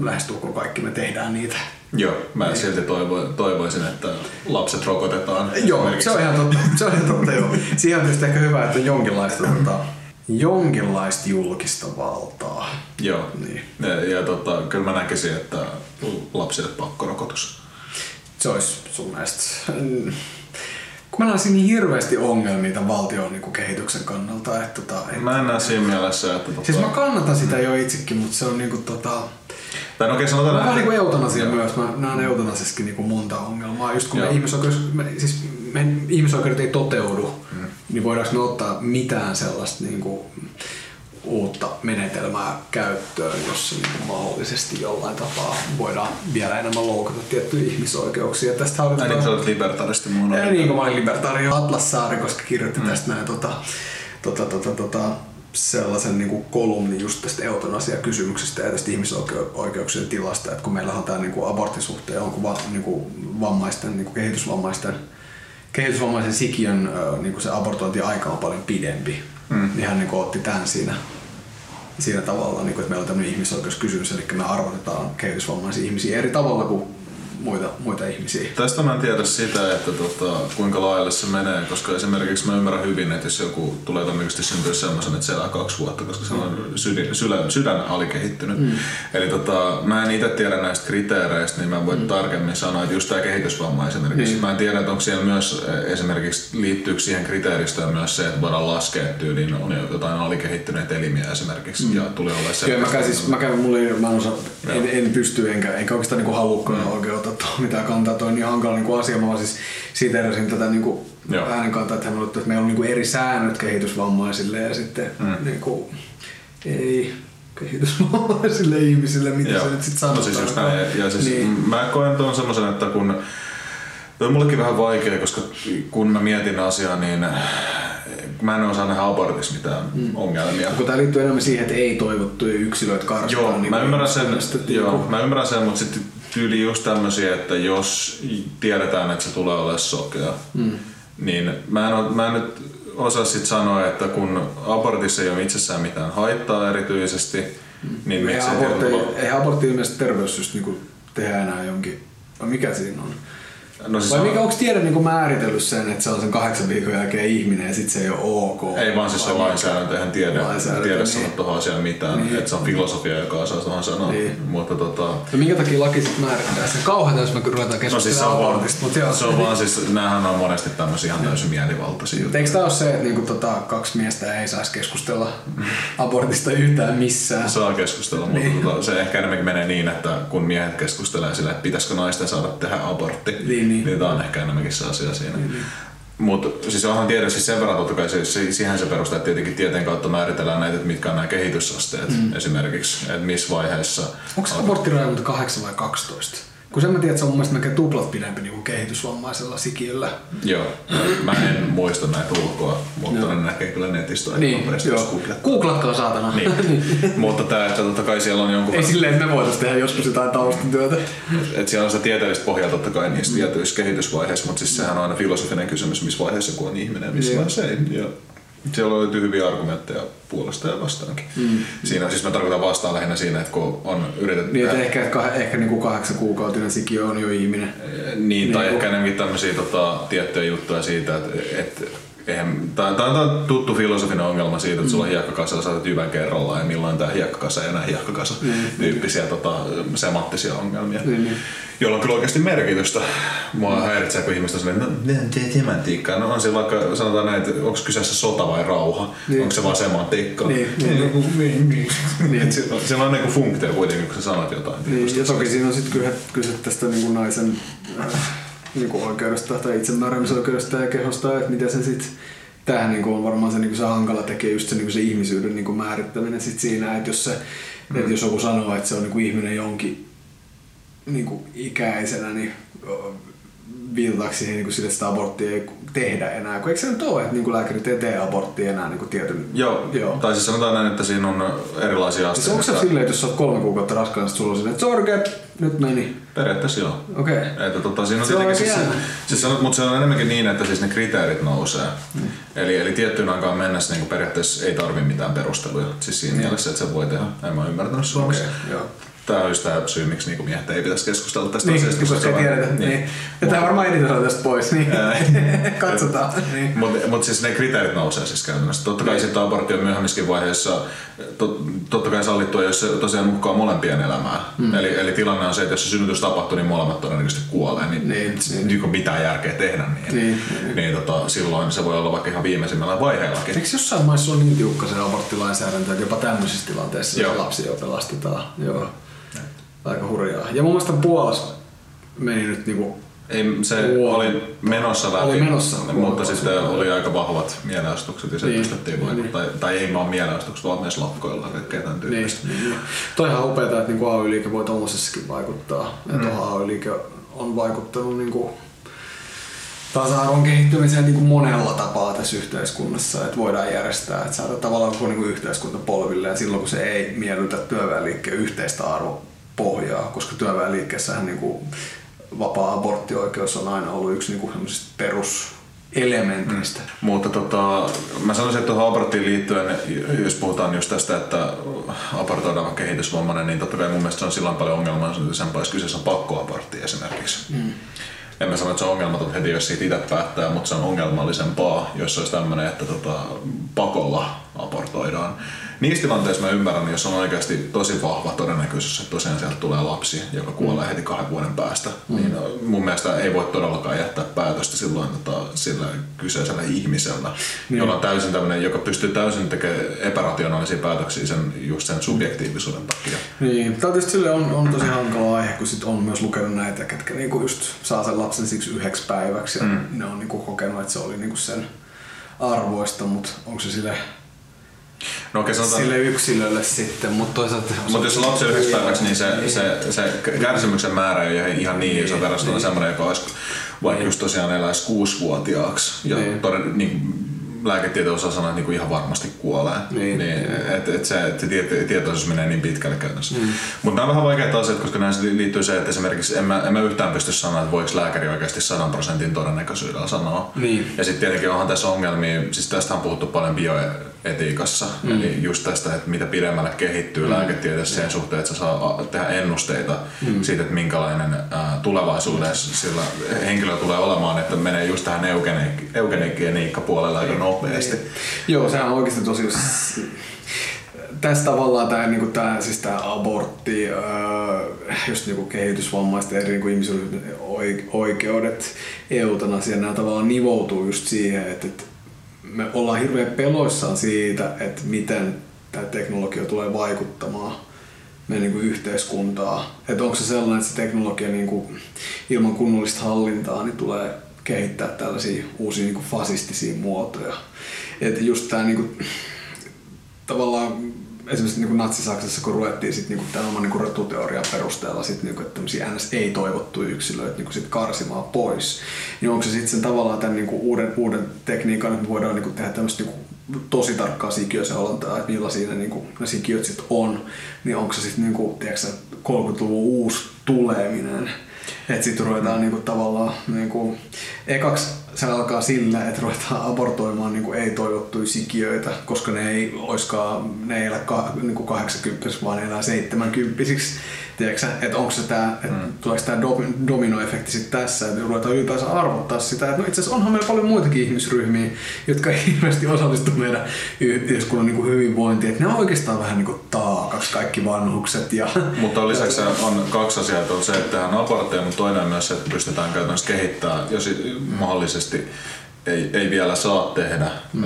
lähestulkoon kaikki me tehdään niitä. Joo, mä silti toivo, toivoisin, että lapset rokotetaan. Joo, se on ihan totta. Se on ihan totta joo. Siihen on tietysti ehkä hyvä, että on jonkinlaista, tota, jonkinlaista julkista valtaa. Joo. Niin. Ja, ja tota, kyllä mä näkisin, että lapsille pakkorokotus. Se olisi sun mielestä... Kun mä näen siinä niin hirveästi ongelmia tämän valtion niin kuin kehityksen kannalta, että tota, et, Mä en näe siinä mielessä, että... Tota, Siis mä kannatan sitä jo itsekin, mutta se on niinku tota... tai no okei, sanotaan Vähän näin. niinku eutanasia myös. Mä näen eutanasissakin niinku monta ongelmaa. Just kun me ihmisoikeus, me, siis me ihmisoikeudet ei toteudu, mm. niin voidaanko me ottaa mitään sellaista niinku uutta menetelmää käyttöön, jossa niinku mahdollisesti jollain tapaa voidaan vielä enemmän loukata tiettyjä ihmisoikeuksia. Tästä oli Ai niin, sä olet libertaristi mun ja niin kuin mä olin libertaario Atlas Saarikoski kirjoitti mm. tästä näin tota, tota, tota, tota, sellaisen niin kuin kolumnin just tästä eutanasia-kysymyksestä ja tästä ihmisoikeuksien tilasta, että kun meillä on tämä niin kuin aborttisuhteen on kuin va, niin kuin vammaisten, niin kuin kehitysvammaisten kehitysvammaisen sikiön niin kuin se abortointi-aika on paljon pidempi, mm. niin hän niin kuin otti tämän siinä, siinä tavalla, niin kuin, että meillä on tämmöinen ihmisoikeuskysymys, eli me arvotetaan kehitysvammaisia ihmisiä eri tavalla kuin muita, muita ihmisiä. Tästä mä en tiedä sitä, että tota, kuinka laajalle se menee, koska esimerkiksi mä ymmärrän hyvin, että jos joku tulee todennäköisesti syntyä semmoisen, että se elää kaksi vuotta, koska se on sydän, sydän, sydän alikehittynyt. Mm. Eli tota, mä en itse tiedä näistä kriteereistä, niin mä voin mm. tarkemmin sanoa, että just tämä kehitysvamma esimerkiksi. Mm. Mä en tiedä, että onko siellä myös eh, esimerkiksi, liittyykö siihen kriteeristöön myös se, että voidaan laskea, tyyliin on jotain alikehittyneitä elimiä esimerkiksi mm. ja tulee olla se. Kyllä mä käyn, siis, mä käyn, mulla ei, mä en, osaa, en, en, pysty enkä, enkä oikeastaan niinku halukkaan mm. oikein ottaa tuohon mitään kantaa, toi on niin hankala niinku asia, mä vaan siis siteerasin tätä niinku Joo. äänen kantaa, että että meillä on niinku eri säännöt kehitysvammaisille ja sitten mm. niinku, ei kehitysvammaisille ihmisille, mitä Joo. se nyt sitten sanotaan. No siis just näin. Ja siis niin. mä koen tuon semmoisen, että kun Toi on mullekin vähän vaikea, koska kun mä mietin asiaa, niin mä en osaa nähdä abortissa mitään mm. ongelmia. Kun tämä liittyy enemmän siihen, että ei toivottuja yksilöitä karsitaan. Joo, niin mä kuin ymmärrän sen, joo, mä ymmärrän sen, mutta sitten tyyli just tämmöisiä, että jos tiedetään, että se tulee olemaan sokea, mm. niin mä en, mä en nyt osaa sit sanoa, että kun abortissa ei ole itsessään mitään haittaa erityisesti, niin Ei miksi ei abortti, ei abortti ilmeisesti terveyssyistä niinku tehdä enää jonkin... mikä siinä on? No siis Vai on- mikä, onko tiede niinku määritellyt sen, että se on sen kahdeksan viikon jälkeen ihminen ja sit se ei ole ok? Ei vaan siis se lainsäädäntö, eihän tiedä, Lainsäädäntö, tiedä niin. sanoa tuohon asiaan mitään. Niin. Että se on filosofia, joka osaa tuohon sanoa. Niin. Mutta tota, No minkä takia laki sitten määrittää sen? Kauhean, jos me ruvetaan no siis se keskustelemaan on, vaan, abortista. Mut joo. se on vaan siis, näähän on monesti tämmöisiä ihan täysin mielivaltaisia juttuja. Eikö tämä ole se, että niinku tota, kaksi miestä ei saisi keskustella abortista yhtään missään? Saa keskustella, mutta Niin. tota, se ehkä enemmänkin menee niin, että kun miehet keskustelee sillä, että pitäisikö naisten saada tehdä abortti, Niin, niin. niin tämä on ehkä enemmänkin se asia siinä. Mutta siis onhan tiedä, siis sen verran totta kai se, se, siihen se perustaa, että tietenkin tieteen kautta määritellään näitä, että mitkä on nämä kehitysasteet mm. esimerkiksi, että missä vaiheessa. Onko se aborttirajoitus 8 vai 12? Kun sen mä tiedän, että se on mun mielestä melkein tuplat pidempi niin kuin kehitysvammaisella sikiöllä. Joo, mä en muista näitä ulkoa, mutta ne näkee kyllä netistä aika Niin, nopeasti, jos joo. googlettaa. Googlatkaa saatana. Niin. [LAUGHS] mutta tämä, että totta kai siellä on jonkun Ei silleen, että me voitaisiin tehdä joskus jotain taustatyötä. Et siellä on se tieteellistä pohjaa totta kai niissä tietyissä kehitysvaiheissa, mutta siis sehän on aina filosofinen kysymys, missä vaiheessa joku on ihminen ja missä vaiheessa ei. Ja siellä oli hyviä argumentteja puolesta ja vastaankin. Mm. Siinä siis mä tarkoitan vastaan lähinnä siinä, että kun on yritetty... Niin, että ehkä, ehkä, ehkä niin kuin kahdeksan kuukautinen sikiö on jo ihminen. Niin, niin tai niin, ehkä enemmänkin tämmöisiä tota, tiettyjä juttuja siitä, että, että Eihän, tämä, tämä on tuttu filosofinen ongelma siitä, että sulla on hiekkakasa ja saatat jyvän kerrallaan ja milloin tämä hiekkakasa ei enää hiekkakasa mm. tyyppisiä tota, semanttisia ongelmia, mm. Joilla on kyllä oikeasti merkitystä. Mua häiritsee, kun ihmiset on sellainen, no semantiikkaa. No on se vaikka, sanotaan näin, että onko kyseessä sota vai rauha, niin. onko se vaan semantiikkaa. Niin. Niin. Niin. Niin. niin. Sillä on niin funktio kuitenkin, kun sä sanot jotain. Niin. Ja toki siinä on sitten kyse tästä niin kuin naisen äh, niin kuin oikeudesta tai itsemääräämisoikeudesta ja kehosta, että miten se sitten tämähän niin on varmaan se, niin se hankala tekee just se, niin se ihmisyyden niin määrittäminen sit siinä, että jos, se, mm. että jos joku sanoo, että se on niin ihminen jonkin niin ikäisenä, niin viitataanko siihen niin sille, että sitä aborttia ei tehdä enää, kun eikö se nyt ole, että niin lääkärit ei tee aborttia enää niin tietyn... Joo, joo, tai siis sanotaan näin, että siinä on erilaisia asteita. Siis onko se silleen, että jos sä oot kolme kuukautta raskaana, sulla on silleen, että sorge, nyt meni? Periaatteessa joo. Okei. Okay. Että tota, siinä on se on siis, siis sanot, mutta se on enemmänkin niin, että siis ne kriteerit nousee. Mm. Eli, eli tiettyyn aikaan mennessä niin periaatteessa ei tarvi mitään perusteluja. Siis siinä mm. mielessä, että se voi tehdä. En mä ymmärtänyt Suomessa. Okay, joo tämä on just tämä syy, miksi niinku miehet ei pitäisi keskustella tästä niin, asiasta. Koska ei tiedetä. Niin. niin. Ja tämä varmaan editoidaan tästä pois, niin [LAUGHS] katsotaan. [LAUGHS] niin. Mutta mut siis ne kriteerit nousee siis käytännössä. Totta kai niin. sitten abortti on myöhemmissäkin vaiheessa tot, totta kai sallittua, jos se tosiaan mukaan molempien elämää. Mm. Eli, eli tilanne on se, että jos se synnytys tapahtuu, niin molemmat todennäköisesti kuolee. Niin, niin, niin. niin mitään järkeä tehdä niin. niin, niin. niin tota, silloin se voi olla vaikka ihan viimeisimmällä vaiheellakin. Eikö jossain maissa ole niin tiukka se aborttilainsäädäntö, että jopa tämmöisissä tilanteissa Joo. lapsi jo pelastetaan? Joo aika hurjaa. Ja mun mielestä Puolassa meni nyt niinku ei, se Puol- oli menossa läpi, oli menossa, mutta sitten oli aika vahvat mielenosoitukset ja se niin, pystyttiin niin, niin. Tai, tai ei vaan mielenosoitukset, vaan myös lakkoilla kaikkea tämän tyyppistä. Niin, niin. Toihan upeaa, että niinku AY-liike voi tuollaisessakin vaikuttaa. Mm. Että AY-liike on vaikuttanut niinku tasa-arvon kehittymiseen niin kuin monella tapaa tässä yhteiskunnassa, että voidaan järjestää, että saada tavallaan koko niin kuin yhteiskunta polville silloin kun se ei miellytä työväenliikkeen yhteistä arvoa pohjaa, koska työväenliikkeessähän niin kuin vapaa aborttioikeus on aina ollut yksi niin kuin perus elementeistä. Mm. Mutta tota, mä sanoisin, että tuohon aborttiin liittyen, jos puhutaan just tästä, että abortoidaan on kehitysvammainen, niin totta kai mun mielestä se on silloin paljon ongelmallisempaa, jos kyseessä on pakkoabortti esimerkiksi. Mm. En mä sano, että se on ongelmaton heti, jos siitä itse päättää, mutta se on ongelmallisempaa, jos olisi tämmöinen, että tota, pakolla abortoidaan. Niissä tilanteissa mä ymmärrän, jos on oikeasti tosi vahva todennäköisyys, että tosiaan sieltä tulee lapsi, joka kuolee heti kahden vuoden päästä, mm. niin mun mielestä ei voi todellakaan jättää päätöstä silloin tota, sillä kyseisellä ihmisellä, niin. jolla on täysin tämmöinen, joka pystyy täysin tekemään epärationaalisia päätöksiä sen, just sen subjektiivisuuden takia. Niin, tämä tietysti sille on, on tosi hankala aihe, kun sit on myös lukenut näitä, ketkä niinku just saa sen lapsen siksi yhdeksi päiväksi ja mm. ne on niinku kokenut, että se oli niinku sen arvoista, mutta onko se sille No okay, sanotaan, sille yksilölle sitten, mutta toisaalta... Mutta jos lapsi yhdeksi päiväksi, niin se, se, se kärsimyksen määrä ei ole ihan niin iso verrattuna niin. semmoinen, joka olisi vaikka niin. just tosiaan eläisi kuusivuotiaaksi ja niin. toden, niin, lääketieteen osa sanoo, että niinku ihan varmasti kuolee. Niin. niin että et se, et se tietoisuus menee niin pitkälle käytännössä. Mm. Mutta nämä on vähän vaikeat asiat, koska näissä liittyy se, että esimerkiksi en mä, en mä yhtään pysty sanoa, että voiko lääkäri oikeasti 100 prosentin todennäköisyydellä sanoa. Niin. Ja sitten tietenkin onhan tässä ongelmia, siis tästä on puhuttu paljon bio etiikassa. Mm. Eli just tästä, että mitä pidemmälle kehittyy mm. lääketieteessä sen suhteen, että se saa tehdä ennusteita mm. siitä, että minkälainen ää, tulevaisuudessa sillä henkilö tulee olemaan, että menee just tähän eugeneikkpuolelle aika nopeasti. Niin. Joo, sehän on oikeasti tosi tässä tavallaan tämä, niin tämä, siis tämä abortti, just niin kehitysvammaisten eri niin ihmisen oikeudet, eutanasia, nämä tavallaan nivoutuu just siihen, että, että me ollaan hirveän peloissaan siitä, että miten tämä teknologia tulee vaikuttamaan meidän niin yhteiskuntaa. Että onko se sellainen, että se teknologia niin kuin, ilman kunnollista hallintaa niin tulee kehittää tällaisia uusia niin kuin fasistisia muotoja. Että just tämä niin kuin, tavallaan esimerkiksi niin Natsi-Saksassa, kun ruvettiin sit, niin tämän oman niin rotuteorian perusteella sit, niin kuin, että ns. ei-toivottuja yksilöitä niin sit karsimaan pois, niin onko se sitten sen tavallaan tämän niin kuin uuden, uuden tekniikan, että me voidaan niin kuin, tehdä tämmöistä niin kuin, tosi tarkkaa sikiöseulontaa, että millaisia ne, niin kuin, ne sikiöt sitten on, niin onko se sitten niin kuin, tiedätkö, 30-luvun uusi tuleminen, että sitten ruvetaan niinku tavallaan niinku, ekaksi se alkaa sillä, että ruvetaan abortoimaan niin kuin ei-toivottuja sikiöitä, koska ne ei oiskaan, ne ei elä ka, niin kuin 80 vaan ne elää 70 Tiedätkö että onko se tää, että mm. tuleeko tämä dominoefekti sitten tässä, että ruvetaan ylipäänsä arvottaa sitä, että no itse asiassa onhan meillä paljon muitakin ihmisryhmiä, jotka ei hirveästi osallistu meidän yhteiskunnan niin hyvinvointiin, että ne on oikeastaan vähän niin kuin taakaksi kaikki vanhukset. Ja, mutta lisäksi on kaksi asiaa, että on se, että tehdään abortteja, mutta toinen on myös se, että pystytään käytännössä kehittämään, jos mahdollisesti ei, ei vielä saa tehdä. Mm.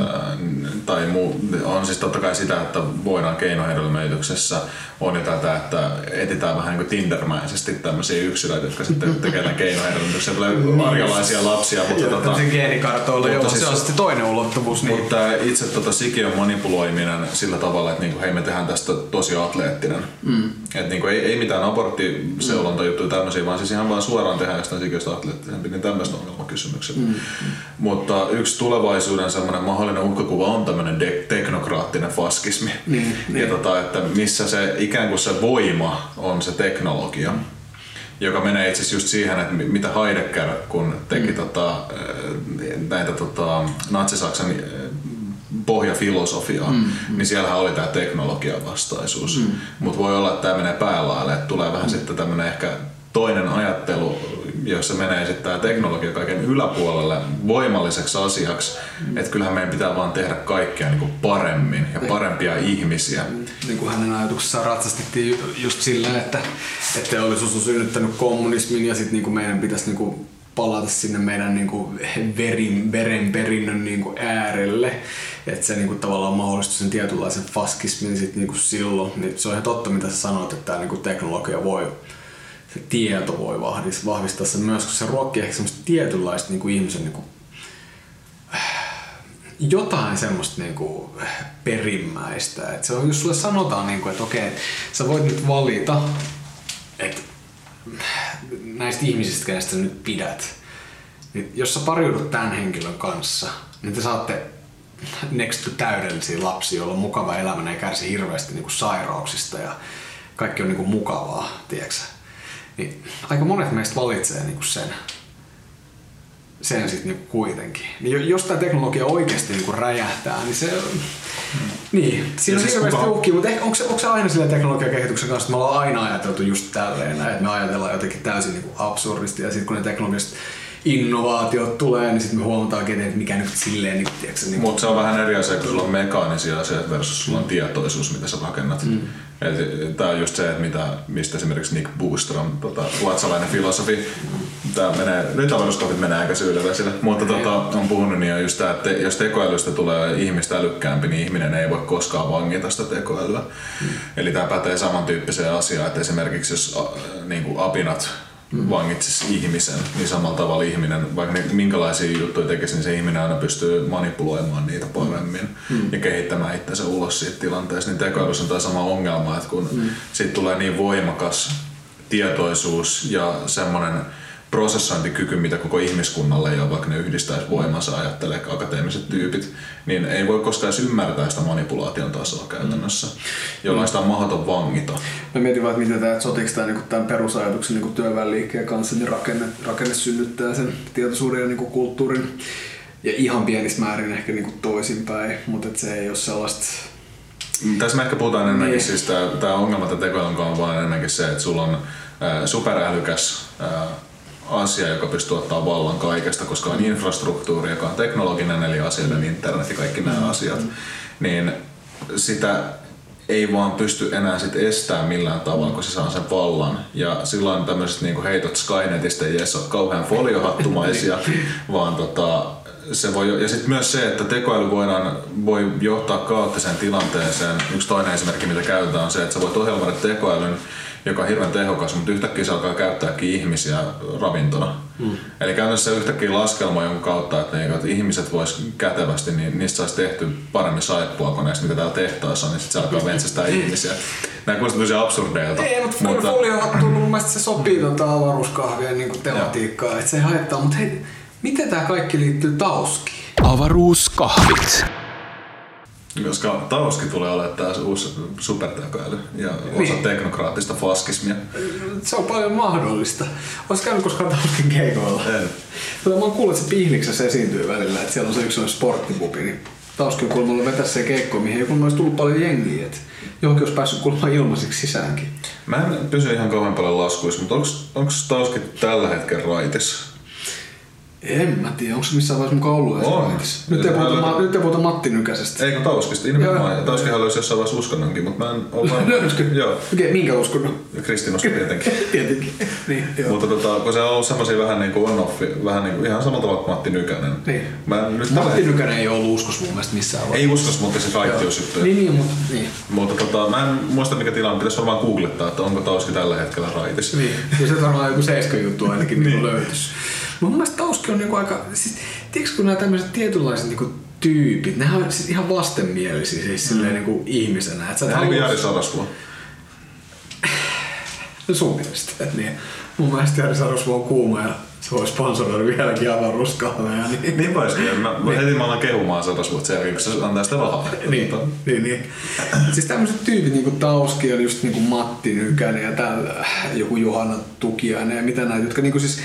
tai muu, on siis totta kai sitä, että voidaan keinohedelmöityksessä on jo tätä, että etitään vähän niin kuin Tindermäisesti tämmöisiä yksilöitä, jotka sitten [LAUGHS] tekee tämän keinohedelmöityksen. Tulee arjalaisia lapsia. Mutta ja tota, geenikartoilla, joo, siis, se on sitten toinen ulottuvuus. Niin. Mutta itse tota sikiön manipuloiminen sillä tavalla, että niinku, hei me tehdään tästä tosi atleettinen. Mm. Että niinku, ei, ei mitään aborttiseulontajuttuja tämmöisiä, vaan siis ihan vaan suoraan tehdään jostain sikiöstä atleettisempi, niin tämmöistä ongelmakysymykset. Mm. Mutta yksi tulevaisuuden semmoinen mahdollinen uhkakuva on tämmöinen de- teknokraattinen faskismi. Mm. Ja niin. tota, että missä se ikään kuin se voima on se teknologia. Mm. Joka menee itse asiassa just siihen, että mitä Heidegger, kun teki mm. tota, näitä tota, natsisaksan pohjafilosofiaa, mm, mm. niin siellähän oli tämä teknologian vastaisuus. Mm. Mutta voi olla, että tämä menee päälaille, että tulee vähän mm. sitten tämmöinen ehkä toinen ajattelu, jossa menee sitten tämä teknologia kaiken yläpuolelle voimalliseksi asiaksi, mm. että kyllähän meidän pitää vaan tehdä kaikkea niin kuin paremmin ja parempia mm. ihmisiä. Niin kuin hänen ajatuksessaan ratsastettiin just sillä, että, että teollisuus on synnyttänyt kommunismin ja sitten niin meidän pitäisi niin kuin palata sinne meidän niin kuin verin, verenperinnön niin kuin äärelle. Että se niin kuin tavallaan mahdollistuu sen tietynlaisen faskismin sit niin kuin silloin. Niin se on ihan totta, mitä sä sanoit, että tämä niin kuin teknologia voi se tieto voi vahvistaa sen myös, koska se ruokkii ehkä semmoista tietynlaista niin kuin ihmisen niin kuin, jotain semmoista niin kuin, perimmäistä. Et se on, jos sulle sanotaan, niin kuin, että okei, sä voit nyt valita, että näistä ihmisistä, kenestä nyt pidät, niin jos sä pariudut tämän henkilön kanssa, niin te saatte next to täydellisiä lapsia, joilla on mukava elämä, ne ei kärsi hirveästi niin kuin sairauksista ja kaikki on niin kuin mukavaa, tiedätkö niin aika monet meistä valitsee niin kuin sen, sen sitten niin kuitenkin. Niin jos tämä teknologia oikeasti niin kuin räjähtää, niin se... Hmm. Niin, siinä on siis hirveästi kuka... uhkia, mutta onko se, onko se aina sillä teknologiakehityksen kanssa, että me ollaan aina ajateltu just tälleen, että me ajatellaan jotenkin täysin niin kuin absurdisti, ja sitten kun ne teknologiset innovaatiot tulee, niin sitten me huomataan, että mikä nyt silleen... Niin, tiedätkö, niin Mutta se on vähän eri asia, kun sulla on mekaanisia asioita versus sulla on tietoisuus, mitä sä rakennat. Mm. Tämä on just se, että mitä, mistä esimerkiksi Nick Boostrom, tota, ruotsalainen filosofi, tää menee, nyt avaruuskahvit menee aika syylevesille, mutta tota, on puhunut niin just tämä, että jos tekoälystä tulee ihmistä älykkäämpi, niin ihminen ei voi koskaan vangita sitä tekoälyä. Mm. Eli tämä pätee samantyyppiseen asiaan, että esimerkiksi jos niin kuin apinat mm. Vangitsisi ihmisen, niin samalla tavalla ihminen, vaikka ne, minkälaisia juttuja tekisi, niin se ihminen aina pystyy manipuloimaan niitä paremmin mm. ja kehittämään itsensä ulos siitä tilanteesta. Niin tekoälyssä on tämä sama ongelma, että kun mm. siitä tulee niin voimakas tietoisuus ja semmoinen prosessointikyky, mitä koko ihmiskunnalle ei ole, vaikka ne yhdistäisi voimansa, ajattelee akateemiset tyypit, niin ei voi koskaan edes ymmärtää sitä manipulaation tasoa käytännössä, jolloin sitä on mahdoton vangita. Mä mietin vaan, että miten tämä, sotiks tämä niinku, tämän perusajatuksen niinku työväenliikkeen kanssa, niin rakenne, rakenne synnyttää sen tietoisuuden ja niinku, kulttuurin ja ihan pienissä määrin ehkä niinku toisinpäin, mutta se ei ole sellaista tässä me ehkä puhutaan enemmänkin, niin. siis tämä ongelma tätä tekoälyn on vaan enemmänkin se, että sulla on superälykäs asia, joka pystyy ottaa vallan kaikesta, koska on infrastruktuuri, joka on teknologinen, eli asioiden internet ja kaikki nämä mm. asiat, niin sitä ei vaan pysty enää sit estää millään tavalla, kun se saa sen vallan. Ja silloin tämmöiset niinku heitot Skynetistä ei edes ole kauhean foliohattumaisia, [LAUGHS] vaan tota, se voi, ja sitten myös se, että tekoäly voidaan, voi johtaa kaoottiseen tilanteeseen. Yksi toinen esimerkki, mitä käytetään, on se, että sä voit ohjelmoida tekoälyn joka on hirveän tehokas, mutta yhtäkkiä se alkaa käyttääkin ihmisiä ravintona. Mm. Eli käytännössä yhtäkkiä laskelma jonkun kautta, että, niin, että ihmiset vois kätevästi, niin niistä saisi tehty paremmin saippua kuin näistä, mitä täällä tehtaassa on, niin sitten se alkaa metsästää [LAUGHS] ihmisiä. Nämä kuulostaa tosi absurdeilta. Ei, mutta, mutta... folio on tullut, mun mielestä se sopii tuota avaruuskahvien niin tematiikkaa, että se haittaa. Mutta hei, miten tämä kaikki liittyy tauskiin? Avaruuskahvit. Koska Tauski tulee olemaan taas uusi supertekoäly ja osa Niin. teknokraattista faskismia. Se on paljon mahdollista. Oletko käynyt koskaan Tauskin keikoilla? En. Tota, mä oon kuullut, että se Pihliksessä esiintyy välillä, että siellä on se yksi sellainen sporttipubi, niin Tauski on kuulemma vetä se keikko, mihin kuulemma olisi tullut paljon jengiä, että johonkin olisi päässyt kuulemma ilmaiseksi sisäänkin. Mä en pysy ihan kauhean paljon laskuissa, mutta onks Tauski tällä hetkellä raitis? En mä tiedä, onko se missään vaiheessa mukaan ollut On. Nyt ei puhuta, Ma- nyt ei puhuta Matti Nykäsestä. Eikö Tauskista? Nimenomaan. Ja Tauskihan löysi jossain vaiheessa uskonnonkin, mutta mä en ole varma. [LAUGHS] Löysikö? Joo. Okei, minkä uskonnon? Kristinusko tietenkin. [LAUGHS] Tietenkin. niin, joo. Mutta tota, kun se on ollut semmosia vähän niinku on-offi, vähän niinku, ihan samalla tavalla kuin Matti Nykänen. Niin. Mä en nyt Matti tällä- Nykänen ei ollut uskos mun mielestä missään vaiheessa. Ei uskos, mutta se kaikki on syttyy. Niin, niin, mutta niin. Mutta tota, mä en muista mikä tilanne, pitäisi varmaan googlettaa, että onko Tauski tällä hetkellä raitis. Niin, ja se varmaan joku seiska juttu ainakin niin. löytys. Mun mielestä Tauski on niinku aika, siis tiedätkö kun nämä tämmöiset tietynlaiset niinku tyypit, nehän on siis ihan vastenmielisiä siis silleen niinku ihmisenä. Että sä et Vähän niin kuin halua- Jari Sarasvuo. sun mielestä. Niin. Mun mielestä Jari Sarasvuo on kuuma ja se voi sponsoroida vieläkin avaruuskahveja. Niin, Niin voisikin. Mä, mä heti mä alan kehumaan Sarasvuot sen jälkeen, kun se antaa sitä rahaa. niin, niin, niin. Siis tämmöiset tyypit niinku Tauski on just niinku Matti Nykänen ja täällä joku Johanna Tukiainen ja mitä näitä, jotka niinku siis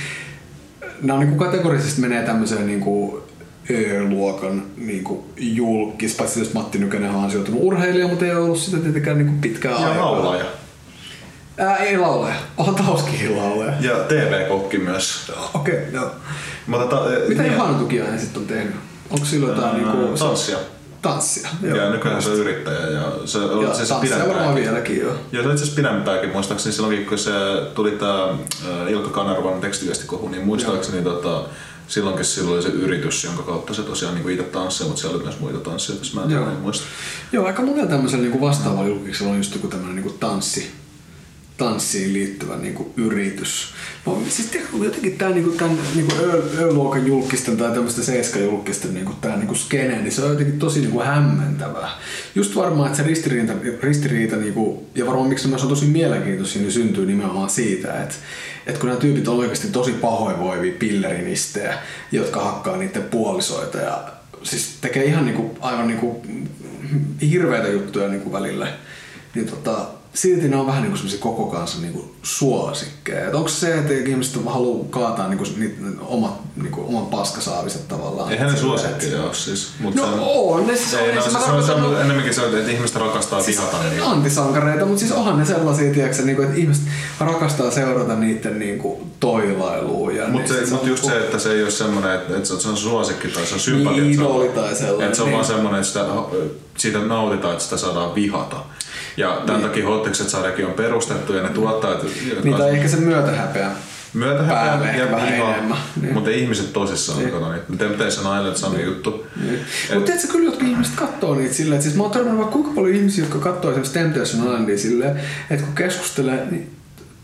nämä on niinku kategorisesti menee tämmöiseen niinku Ö-luokan niinku julkis, paitsi jos Matti Nykänen on ansioitunut urheilija, mutta ei ollut sitä tietenkään niinku pitkään Ja aikaa. laulaja. Ää, ei laulaja. On Tauskikin laulaja. Ja TV-kokki myös. Okei, okay, joo. Mutta ta, Mitä niin, Johanna Tukiainen sitten on tehnyt? Onko sillä jotain Ää, niinku... tanssia. Tanssia, Ja nykyään se on yrittäjä ja se on Ja siis tanssia varmaan vieläkin joo. Joo, se on itse asiassa pidempäänkin. Muistaakseni silloin, kun se tuli tää äh, Ilkka Kanervan tekstiviestikohu, niin muistaakseni tota, silloinkin sillä oli se yritys, jonka kautta se tosiaan niin itse tanssia, mutta siellä oli myös muita tanssijoita, jos mä en Joo. Joo. muista. Joo, aika monella tämmöisellä niinku vastaavalla julkiksella on just joku tämmöinen niinku tanssi, tanssiin liittyvä niinku yritys. No, siis tiedätkö, jotenkin tämä niinku, tämän, niinku Ö, Ö-luokan julkisten tai tämmöistä seiska-julkisten niinku, tää niinku skene, niin se on jotenkin tosi niinku hämmentävää. Just varmaan, että se ristiriita, ristiriita niinku, ja varmaan miksi myös on tosi mielenkiintoisia, niin syntyy nimenomaan siitä, että, että kun nämä tyypit on oikeasti tosi pahoinvoivia pillerinistejä, jotka hakkaa niiden puolisoita ja siis tekee ihan niinku, aivan niinku hirveitä juttuja niinku välillä, niin tota, silti ne on vähän niinku semmosia koko kansan niinku suosikkeja. Et onko se, että ihmiset haluaa kaataa niinku, niitä, omat, niinku, oman paskasaaviset tavallaan? Eihän ne suosikkeja ole siis. Mut No se, on ne siis. ei, on, siis se, mä se, on, se on enemmänkin se, että ihmiset rakastaa Siis vihata niitä. antisankareita, mutta siis onhan ne sellaisia, tiedätkö, niinku, että ihmiset rakastaa seurata niiden niinku, toilailua. Ja Mutta ne- se, mut just se, että se ei ole semmoinen, että, että se on suosikki tai se on sympatia. Niin, on- idoli tai sellainen, Että se on niin. vaan semmoinen, että sitä, siitä nautitaan, että sitä saadaan vihata. Ja tämän Niin. takia Hottekset sarjakin on perustettu ja ne tuottajat... Niin, tai ehkä se myötähäpeä. Myötähäpeä ja vähän viha, enemmän, niin. mutta ihmiset tosissaan niin. kato niitä. Temptation Island sama juttu. Mutta tiedätkö, kyllä jotkut ihmiset katsoo niitä silleen, että siis mä oon törmännyt vaikka kuinka paljon ihmisiä, jotka katsoo esimerkiksi Temptation Islandia silleen, että kun keskustelee, niin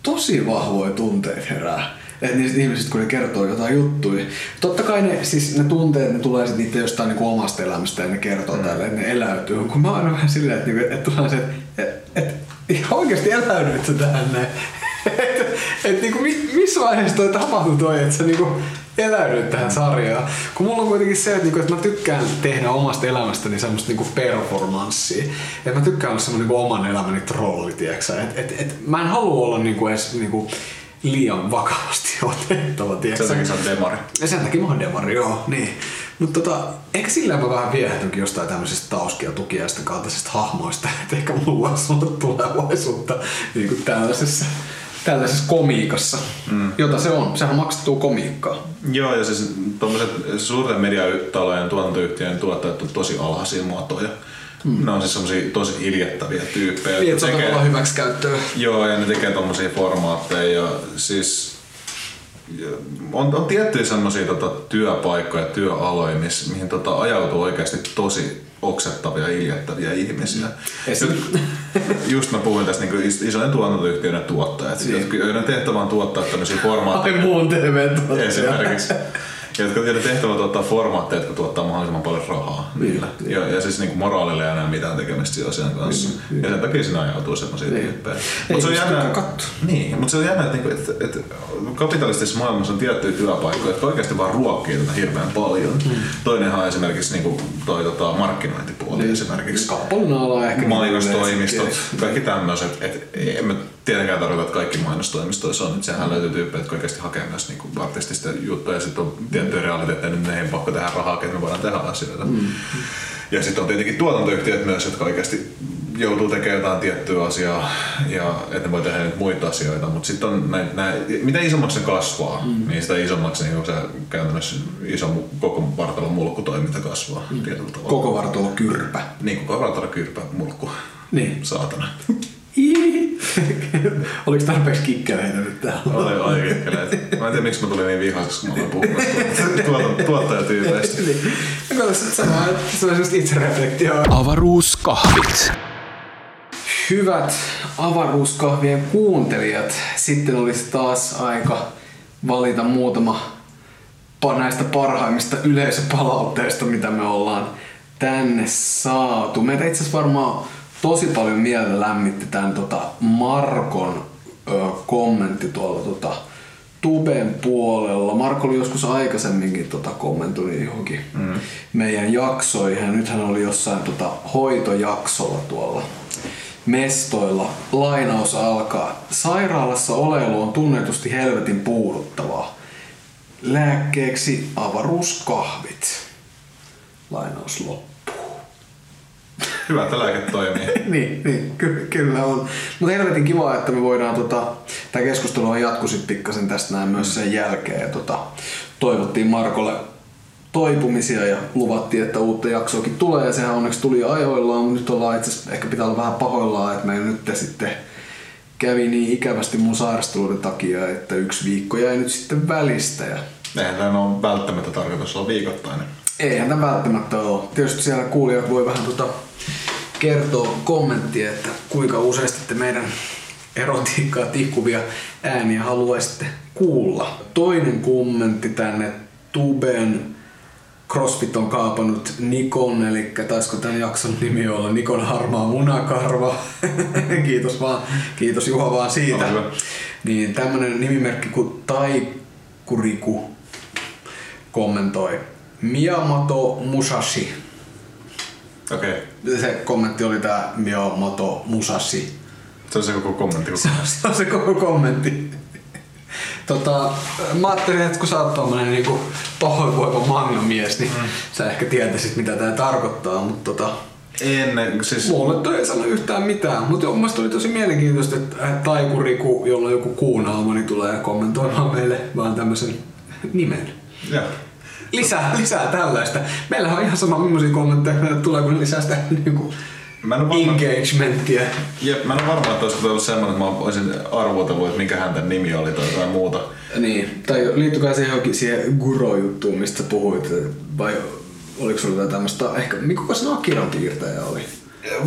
tosi vahvoja tunteita herää. Että niistä ihmisistä, kun ne kertoo jotain juttuja. Totta kai ne, siis ne tunteet, ne tulee sitten niitä jostain niinku omasta elämästä ja ne kertoo mm. tälle, että ne eläytyy. Kun mä oon vähän silleen, että, niinku, että tulee se, että, että, että oikeasti eläydytkö tähän [LAUGHS] näin. että et, niinku, mi- missä vaiheessa toi tapahtui toi, että sä niinku eläydyt tähän sarjaan. Kun mulla on kuitenkin se, että, niinku, että mä tykkään tehdä omasta elämästäni semmoista niinku performanssia. Että mä tykkään olla semmoinen niinku oman elämäni trolli, tiiäksä. Et, et, et, mä en halua olla niinku edes niinku liian vakavasti [LAUGHS] otettava, tiiäksä. Sen takia sä oot demari. Ja sen takia mä oon demari, joo, niin. Mutta tota, ehkä sillä mä vähän viehätynkin jostain tämmöisestä tauskia tukiaisten kaltaisista hahmoista, [LAUGHS] että ehkä mulla olisi ollut tulevaisuutta niin kuin tällaisessa, tällaisessa komiikassa, mm. jota se on. Sehän on maksettua komiikkaa. Joo, ja siis tuommoiset suurten mediatalojen tuotantoyhtiöiden tuottajat on tosi alhaisia muotoja. Mm. Ne on siis semmosia tosi iljettäviä tyyppejä. Niin, että se on tekee- tavallaan hyväksi käyttöä. Joo, ja ne tekee tommosia formaatteja ja siis on, on tiettyjä semmosia tota, työpaikkoja, työaloja, miss, mihin tota, ajautuu oikeasti tosi oksettavia, iljettäviä ihmisiä. Esim. Just, just mä puhuin tästä niin is, isojen tuotantoyhtiöiden tuottajat, Niin. joiden tehtävä on tuottaa tämmöisiä formaatteja. Ai muun tv Esimerkiksi. Jotka niiden tehtävä tuottaa formaatteja, jotka tuottaa mahdollisimman paljon rahaa niillä. Ja, ja siis niin moraalilla ei enää mitään tekemistä sen asian kanssa. Niin, ja sen takia siinä ajautuu semmoisia niin. tyyppejä. Mutta se on jännä, niin, mutta se on jännä, että, niinku, että, että kapitalistisessa maailmassa on tiettyjä työpaikkoja, jotka oikeasti vaan ruokkii tätä hirveän paljon. Mm. Toinenhan on esimerkiksi niin kuin toi tota, markkinointipuoli niin. esimerkiksi. Kappalinaala ehkä. Mainostoimistot, kaikki tämmöiset. Et, emme tietenkään tarkoita, että kaikki mainostoimistoissa on. Että sehän löytyy tyyppejä, jotka oikeasti hakee myös niin kuin artistista juttuja ja sitten on tiettyjä realiteetteja, niin ne ei pakko tehdä rahaa, että me voidaan tehdä asioita. Mm. Ja sitten on tietenkin tuotantoyhtiöt myös, jotka oikeasti joutuu tekemään jotain tiettyä asiaa ja että ne voi tehdä nyt muita asioita, mutta sitten on näin, näin, mitä isommaksi se kasvaa, mm. niin sitä isommaksi niin se käytännössä iso koko vartalon mulkkutoiminta kasvaa mm. tietyllä tavalla. Koko vartalo kyrpä. Niin, koko vartalo kyrpä mulkku. Niin. Saatana. [LAUGHS] Oliko tarpeeksi kikkeleitä nyt täällä? Oli, oli kikkeleitä. Mä en tiedä, miksi mä tulin niin vihaiseksi, kun mä olen puhunut [LAUGHS] tuota, tuottajatyypeistä. niin. Se on just itsereflektio. Avaruuskahvit. Hyvät avaruuskahvien kuuntelijat, sitten olisi taas aika valita muutama näistä parhaimmista yleisöpalautteista, mitä me ollaan tänne saatu. Meitä itse asiassa varmaan tosi paljon mieltä lämmitti tämän tota Markon ö, kommentti tuolla tota, Tuben puolella. Marko oli joskus aikaisemminkin tota, kommentoinut johonkin mm. meidän jaksoihin. Ja nythän oli jossain tota, hoitojaksolla tuolla mestoilla. Lainaus alkaa. Sairaalassa oleilu on tunnetusti helvetin puuduttavaa. Lääkkeeksi avaruuskahvit. Lainaus loppuu. Hyvä, että lääke toimii. [LAUGHS] niin, niin ky- kyllä on. Mutta helvetin kiva, että me voidaan, tota, tämä keskustelu on jatku sitten pikkasen tästä näin myös sen jälkeen. Ja, tota, toivottiin Markolle toipumisia ja luvattiin, että uutta jaksoakin tulee ja sehän onneksi tuli ajoillaan, mutta nyt ollaan itse ehkä pitää olla vähän pahoillaan, että meillä nyt sitten kävi niin ikävästi mun sairasteluiden takia, että yksi viikko jäi nyt sitten välistä. Ja... Eihän tämä ole välttämättä tarkoitus olla viikoittainen. Eihän tämä välttämättä ole. Tietysti siellä kuulijat voi vähän tota kertoa kommenttia, että kuinka useasti te meidän erotiikkaa tikkuvia ääniä haluaisitte kuulla. Toinen kommentti tänne Tuben CrossFit on kaapannut Nikon, eli taisiko tämän jakson nimi olla Nikon harmaa munakarva. [LAUGHS] kiitos vaan, kiitos Juha vaan siitä. Niin tämmönen nimimerkki kuin Taikuriku kommentoi. Miyamoto Musashi Okei. Okay. Se kommentti oli tää Miyamoto Musashi. Se on se koko kommentti. Se on, se, on se koko kommentti. Tota, mä ajattelin, että kun sä oot tommonen niinku pahoinvoiva manga-mies, niin mm. sä ehkä tietäisit mitä tää tarkoittaa, mutta tota, Ennen, siis... Mulle toi ei sano yhtään mitään, mutta mun mielestä oli tosi mielenkiintoista, että taikuriku, jolla on joku kuunaama, niin tulee kommentoimaan meille vaan tämmöisen nimen. Ja lisää, lisää tällaista. Meillä on ihan sama millaisia kommentteja, tulee kun lisää sitä niin kuin Mä en varma, engagementia. Jep, mä en ole varma, että olisiko ollut semmoinen, että mä olisin arvotellut, että mikä häntä nimi oli tai jotain muuta. Niin, tai liittykää se johonkin siihen Guro-juttuun, mistä puhuit, vai oliko sulla jotain tämmöistä, ehkä, mikä se Akiran piirtäjä oli?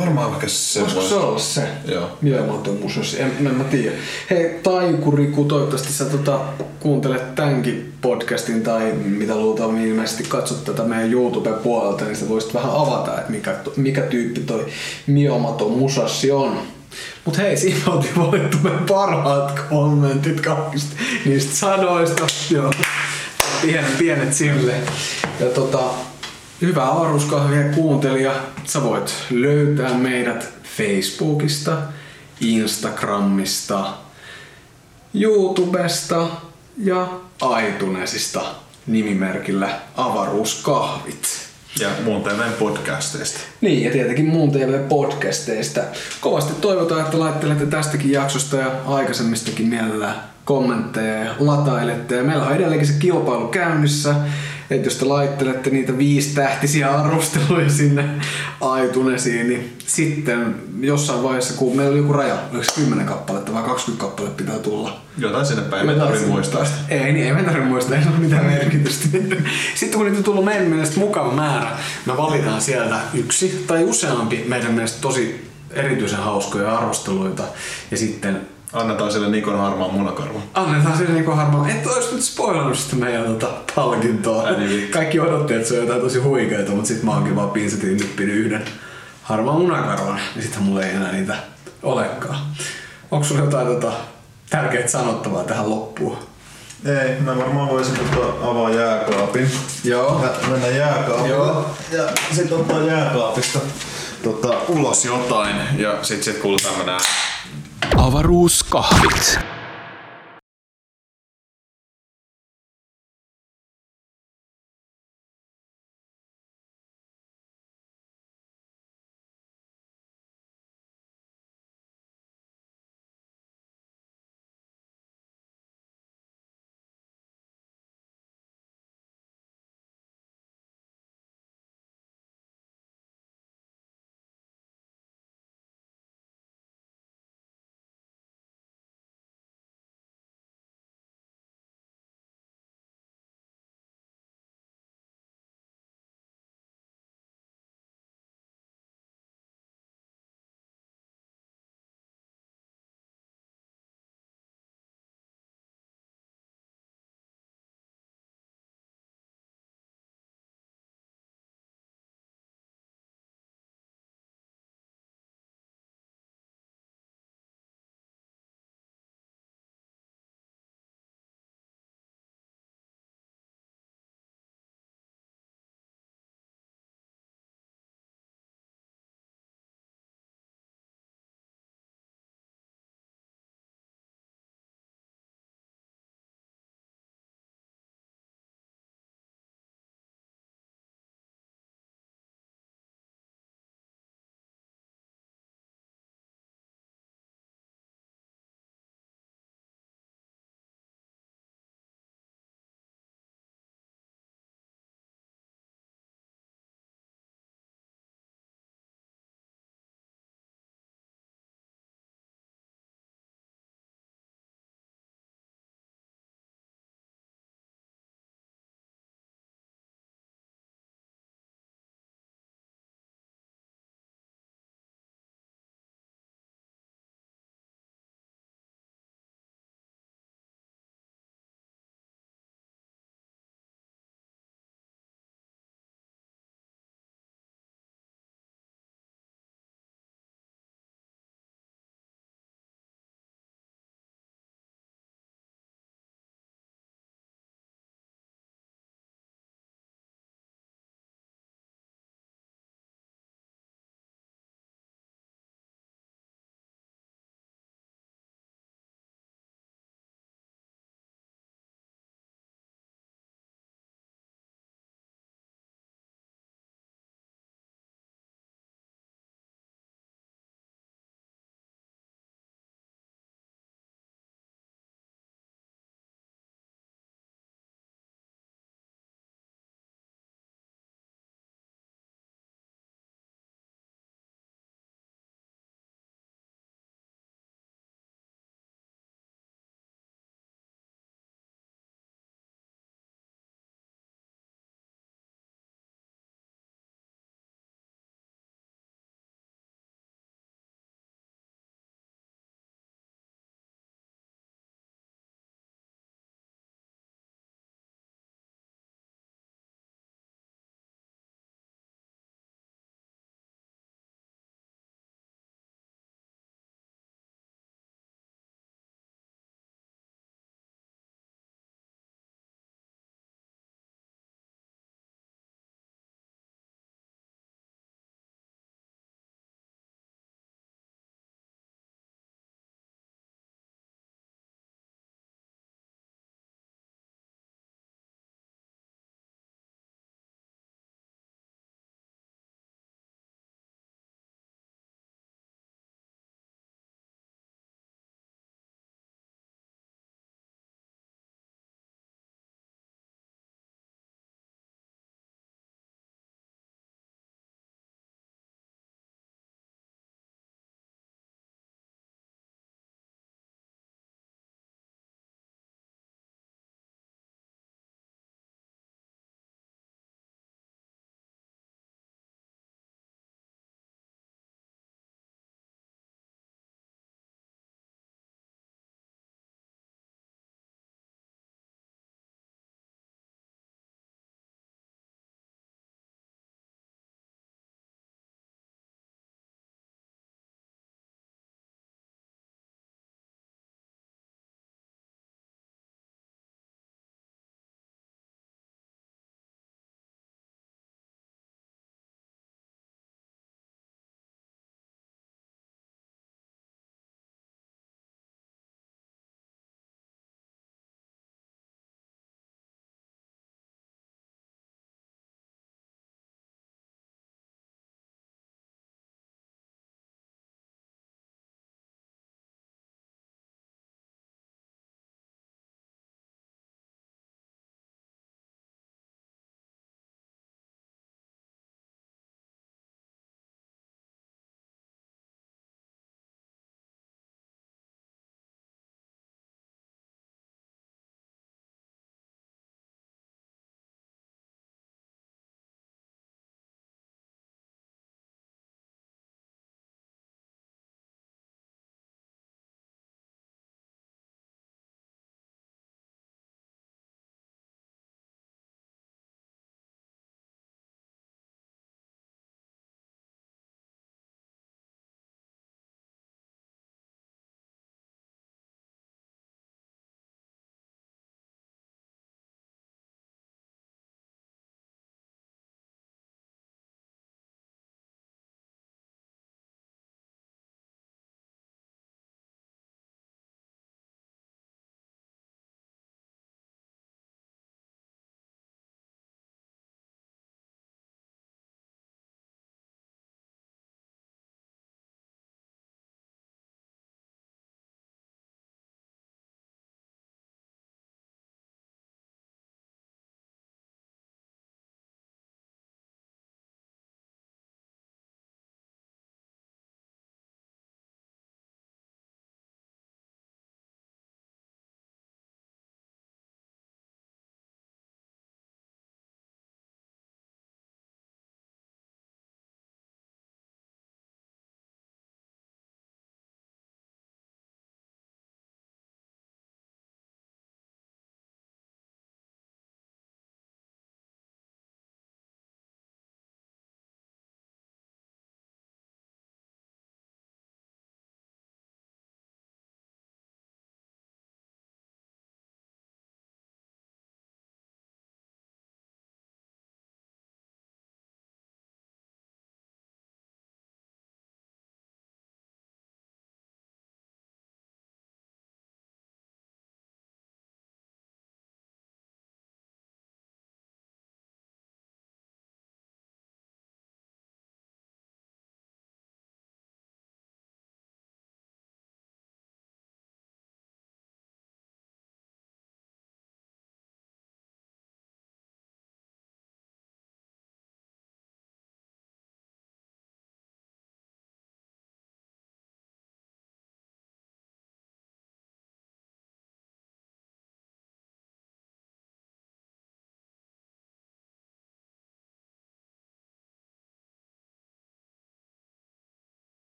Varmaan vaikka se Voisiko se olla se? Joo. Mielenmaatomuus, en, en mä tiedä. Hei Taikuriku, toivottavasti sä tota, kuuntelet tämänkin podcastin tai mitä luultavasti ilmeisesti katsot tätä meidän YouTube-puolelta, niin sä voisit vähän avata, että mikä, mikä tyyppi toi Miomato Musashi on. Mut hei, siinä oltiin valittu meidän parhaat kommentit kaikista niistä sanoista. Joo. Pienet, pienet sille. Ja tota, Hyvää avaruuskahvien kuuntelija. Sä voit löytää meidät Facebookista, Instagramista, YouTubesta ja iTunesista nimimerkillä avaruuskahvit. Ja muun TV-podcasteista. Niin, ja tietenkin muun TV-podcasteista. Kovasti toivotaan, että laittelette tästäkin jaksosta ja aikaisemmistakin mielellään kommentteja ja latailette. Ja meillä on edelleenkin se kilpailu käynnissä että jos te laittelette niitä viisi tähtisiä arvosteluja sinne aitunesiin, niin sitten jossain vaiheessa, kun meillä oli joku raja, oliko 10 kappaletta vai 20 kappaletta pitää tulla. Jotain sinne päin, me tarvitse muistaa sitä. Ei, niin ei me tarvitse muistaa, ei ole mitään merkitystä. Sitten kun niitä on tullut meidän mielestä mukava määrä, me valitaan sieltä yksi tai useampi meidän mielestä tosi erityisen hauskoja arvosteluita ja sitten Annetaan sille Nikon harmaan munakarva. Annetaan sille niinku harmaa. Et ois nyt spoilannut sitä meidän tota, palkintoa. Niin. Kaikki odotti, että se on jotain tosi huikeeta, mutta sit mä oonkin vaan pinsetin nyppin yhden harmaan munakarvan. Ja sitten mulla ei enää niitä olekaan. Onko sulla jotain tota, tärkeää sanottavaa tähän loppuun? Ei, mä varmaan voisin tota avaa jääkaapin. Joo. Mä mennä jääkaapille. Joo. Ja sit ottaa jääkaapista tota, ulos Jotain. Ja sit sit kuuluu tämmönen Avaruuskahvit.